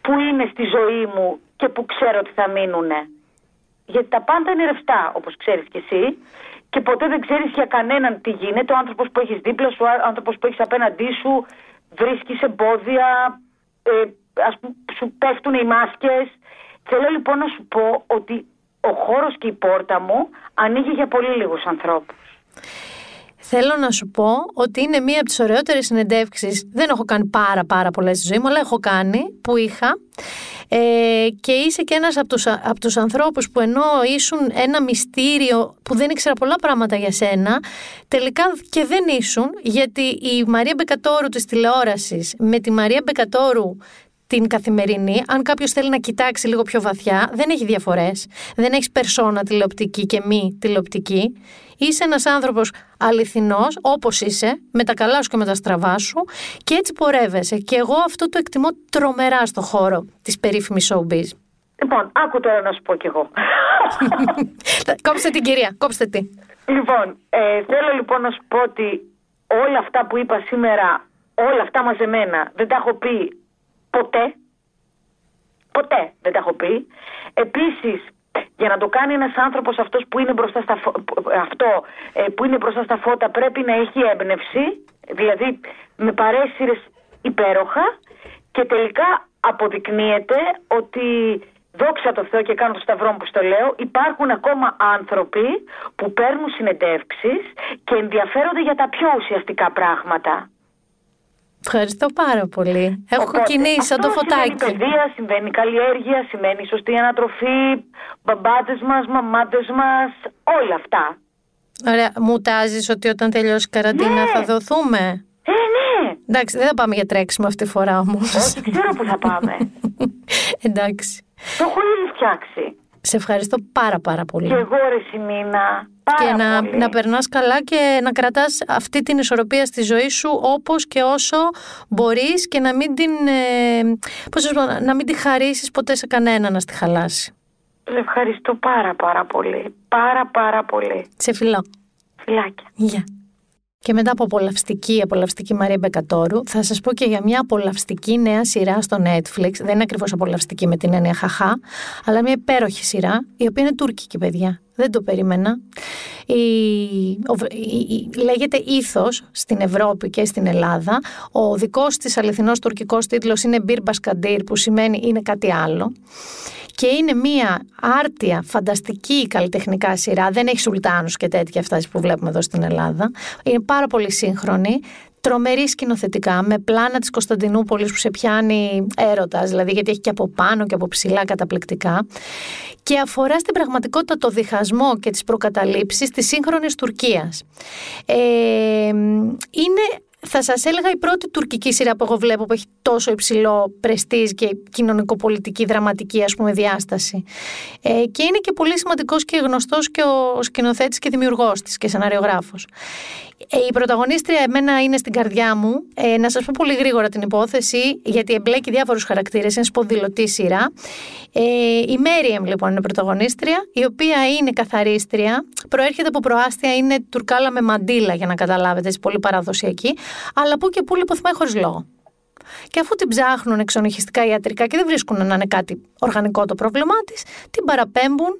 που είναι στη ζωή μου και που ξέρω ότι θα μείνουν. Γιατί τα πάντα είναι ρευστά, όπως ξέρεις κι εσύ. Και ποτέ δεν ξέρεις για κανέναν τι γίνεται. Ο άνθρωπος που έχεις δίπλα σου, ο άνθρωπος που έχεις απέναντί σου, βρίσκεις εμπόδια, ε, ας πούμε, σου πέφτουν οι μάσκες. Θέλω λοιπόν να σου πω ότι ο χώρος και η πόρτα μου ανοίγει για πολύ λίγους ανθρώπους. Θέλω να σου πω ότι είναι μία από τις ωραιότερες συνεντεύξεις, δεν έχω κάνει πάρα πάρα πολλές στη ζωή μου, αλλά έχω κάνει, που είχα. Ε, και είσαι και ένας από τους, από τους ανθρώπους που ενώ ήσουν ένα μυστήριο που δεν ήξερα πολλά πράγματα για σένα, τελικά και δεν ήσουν, γιατί η Μαρία Μπεκατόρου της τηλεόρασης με τη Μαρία Μπεκατόρου την καθημερινή, αν κάποιος θέλει να κοιτάξει λίγο πιο βαθιά, δεν έχει διαφορές. Δεν έχεις περσόνα τηλεοπτική και μη τηλεοπτική. Είσαι ένας άνθρωπος αληθινός, όπως είσαι, με τα καλά σου και με τα στραβά σου, και έτσι πορεύεσαι. Και εγώ αυτό το εκτιμώ τρομερά στο χώρο της περίφημης showbiz. Λοιπόν, άκου τώρα να σου πω κι εγώ. κόψτε την κυρία, κόψτε τι. Λοιπόν, ε, θέλω λοιπόν να σου πω ότι όλα αυτά που είπα σήμερα, όλα αυτά μαζεμένα, δεν τα έχω πει Ποτέ. Ποτέ δεν τα έχω πει. Επίσης, για να το κάνει ένας άνθρωπος αυτός που είναι μπροστά στα, αυτό, ε, που είναι μπροστά στα φώτα πρέπει να έχει έμπνευση, δηλαδή με παρέσυρες υπέροχα και τελικά αποδεικνύεται ότι δόξα τω Θεώ και κάνω το σταυρό μου που στο λέω, υπάρχουν ακόμα άνθρωποι που παίρνουν συνεντεύξεις και ενδιαφέρονται για τα πιο ουσιαστικά πράγματα. Ευχαριστώ πάρα πολύ. Έχω κοκκινήσει σαν το φωτάκι. Συμβαίνει παιδεία, συμβαίνει καλλιέργεια, σημαίνει σωστή ανατροφή, μπαμπάτες μας, μαμάτες μας, όλα αυτά. Ωραία. Μου τάζεις ότι όταν τελειώσει η καραντίνα ναι. θα δοθούμε; Ε, ναι. Εντάξει, δεν θα πάμε για τρέξιμο αυτή τη φορά όμως. Όχι, ξέρω που θα πάμε. Εντάξει. Το έχω ήδη φτιάξει. Σε ευχαριστώ πάρα πάρα πολύ. Και εγώ ρε Σιμίνα. Πάρα και να, πολύ. να περνάς καλά και να κρατάς αυτή την ισορροπία στη ζωή σου όπως και όσο μπορείς και να μην την, ε, πώς σας πω, να μην τη χαρίσεις ποτέ σε κανένα να στη χαλάσει. Σε ευχαριστώ πάρα πάρα πολύ. Πάρα πάρα πολύ. Σε φιλώ. Φιλάκια. Γεια. Και μετά από απολαυστική, απολαυστική Μαρία Μπεκατόρου, θα σας πω και για μια απολαυστική νέα σειρά στο Netflix. Δεν είναι ακριβώς απολαυστική με την έννοια χαχά, αλλά μια υπέροχη σειρά, η οποία είναι τουρκική, παιδιά. Δεν το περίμενα. Η, η, λέγεται Ήθος στην Ευρώπη και στην Ελλάδα. Ο δικός της αληθινός τουρκικός τίτλος είναι Μπίρ Μπασκαντήρ, που σημαίνει είναι κάτι άλλο και είναι μια άρτια, φανταστική καλλιτεχνικά σειρά. Δεν έχει σουλτάνους και τέτοια αυτά που βλέπουμε εδώ στην Ελλάδα. Είναι πάρα πολύ σύγχρονη, τρομερή σκηνοθετικά, με πλάνα της Κωνσταντινούπολης που σε πιάνει έρωτας, δηλαδή γιατί έχει και από πάνω και από ψηλά καταπληκτικά και αφορά στην πραγματικότητα το διχασμό και τις προκαταλήψεις της σύγχρονης Τουρκίας. Ε, είναι θα σας έλεγα η πρώτη τουρκική σειρά που εγώ βλέπω που έχει τόσο υψηλό πρεστίζ και κοινωνικοπολιτική δραματική ας πούμε διάσταση. Ε, και είναι και πολύ σημαντικός και γνωστός και ο σκηνοθέτης και δημιουργός της και σεναριογράφος. Ε, η πρωταγωνίστρια εμένα είναι στην καρδιά μου. Ε, να σας πω πολύ γρήγορα την υπόθεση, γιατί εμπλέκει διάφορους χαρακτήρες, είναι σπονδυλωτή σειρά. Ε, η Μέριεμ λοιπόν είναι πρωταγωνίστρια, η οποία είναι καθαρίστρια, προέρχεται από προάστια, είναι τουρκάλα με μαντίλα για να καταλάβετε, έτσι, πολύ παραδοσιακή, αλλά που και που λιποθυμάει χωρίς λόγο. Και αφού την ψάχνουν εξονυχιστικά ιατρικά και δεν βρίσκουν να είναι κάτι οργανικό το πρόβλημά της, την παραπέμπουν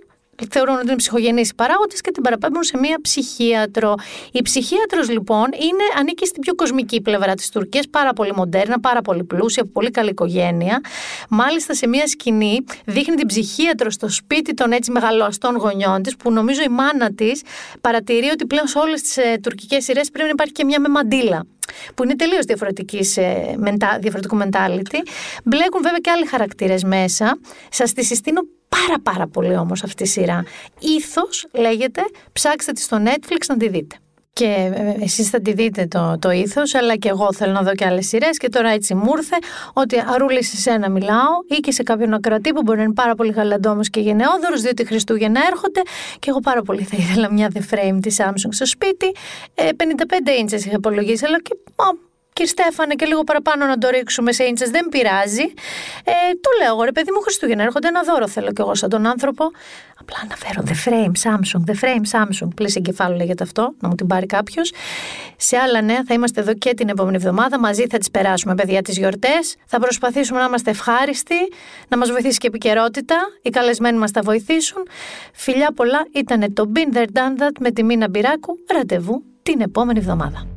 θεωρούν ότι είναι ψυχογενείς οι παράγοντες και την παραπέμπουν σε μία ψυχίατρο. Η ψυχίατρος λοιπόν είναι, ανήκει στην πιο κοσμική πλευρά της Τουρκίας, πάρα πολύ μοντέρνα, πάρα πολύ πλούσια, από πολύ καλή οικογένεια. Μάλιστα σε μία σκηνή δείχνει την ψυχίατρο στο σπίτι των έτσι μεγαλωστών γονιών της, που νομίζω η μάνα της παρατηρεί ότι πλέον σε όλες τις ε, τουρκικές σειρές πρέπει να υπάρχει και μία με μαντίλα που είναι τελείως διαφορετικού mentality. Μπλέκουν βέβαια και άλλοι χαρακτήρες μέσα. Σας τη συστήνω πάρα πάρα πολύ όμως αυτή η σειρά. Ήθος λέγεται, ψάξτε τη στο Netflix να τη δείτε. και ε, εσείς θα τη δείτε το, το ήθος, αλλά και εγώ θέλω να δω και άλλες σειρές και τώρα έτσι μου ήρθε ότι αρούλη σε σένα μιλάω ή και σε κάποιον ακροατή που μπορεί να είναι πάρα πολύ γαλαντόμος και γενναιόδωρος, διότι Χριστούγεννα έρχονται και εγώ πάρα πολύ θα ήθελα μια The Frame της Samsung στο σπίτι. 55 ε, ίντσες είχα υπολογίσει, αλλά και Κύριε Στέφανε, και λίγο παραπάνω να το ρίξουμε σε ίντσες, δεν πειράζει. Ε, του λέω, ρε παιδί μου, Χριστούγεννα έρχονται ένα δώρο θέλω κι εγώ σαν τον άνθρωπο. Απλά αναφέρω The Frame Samsung, The Frame Samsung. Πλήση εγκεφάλου λέγεται αυτό, να μου την πάρει κάποιος. Σε άλλα νέα θα είμαστε εδώ και την επόμενη εβδομάδα. Μαζί θα τις περάσουμε, παιδιά, τις γιορτές. Θα προσπαθήσουμε να είμαστε ευχάριστοι, να μας βοηθήσει και επικαιρότητα. Οι καλεσμένοι μας θα βοηθήσουν. Φιλιά πολλά, ήταν το Been There Done That με τη Μίνα Μπυράκου. Ραντεβού την επόμενη εβδομάδα.